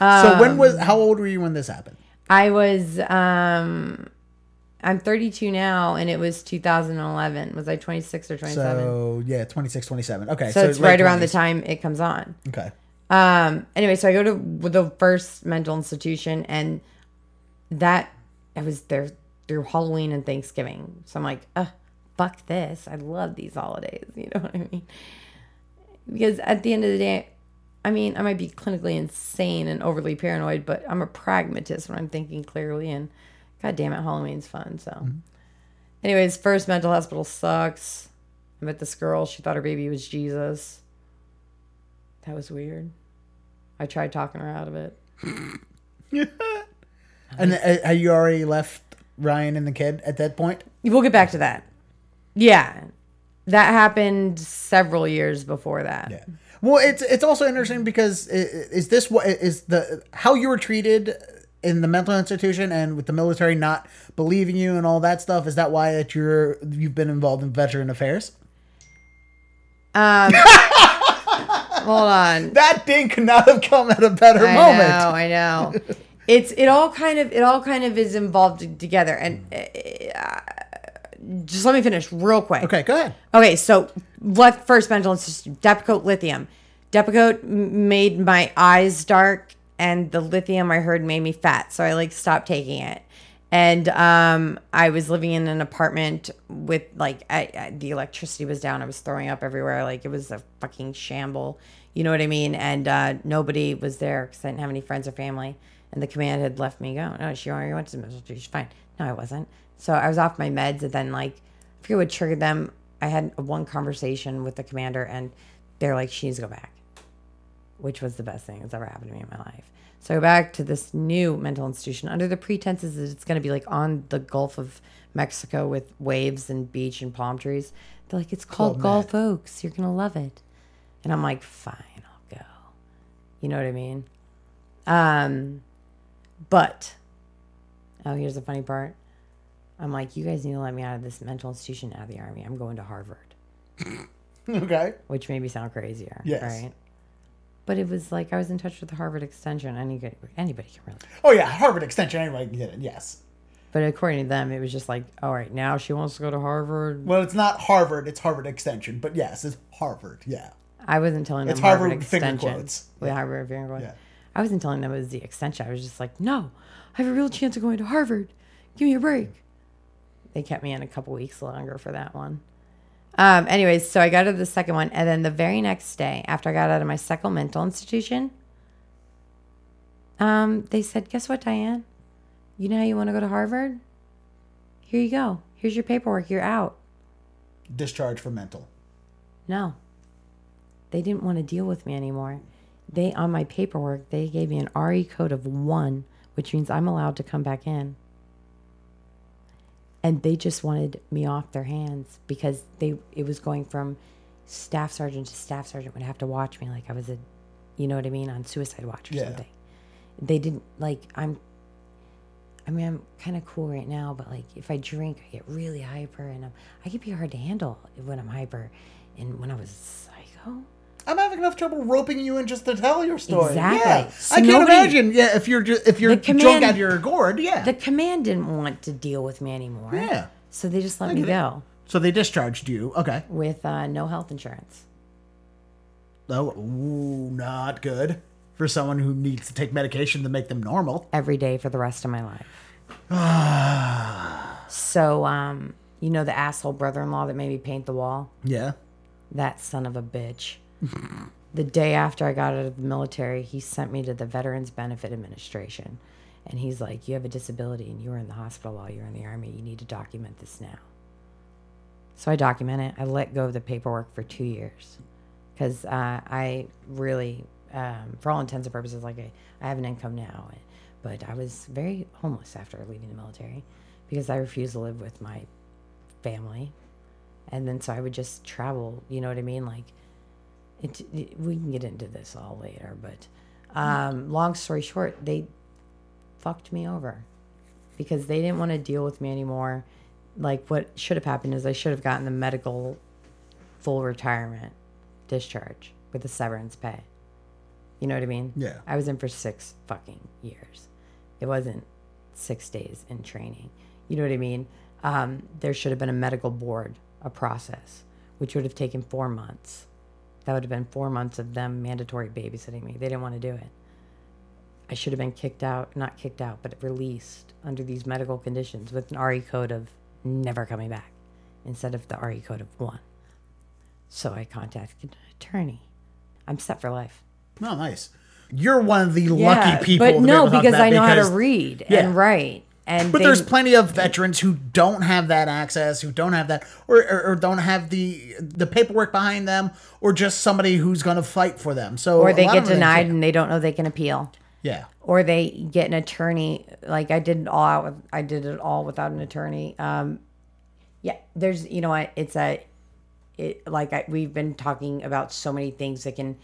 so when was? How old were you when this happened? I was um I'm 32 now and it was 2011. Was I 26 or 27? So, So yeah, 26, 27. Okay. So, it's late right around the time it comes on. Okay. Um anyway, so I go to the first mental institution and that I was there through Halloween and Thanksgiving. So I'm like, uh, fuck this. I love these holidays. You know what I mean? Because at the end of the day, I mean, I might be clinically insane and overly paranoid, but I'm a pragmatist when I'm thinking clearly and God damn it, Halloween's fun. So, anyways, first mental hospital sucks. I met this girl. She thought her baby was Jesus. That was weird. I tried talking her out of it. And uh, had you already left Ryan and the kid at that point? We'll get back to that. Yeah, that happened several years before that. Yeah. Well, it's it's also interesting because is this what is the how you were treated in the mental institution and with the military not believing you and all that stuff? Is that why that you're you've been involved in veteran affairs? Um, hold on. That thing could not have come at a better I moment. know, I know. It's it all kind of it all kind of is involved together, and uh, just let me finish real quick. Okay, go ahead. Okay, so left first mental institution, Depakote lithium. Depakote made my eyes dark, and the lithium I heard made me fat, so I like stopped taking it. And um, I was living in an apartment with like I, I, the electricity was down. I was throwing up everywhere. Like it was a fucking shamble. You know what I mean? And uh, nobody was there because I didn't have any friends or family. And the command had left me go. No, she already went to the mental she's Fine. No, I wasn't. So I was off my meds, and then like I forget what triggered them. I had one conversation with the commander, and they're like, "She needs to go back," which was the best thing that's ever happened to me in my life. So I go back to this new mental institution under the pretenses that it's going to be like on the Gulf of Mexico with waves and beach and palm trees. They're like, "It's called Med. Gulf Oaks. You're gonna love it," and I'm like, "Fine, I'll go." You know what I mean? Um, but oh, here's the funny part. I'm like, you guys need to let me out of this mental institution, out of the army. I'm going to Harvard, Okay. which made me sound crazier. Yes. Right. But it was like I was in touch with the Harvard Extension. Anybody, anybody can really. Oh yeah, Harvard Extension. Anybody can get it. Yes. But according to them, it was just like, all right, now she wants to go to Harvard. Well, it's not Harvard. It's Harvard Extension. But yes, it's Harvard. Yeah. I wasn't telling them It's Harvard, Harvard finger Extension. quotes. With Harvard finger quotes. Yeah. I wasn't telling them it was the extension. I was just like, no, I have a real chance of going to Harvard. Give me a break. They kept me in a couple weeks longer for that one. Um, anyways, so I got to the second one, and then the very next day, after I got out of my second mental institution, um, they said, "Guess what, Dianne? You know how you want to go to Harvard? Here you go. Here's your paperwork. You're out." Discharge for mental. No. They didn't want to deal with me anymore. They on my paperwork, they gave me an RE code of 1, which means I'm allowed to come back in. And they just wanted me off their hands because they it was going from staff sergeant to staff sergeant would have to watch me like I was a you know what I mean on suicide watch or Yeah. something. They didn't like I'm I mean, I'm kind of cool right now, but like if I drink, I get really hyper, and I'm, I can be hard to handle when I'm hyper. And when I was psycho, I'm having enough trouble roping you in just to tell your story. Exactly. Yeah. So I can't nobody- imagine. Yeah, if you're just if you're command- drunk out of your gourd, yeah. the command didn't want to deal with me anymore. Yeah. So they just let me it. go so they discharged you. Okay. with uh, no health insurance. Oh, ooh, not good for someone who needs to take medication to make them normal. every day for the rest of my life. so, um, you know the asshole brother-in-law that made me paint the wall? Yeah. That son of a bitch. The day after I got out of the military, he sent me to the Veterans Benefit Administration. And he's like, You have a disability and you were in the hospital while you were in the Army. You need to document this now. So I document it. I let go of the paperwork for two years because uh, I really, um, for all intents and purposes, like I, I have an income now. But I was very homeless after leaving the military because I refused to live with my family and then so I would just travel. You know what I mean? Like, it, it- we can get into this all later, but um, long story short, they fucked me over because they didn't want to deal with me anymore. Like, what should have happened is I should have gotten the medical full retirement discharge with the severance pay. You know what I mean? Yeah. I was in for six fucking years. It wasn't six days in training. You know what I mean? Um, there should have been a medical board, a process, which would have taken four months. That would have been four months of them mandatory babysitting me. They didn't want to do it. I should have been kicked out, not kicked out, but released under these medical conditions with an RE code of never coming back instead of the RE code of one. So I contacted an attorney. I'm set for life. Oh, nice. You're one of the lucky people. But no, because I know how to read Yeah. and write. And But they- there's plenty of veterans who don't have that access, who don't have that, or, or, or don't have the the paperwork behind them, or just somebody who's going to fight for them. So or they get denied and they don't know they can appeal. Yeah, or they get an attorney. Like I did it all out with, I did it all without an attorney. Um, yeah, there's, you know what, it's a, it, like I, we've been talking about so many things that can,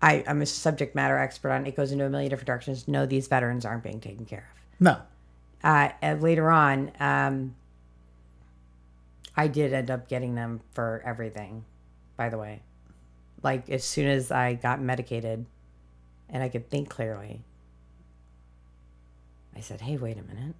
I, I'm a subject matter expert on, it goes into a million different directions. No, these veterans aren't being taken care of. no, Uh, and later on, um, I did end up getting them for everything, by the way. Like as soon as I got medicated and I could think clearly, I said, hey, wait a minute.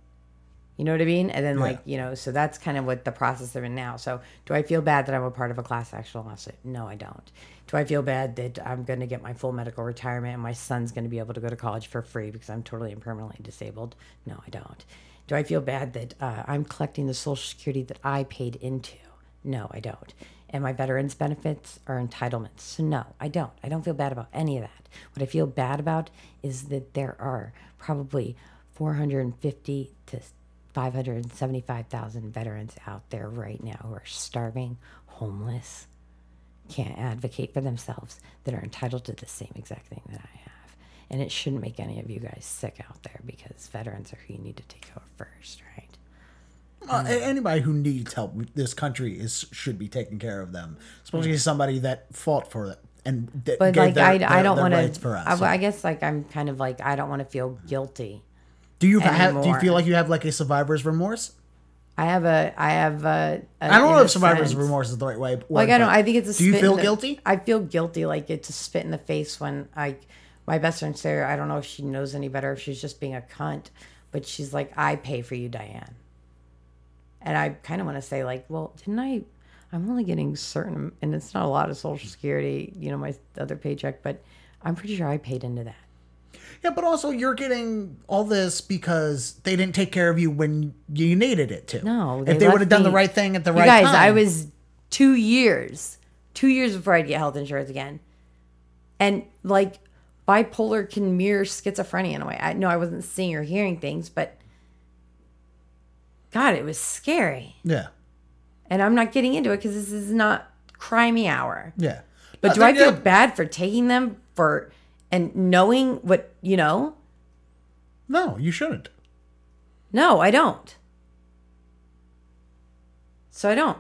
You know what I mean? And then, like, you know, so that's kind of what the process I'm in now. So, do I feel bad that I'm a part of a class action lawsuit? No, I don't. Do I feel bad that I'm going to get my full medical retirement and my son's going to be able to go to college for free because I'm totally and permanently disabled? No, I don't. Do I feel bad that uh, I'm collecting the Social Security that I paid into? No, I don't. And my veterans benefits are entitlements. So, no, I don't. I don't feel bad about any of that. What I feel bad about is that there are probably 450 to 575,000 veterans out there right now who are starving, homeless, can't advocate for themselves, that are entitled to the same exact thing that I have. And it shouldn't make any of you guys sick out there because veterans are who you need to take care of first, right? Uh, anybody who needs help this country is should be taking care of them, especially somebody that fought for it and that But gave like, their- I, I don't want to, for us. I, I guess like I'm kind of like, I don't want to feel guilty. Do you have? Do you feel like you have like a survivor's remorse? I have a, I have a, a I don't know if survivor's sense- remorse is the right way. Like I don't. I think it's a. Do you feel the- guilty? I feel guilty. Like it's a spit in the face when I, my best friend Sarah. I don't know if she knows any better. If she's just being a cunt, but she's like, I pay for you, Dianne. And I kind of want to say like, well, didn't I? I'm only getting certain, and it's not a lot of Social Security, you know, my other paycheck, but I'm pretty sure I paid into that. Yeah, but also you're getting all this because they didn't take care of you when you needed it to. No, they if they would have done the right thing at the right guys, time. Guys, I was two years, two years before I'd get health insurance again, and like bipolar can mirror schizophrenia in a way. I know I wasn't seeing or hearing things, but God, it was scary. Yeah, And I'm not getting into it because this is not crimey hour. yeah. But Uh, do I feel yeah, bad for taking them for and knowing what you know? No, you shouldn't. No, I don't. So I don't.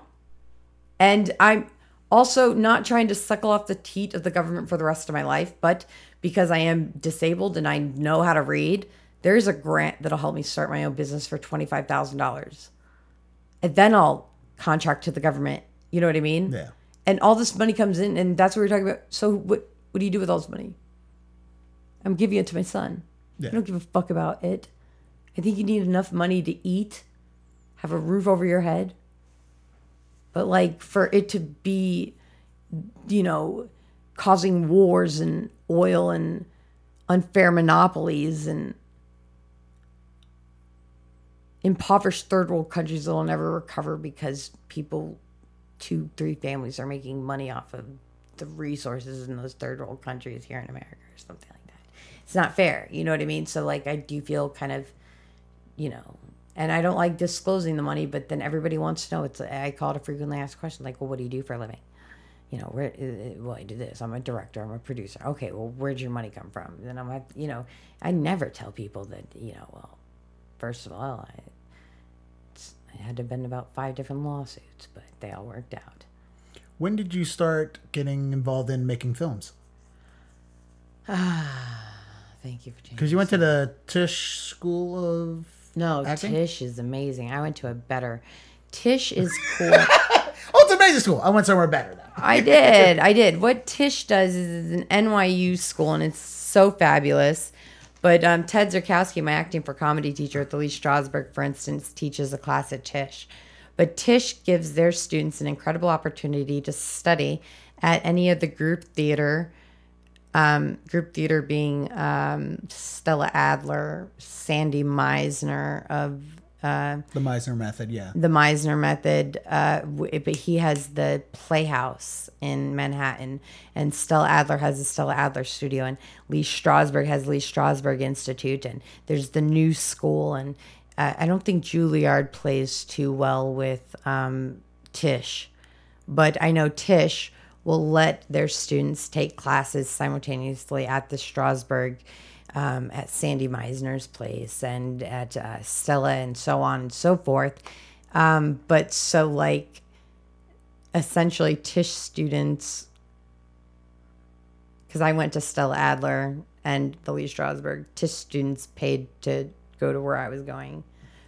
And I'm also not trying to suckle off the teat of the government for the rest of my life, but because I am disabled and I know how to read, there's a grant that'll help me start my own business for $25,000. And then I'll contract to the government. You know what I mean? Yeah. And all this money comes in, and that's what we're talking about. So what? What do you do with all this money? I'm giving it to my son. Yeah. I don't give a fuck about it. I think you need enough money to eat, have a roof over your head. But like for it to be, you know, causing wars and oil and unfair monopolies and impoverished third world countries that will never recover because people two, three families are making money off of the resources in those third world countries here in America or something like that. It's not fair. You know what I mean? So like I do feel kind of, you know, and I don't like disclosing the money, but then everybody wants to know. It's I call it a frequently asked question, like, well, what do you do for a living? You know, where? uh, Well, I do this. I'm a director. I'm a producer. Okay, well, where'd your money come from? Then I'm like, you know, I never tell people that. You know, well, first of all, I, it's, I had to been about five different lawsuits, but they all worked out. When did you start getting involved in making films? Thank you for changing. Because you went to the Tisch School of. No, acting? Tisch is amazing. I went to a better. Tisch is cool. Oh, it's amazing school. I went somewhere better though. I did. I did. What Tisch does is it's an NYU school, and it's so fabulous. But um, Ted Zerkowski, my acting for comedy teacher at the Lee Strasberg, for instance, teaches a class at Tisch. But Tisch gives their students an incredible opportunity to study at any of the group theater, um, group theater being um, Stella Adler, Sandy Meisner of The Meisner method, yeah. the Meisner method, uh, w- but he has the Playhouse in Manhattan, and Stella Adler has the Stella Adler Studio, and Lee Strasberg has Lee Strasberg Institute, and there's the New School, and I I don't think Juilliard plays too well with um, Tisch, but I know Tisch will let their students take classes simultaneously at the Strasberg, um, at Sandy Meisner's place, and at uh, Stella, and so on and so forth. Um, but so, like, essentially, Tisch students, because I went to Stella Adler and the Lee Strasberg, Tisch students paid to go to where I was going.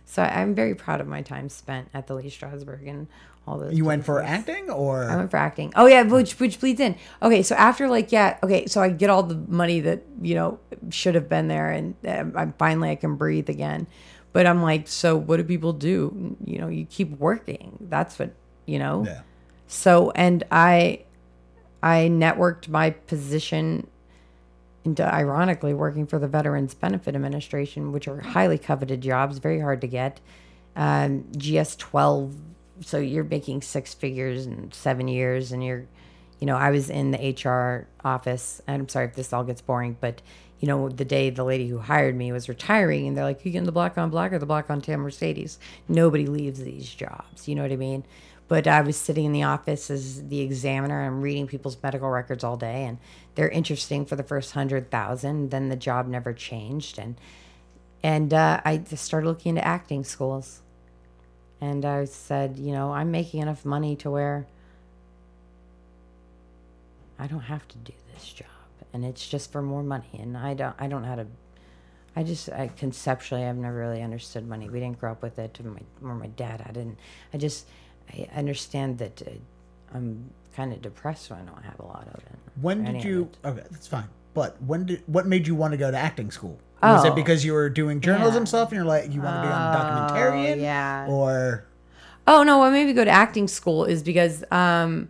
So I'm very proud of my time spent at the Lee Strasberg and all those. You went for places. acting, or I went for acting. Oh yeah, which which bleeds in. Okay, so after like yeah, okay, so I get all the money that you know should have been there, and um, I'm finally I can breathe again. But I'm like, so what do people do? You know, you keep working. That's what you know. yeah, So and I, I networked my position into ironically working for the Veterans Benefit Administration, which are highly coveted jobs, very hard to get. Um, GS twelve, so you're making six figures in seven years, and you're, you know, I was in the HR office, and I'm sorry if this all gets boring, but you know, the day the lady who hired me was retiring, and they're like, "You getting the black on black or the black on tan Mercedes?" Nobody leaves these jobs, you know what I mean? But I was sitting in the office as the examiner. I'm reading people's medical records all day, and they're interesting for the first hundred thousand. Then the job never changed, and and uh, I just started looking into acting schools. And I said, you know, I'm making enough money to where I don't have to do this job, and it's just for more money. And I don't, I don't know how to. I just, I conceptually, I've never really understood money. We didn't grow up with it. My, or my dad, I didn't. I just, I understand that uh, I'm kind of depressed when I don't have a lot of it. when did you? Okay, that's fine. But when did what made you want to go to acting school? Was it Oh. because you were doing journalism Yeah. stuff and you're like you want to be on a documentarian? yeah. Or Oh no, what made me go to acting school is because um,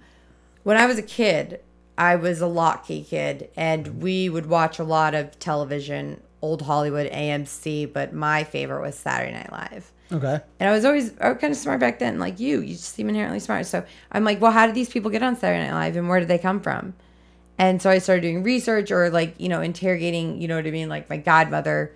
when I was a kid, I was a Lockheed kid, and we would watch a lot of television, old Hollywood, AMC, but my favorite was Saturday Night Live. okay, And I was always I was kind of smart back then, like you. You just seem inherently smart. So I'm like, well, how did these people get on Saturday Night Live, and where did they come from? And so I started doing research, or like you know, interrogating. You know what I mean? Like my godmother,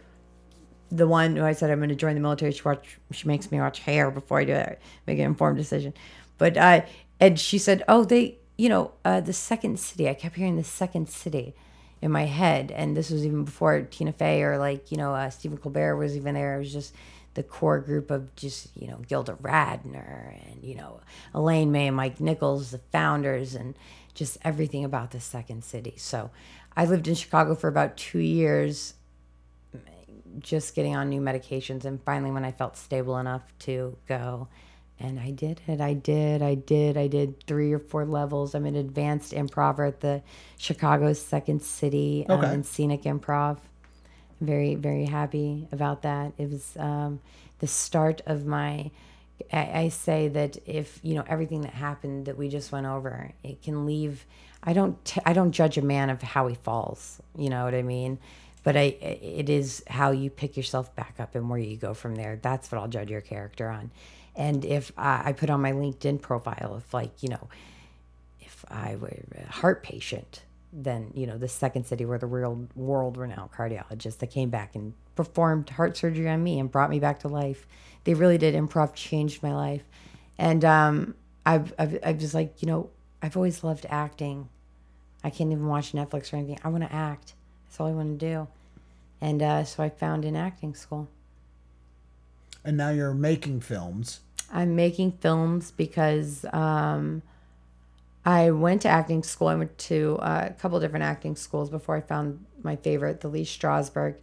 the one who I said I'm going to join the military. She watch, she makes me watch hair before I do it, make an informed decision. But uh, and she said, oh, they, you know, uh, the second city. I kept hearing the second city in my head, and this was even before Tina Fey or like you know uh, Stephen Colbert was even there. It was just the core group of just you know Gilda Radner and you know Elaine May and Mike Nichols, the founders, and just everything about the second city. So I lived in Chicago for about two years just getting on new medications and finally when I felt stable enough to go and I did it. I did. I did. I did three or four levels. I'm an advanced improver at the Chicago Second City um, Okay. in scenic improv. Very, very happy about that. It was um, the start of my. I, I say that if you know everything that happened that we just went over, it can leave. I don't. T- I don't judge a man of how he falls. You know what I mean? But I. It is how you pick yourself back up and where you go from there. That's what I'll judge your character on. And if I, put on my LinkedIn profile, if like you know, if I were a heart patient, then you know the second city where the real world renowned cardiologist that came back and performed heart surgery on me and brought me back to life. They really did. Improv changed my life, and um, I've, I've I was like, you know, I've always loved acting. I can't even watch Netflix or anything. I want to act. That's all I want to do, and uh, so I found an acting school. and now you're making films. I'm making films because um, I went to acting school. I went to uh, a couple different acting schools before I found my favorite, the Lee Strasberg.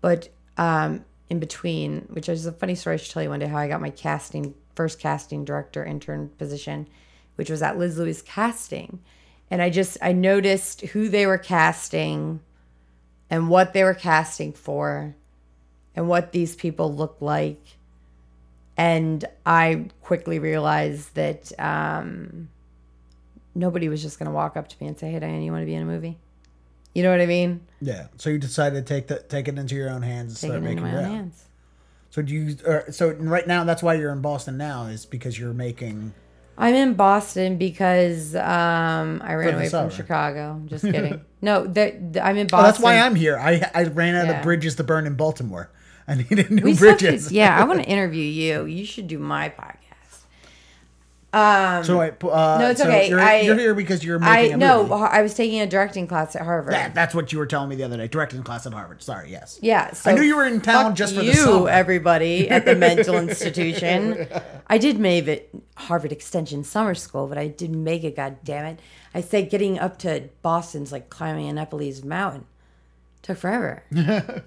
But um, in between, which is a funny story I should tell you one day, how I got my casting, first casting director intern position, which was at Liz Lewis Casting. And I just, I noticed who they were casting and what they were casting for and what these people looked like and I quickly realized that um, nobody was just going to walk up to me and say, "Hey, Dianne, you want to be in a movie?" You know what I mean? Yeah. So you decided to take the take it into your own hands and Take start it into making my own hands. So do you? Or, so right now, that's why you're in Boston now, is because you're making. I'm in Boston because um, I ran away summer. from Chicago. Just kidding. no, the- I'm in Oh, Boston. that's why I'm here. I I ran out Yeah. of bridges to burn in Baltimore. I needed new We bridges. should- yeah, I want to interview you. You should do my podcast. So wait, uh, No, it's so okay. You're, I- you're here because you're I making a no, movie. I was taking a directing class at Harvard. That, that's what you were telling me the other day. Directing class at Harvard. Sorry, yes. Yeah, so I knew you were in town just for you, the summer. everybody at the mental institution. I did make it Harvard Extension Summer School, but I didn't make it. God damn it! I said getting up to Boston's like climbing a Nepalese mountain. Took forever.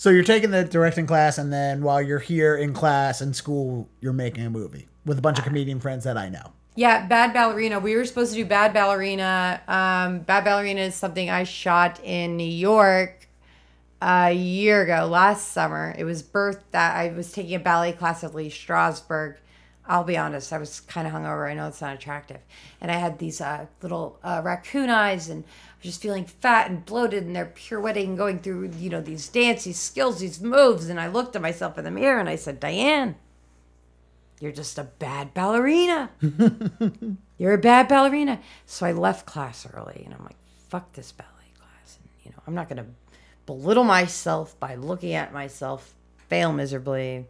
So you're taking the directing class, and then while you're here in class and school, you're making a movie with a bunch of comedian friends that I know. Yeah, Bad Ballerina. We were supposed to do Bad Ballerina. Um, Bad Ballerina is something I shot in New York a year ago, last summer. It was birth that I was taking a ballet class at Lee Strasberg. I'll be honest, I was kind of hungover. I know it's not attractive. And I had these uh, little uh, raccoon eyes and I was just feeling fat and bloated and they're pirouetting, and going through, you know, these dance, these skills, these moves. And I looked at myself in the mirror and I said, Dianne, you're just a bad ballerina. You're a bad ballerina. So I left class early and I'm like, fuck this ballet class. And, you know, I'm not going to belittle myself by looking at myself fail miserably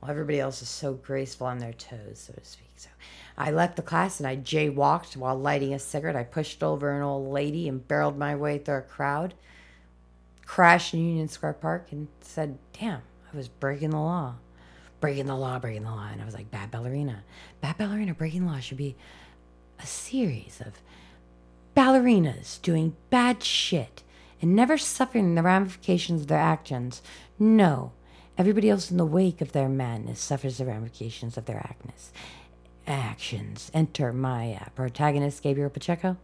while everybody else is so graceful on their toes, so to speak. So I left the class and I jaywalked while lighting a cigarette. I pushed over an old lady and barreled my way through a crowd, crashed in Union Square Park, and said, damn, I was breaking the law. Breaking the law, breaking the law. And I was like, bad ballerina. Bad ballerina breaking the law should be a series of ballerinas doing bad shit and never suffering the ramifications of their actions. No, everybody else in the wake of their madness suffers the ramifications of their actions. Actions. Enter my protagonist, Gabriel Pacheco.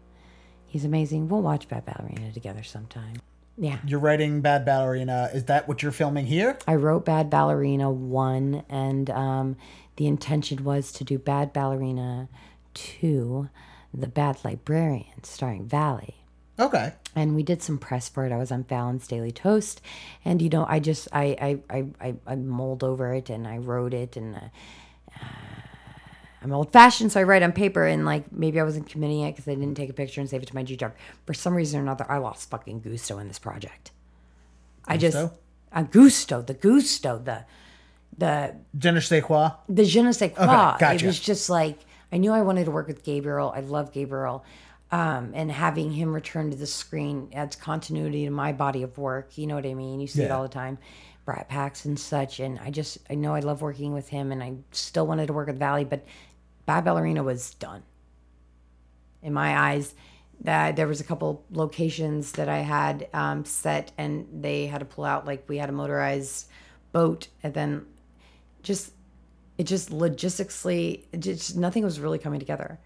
He's amazing. We'll watch Bad Ballerina together sometime. Yeah. You're writing Bad Ballerina. Is that what you're filming here? I wrote Bad Ballerina 1, and um, the intention was to do Bad Ballerina 2, The Bad Librarian, starring Valley. Okay. And we did some press for it. I was on Fallon's Daily Toast, and you know, I just I I I I, I mulled over it and I wrote it, and uh, I'm old fashioned, so I write on paper, and like maybe I wasn't committing it because I didn't take a picture and save it to my G Drive. For some reason or another, I lost fucking gusto in this project. I just Gusto? uh, gusto, the gusto, the the Je ne sais quoi. the je ne sais quoi. gotcha. It was just like I knew I wanted to work with Gabriel. I love Gabriel. Um, and having him return to the screen adds continuity to my body of work. You know what I mean? You see it all the time, Brat Packs and such. And I just, I know I love working with him and I still wanted to work with Valley, but Bad Ballerina was done. In my eyes, that there was a couple locations that I had um, set and they had to pull out, like we had a motorized boat and then just it just logistically it just nothing was really coming together.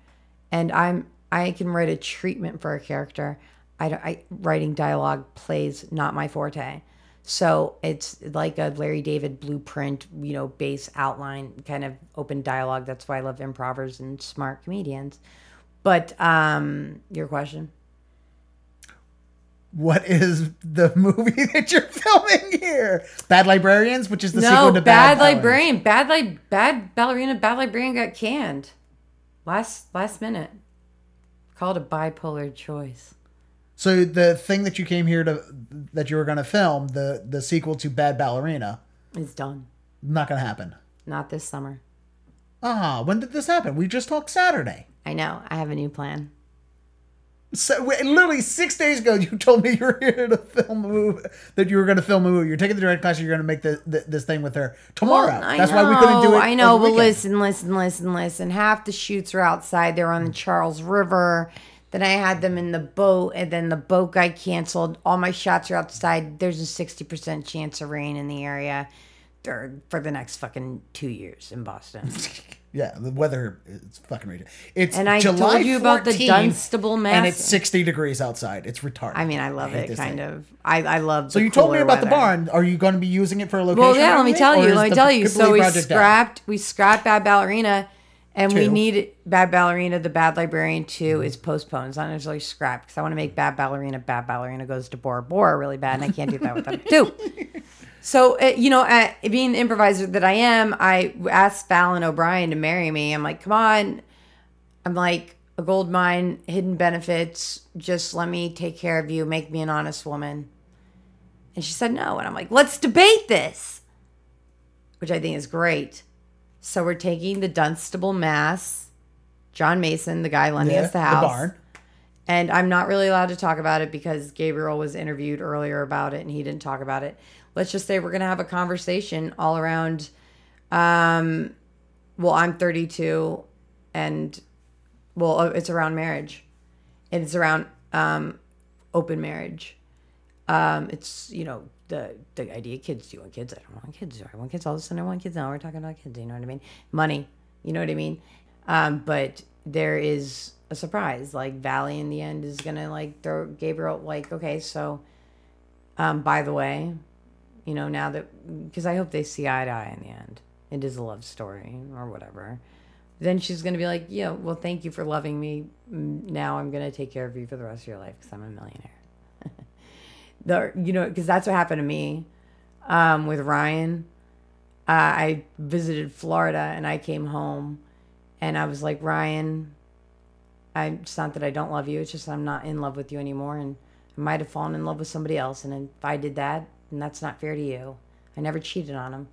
And i'm i can write a treatment for a character. I, I writing dialogue plays not my forte so it's like a larry david blueprint you know base outline kind of open dialogue. That's why i love improvers and smart comedians. But um your question? What is the movie that you're filming here? Bad Librarians, which is the no sequel to bad, Bad, librarian. Bad like bad ballerina bad librarian got canned. Last last minute. Called a bipolar choice So the thing that you came here to that you were going to film the the sequel to Bad Ballerina, is done not going to happen. Not this summer. Ah, when did this happen? We just talked Saturday. I know. I have a new plan. So literally six days ago, you told me you were here to film a movie. That you were going to film a movie. You're taking the direct class. You're going to make the, the, this thing with her tomorrow. Well, That's why we couldn't do know, it. I know, but weekend. listen, listen, listen, listen. Half the shoots are outside. They're on the Charles River. Then I had them in the boat, and then the boat guy canceled. All my shots are outside. There's a sixty percent chance of rain in the area for the next fucking two years in Boston. Yeah, the weather is fucking ridiculous. It's And I July told you about the 14th, Dunstable and it's 60 degrees outside. It's retarded. I mean, I love hate it, kind thing. of. I I love. So you told me about the barn. Are you going to be using it for a location? Well, yeah, let me tell you. Let me tell you. So we scrapped we scrapped Bad Ballerina, and we need Bad Ballerina. The Bad Librarian two is postponed. It's not necessarily scrapped because I want to make Bad Ballerina. Bad Ballerina goes to Bora Bora really bad, and I can't do that without two. So uh, you know, uh, being the improviser that I am, I asked Fallon O'Brien to marry me. I'm like, come on. I'm like a gold mine, hidden benefits. Just let me take care of you. Make me an honest woman. And she said no. And I'm like, let's debate this. which I think is great. So we're taking the Dunstable Mass, John Mason, the guy lending Yeah, us the house. barn. And I'm not really allowed to talk about it because Gabriel was interviewed earlier about it and he didn't talk about it. Let's just say we're going to have a conversation all around. Um, well, I'm 32 and, well, uh, it's around marriage. And it's around um, open marriage. Um, it's, you know, the, the idea kids, do you want kids? I don't want kids. Do I want kids? All of a sudden, I want kids. Now we're talking about kids. You know what I mean? Money. You know what I mean? Um, but there is a surprise. Like Valley in the end is gonna like throw Gabriel like, okay, so um, by the way, you know, now that because I hope they see eye to eye in the end. It is a love story or whatever. Then she's gonna be like, yeah, well, thank you for loving me. Now I'm gonna take care of you for the rest of your life because I'm a millionaire. The you know because that's what happened to me um, with Ryan. Uh, I visited Florida and I came home, and I was like Ryan. I it's not that I don't love you. It's just I'm not in love with you anymore, and I might have fallen in love with somebody else. And if I did that, then that's not fair to you. I never cheated on him.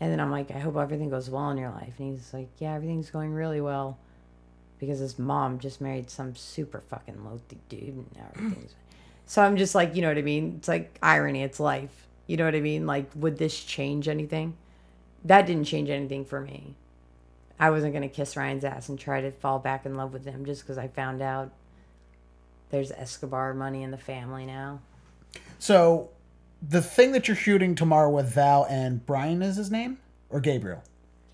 And then I'm like, I hope everything goes well in your life. And he's like, Yeah, everything's going really well, because his mom just married some super fucking loathy dude, and everything's. So I'm just like, you know what I mean? It's like irony. It's life. You know what I mean? Like, would this change anything? That didn't change anything for me. I wasn't going to kiss Ryan's ass and try to fall back in love with him just because I found out there's Escobar money in the family now. So, the thing that you're shooting tomorrow with Val and Brian is his name or Gabriel?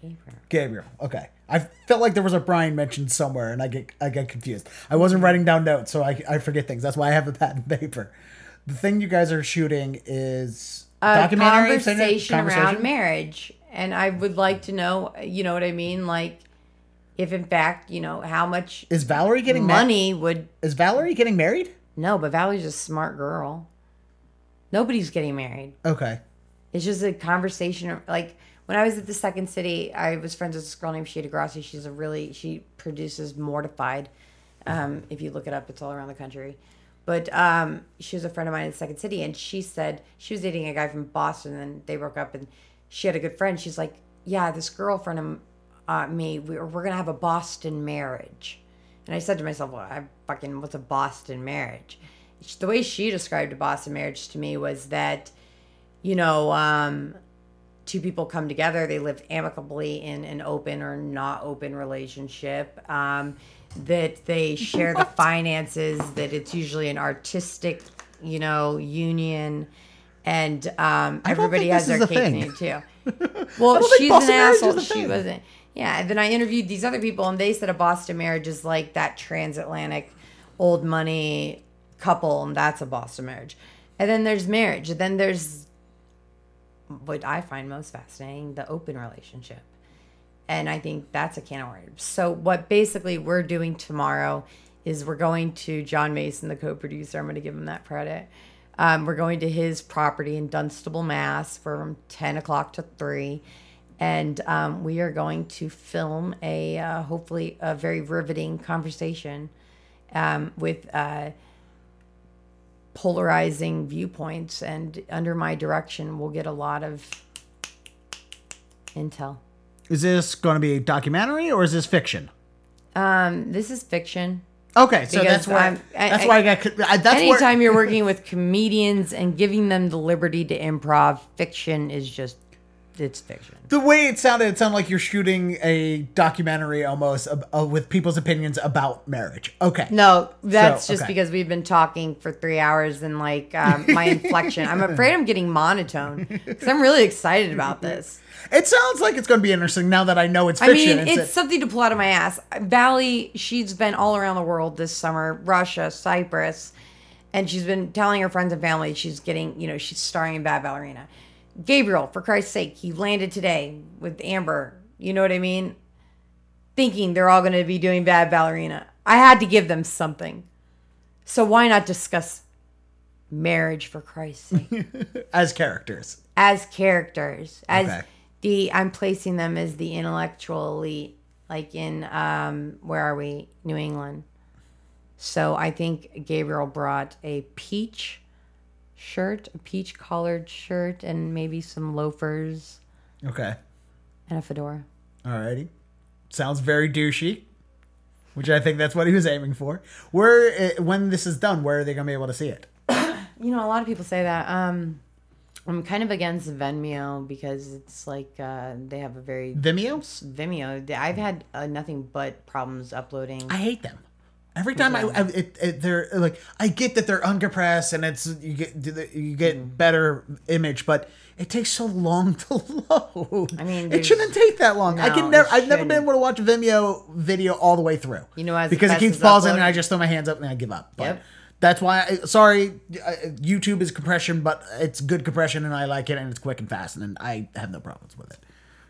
Gabriel. Gabriel. Okay. I felt like there was a Brian mentioned somewhere, and I get I get confused. I wasn't writing down notes, so I, I forget things. That's why I have a pad and paper. The thing you guys are shooting is A documentary thing- conversation around marriage. And I would like to know, you know what I mean? Like, if in fact, you know, how much Is Valerie getting money would. Is Valerie getting married? No, but Valerie's a smart girl. Nobody's getting married. Okay. It's just a conversation. Like when I was at the Second City, I was friends with this girl named Shada Grassi. She's a really she produces Mortified. Um, if you look it up, it's all around the country. But um, she was a friend of mine in Second City, and she said she was dating a guy from Boston, and they broke up, and she had a good friend. She's like, "Yeah, this girlfriend of uh, me, we're, we're gonna have a Boston marriage." And I said to myself, "Well, I fucking what's a Boston marriage?" The way she described a Boston marriage to me was that, you know, um, two people come together, they live amicably in an open or not open relationship. Um, that they share the finances. That it's usually an artistic, you know, union. And um, everybody has their cake in it too. Well, she's an asshole. She thing. wasn't. Yeah. And then I interviewed these other people, and they said a Boston marriage is like that transatlantic, old money couple, and that's a Boston marriage. And then there's marriage. And then there's what I find most fascinating the open relationship. And I think that's a can of worms. So, what basically we're doing tomorrow is we're going to John Mason, the co producer. I'm going to give him that credit. Um, we're going to his property in Dunstable, Mass from 10 o'clock to 3. And um, we are going to film a uh, hopefully a very riveting conversation um, with uh, polarizing viewpoints. And under my direction, we'll get a lot of intel. Is this going to be a documentary or is this fiction? Um, this is fiction. Okay, so that's why I'm- I- that's I- why I got I- that's Anytime where, you're working with comedians and giving them the liberty to improv, fiction is just it's fiction. the way it sounded, it sounded like you're shooting a documentary almost uh, uh, with people's opinions about marriage. Okay, No, that's So, just okay. because we've been talking for three hours and like um, my inflection. I'm afraid I'm getting monotone because I'm really excited about this. it sounds like it's going to be interesting now that I know it's I fiction. mean, It's it's a- something to pull out of my ass. Valley, she's been all around the world this summer, Russia, Cyprus, and she's been telling her friends and family she's getting, you know, she's starring in Bad Ballerina. Gabriel, for Christ's sake, he landed today with Amber. You know what I mean? Thinking they're all going to be doing Bad Ballerina. I had to give them something. So why not discuss marriage for Christ's sake? as characters. as characters as Okay. the i'm placing them as the intellectual elite like in um where are we new england so i think gabriel brought a peach shirt a peach collared shirt and maybe some loafers Okay. and a fedora. Alrighty. Sounds very douchey. Which I think that's what he was aiming for. Where, uh, when this is done, where are they gonna be able to see it? You know, a lot of people say that. Um, I'm kind of against Venmo because it's like uh, they have a very Vimeo. Vimeo. I've had uh, nothing but problems uploading. I hate them. Every time I, I it, it, they're like, I get that they're uncompressed and it's you get you get Mm. better image, but it takes so long to load. I mean, it shouldn't take that long. I can never, I've never been able to watch a Vimeo video all the way through. You know, because it keeps pausing and I just throw my hands up and I give up. But Yep. That's why. I, sorry, uh, YouTube is compression, but it's good compression and I like it and it's quick and fast and I have no problems with it.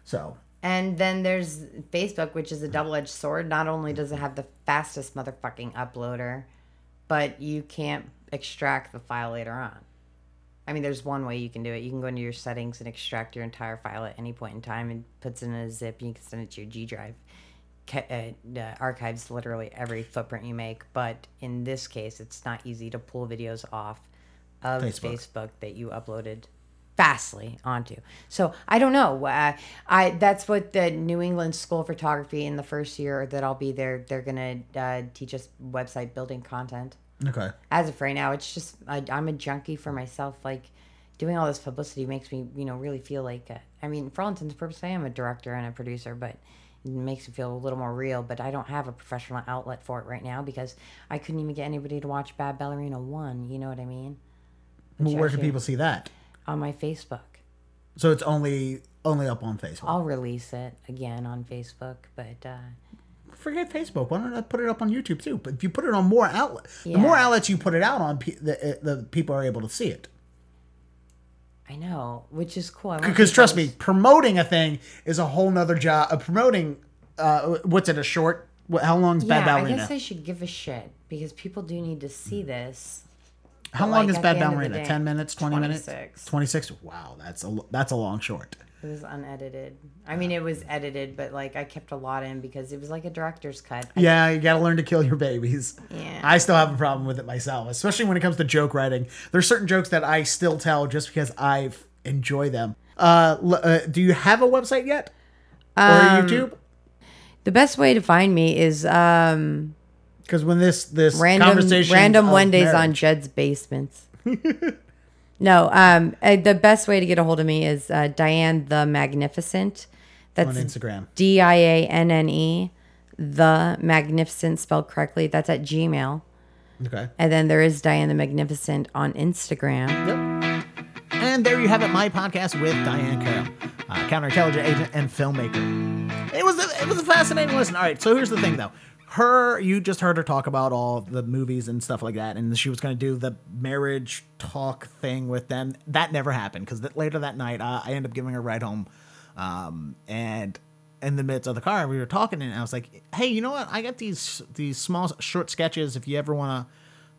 So And then there's Facebook, which is a double edged sword. Not only does it have the fastest motherfucking uploader, but you can't extract the file later on. I mean, there's one way you can do it. You can go into your settings and extract your entire file at any point in time and puts it in a zip. And you can send it to your G drive. Ca- uh, uh, archives literally every footprint you make. But in this case, it's not easy to pull videos off of Facebook. Facebook, that you uploaded fastly onto. So I don't know. Uh, I that's what the New England School of Photography in the first year that I'll be there. They're gonna uh, teach us website building content. okay. As of right now, it's just I, I'm a junkie for myself. Like doing all this publicity makes me, you know, really feel like. Uh, I mean, for all intents and purposes, I am a director and a producer, but it makes me feel a little more real. But I don't have a professional outlet for it right now because I couldn't even get anybody to watch Bad Ballerina One. You know what I mean? Well, where can actually- people see that? On my Facebook. So it's only only up on Facebook. I'll release it again on Facebook, but uh, Forget Facebook. Why don't I put it up on YouTube too? But if you put it on more outlets, the more outlets you put it out on, the, the people are able to see it. I know, which is cool. Because trust me, promoting a thing is a whole nother job. Uh, promoting, uh, what's it? A short? What, how long's Bad Yeah, I guess I should give a shit because people do need to see this. How but, long like, is Bad the end of Ballerina? day, Ten minutes? Twenty minutes? 26. Twenty six. Wow, that's a that's a long short. It was unedited. I mean, it was edited, but like I kept a lot in because it was like a director's cut. Yeah, you got to learn to kill your babies. Yeah. I still have a problem with it myself, especially when it comes to joke writing. There's certain jokes that I still tell just because I enjoy them. Uh, uh, do you have a website yet? Or Um, YouTube? The best way to find me is um, Because when this this random conversation random Wednesdays on Jed's basements. no, um, uh, the best way to get a hold of me is uh, Dianne the Magnificent. That's on Instagram. D I A N N E, the Magnificent spelled correctly. That's at Gmail. Okay. And then there is Dianne the Magnificent on Instagram. Yep. And there you have it, my podcast with Dianne Carroll, uh, counterintelligence agent and filmmaker. It was a, it was a fascinating listen. All right, so here's the thing though. Her, you just heard her talk about all the movies and stuff like that, and she was going to do the marriage talk thing with them. That never happened because later that night, uh, I ended up giving her a ride home, um, and in the midst of the car, we were talking, and I was like, "Hey, you know what? I got these these small short sketches. If you ever want to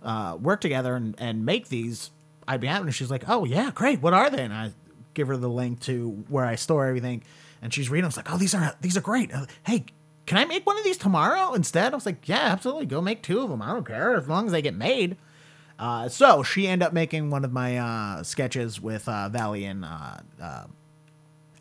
uh, work together and, and make these, I'd be happy. And she's like, oh, yeah, great. What are they? And I give her the link to where I store everything. And she's reading. I was like, oh, these are these are great. Uh, hey, can I make one of these tomorrow instead? I was like, yeah, absolutely. Go make two of them. I don't care as long as they get made. Uh, so she ended up making one of my uh, sketches with uh, Valley and uh, uh,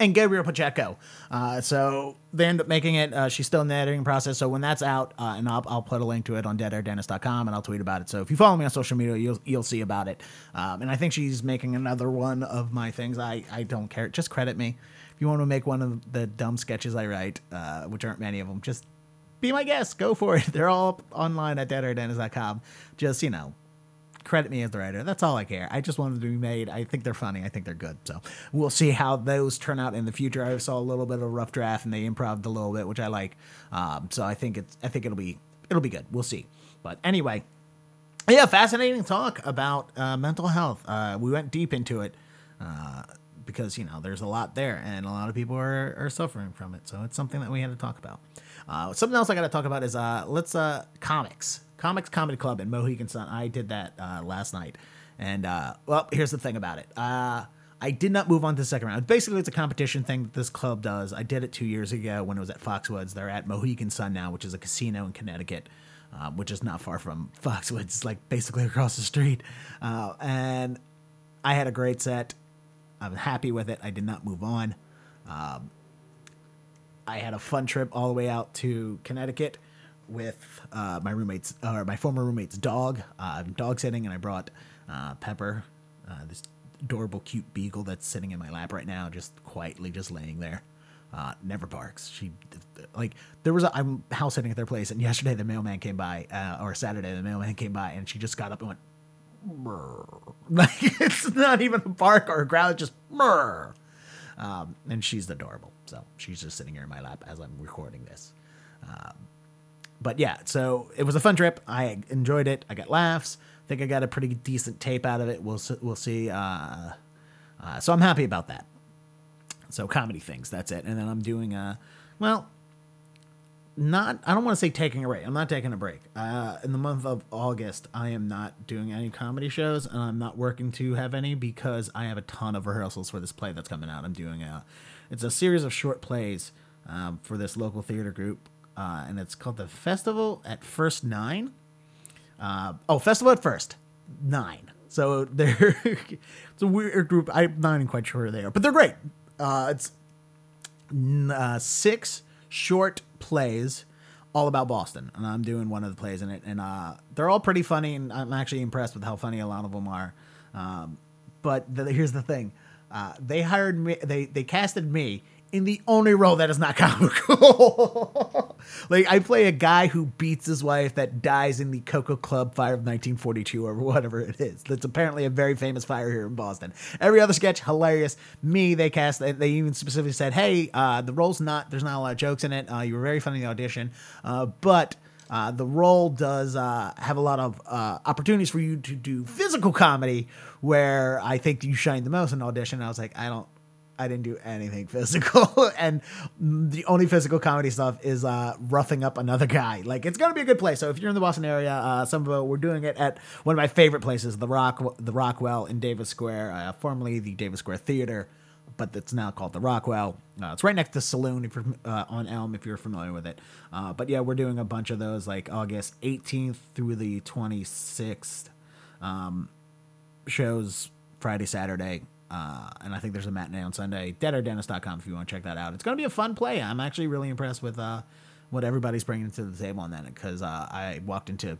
and Gabriel Pacheco. Uh, so they end up making it. She's still in the editing process. So when that's out, and I'll, I'll put a link to it on deadairdennis.com and I'll tweet about it. So if you follow me on social media, you'll you'll see about it. Um, and I think she's making another one of my things. I, I don't care. Just credit me. If you want to make one of the dumb sketches I write, uh, which aren't many of them, just be my guest. Go for it. They're all online at deadairdennis.com. Just, you know, credit me as the writer. That's all I care. I just want them to be made. I think they're funny. I think they're good. So we'll see how those turn out in the future. I saw a little bit of a rough draft and they improved a little bit, which I like. Um, so I think it's I think it'll be it'll be good. We'll see. But anyway, yeah, fascinating talk about uh, mental health. Uh, we went deep into it uh, because you know there's a lot there, and a lot of people are, are suffering from it. So it's something that we had to talk about. Uh, something else I got to talk about is uh, let's uh, Comix, Comix comedy club in Mohegan Sun. I did that uh, last night, and uh, well, here's the thing about it. Uh, I did not move on to the second round. Basically, it's a competition thing that this club does. I did it two years ago when it was at Foxwoods. They're at Mohegan Sun now, which is a casino in Connecticut um, which is not far from Foxwoods, It's like basically across the street. Uh, and I had a great set. I'm happy with it. I did not move on. Um, I had a fun trip all the way out to Connecticut with uh, my roommate's or my former roommate's dog. Uh, I'm dog sitting, and I brought uh, Pepper, uh, this adorable, cute beagle that's sitting in my lap right now, just quietly just laying there. Uh, never barks. She like there was a I'm house sitting at their place, and yesterday the mailman came by, or Saturday the mailman came by, and she just got up and went. Like it's not even a bark or a growl, it's just brr. Um, and she's adorable. So she's just sitting here in my lap as I'm recording this. Um, but yeah, so it was a fun trip. I enjoyed it. I got laughs. I think I got a pretty decent tape out of it. We'll we'll see. Uh, uh, so I'm happy about that. So comedy things. That's it. And then I'm doing a well, not I don't want to say taking a break. I'm not taking a break. Uh, in the month of August, I am not doing any comedy shows, and I'm not working to have any because I have a ton of rehearsals for this play that's coming out. I'm doing a it's a series of short plays um, for this local theater group, uh, and it's called the Festival at First Nine. Uh, oh, Festival at First Nine. So they're it's a weird group. I'm not even quite sure who they are, but they're great. Uh, it's uh, six short plays all about Boston, and I'm doing one of the plays in it, and uh, they're all pretty funny, and I'm actually impressed with how funny a lot of them are. Um, but the, here's the thing: uh, they hired me, they they casted me in the only role that is not comical. like I play a guy who beats his wife that dies in the Cocoa Club fire of 1942 or whatever it is. That's apparently a very famous fire here in Boston. Every other sketch hilarious. Me they cast they even specifically said, "Hey, uh, the role's not there's not a lot of jokes in it. Uh, you were very funny in the audition, uh, but." Uh, the role does uh, have a lot of uh, opportunities for you to do physical comedy, where I think you shine the most in audition. I was like, I don't, I didn't do anything physical, and the only physical comedy stuff is uh, roughing up another guy. Like it's gonna be a good place. So if you're in the Boston area, uh, some of uh, we're doing it at one of my favorite places, the Rock, the Rockwell in Davis Square, uh, formerly the Davis Square Theater, but it's now called the Rockwell. Uh, it's right next to Saloon if you're uh, on Elm if you're familiar with it. Uh, but yeah, we're doing a bunch of those like August 18th through the 26th um, shows Friday, Saturday. Uh, and I think there's a matinee on Sunday. Deadairdennis.com if you want to check that out. It's going to be a fun play. I'm actually really impressed with uh, what everybody's bringing to the table on that because uh, I walked into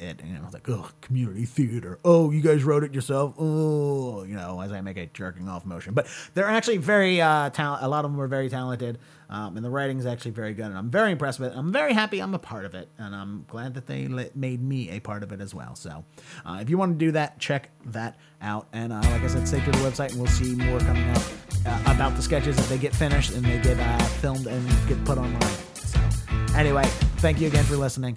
it and I was like, oh, community theater. Oh, you guys wrote it yourself. Oh, you know, as I make a jerking off motion. But they're actually very uh. A lot of them are very talented, um, and the writing is actually very good. And I'm very impressed with it. I'm very happy I'm a part of it, and I'm glad that they let, made me a part of it as well. So, uh, if you want to do that, check that out. And uh, like I said, stay to the website, and we'll see more coming up uh, about the sketches if they get finished and they get uh, filmed and get put online. So, anyway, thank you again for listening.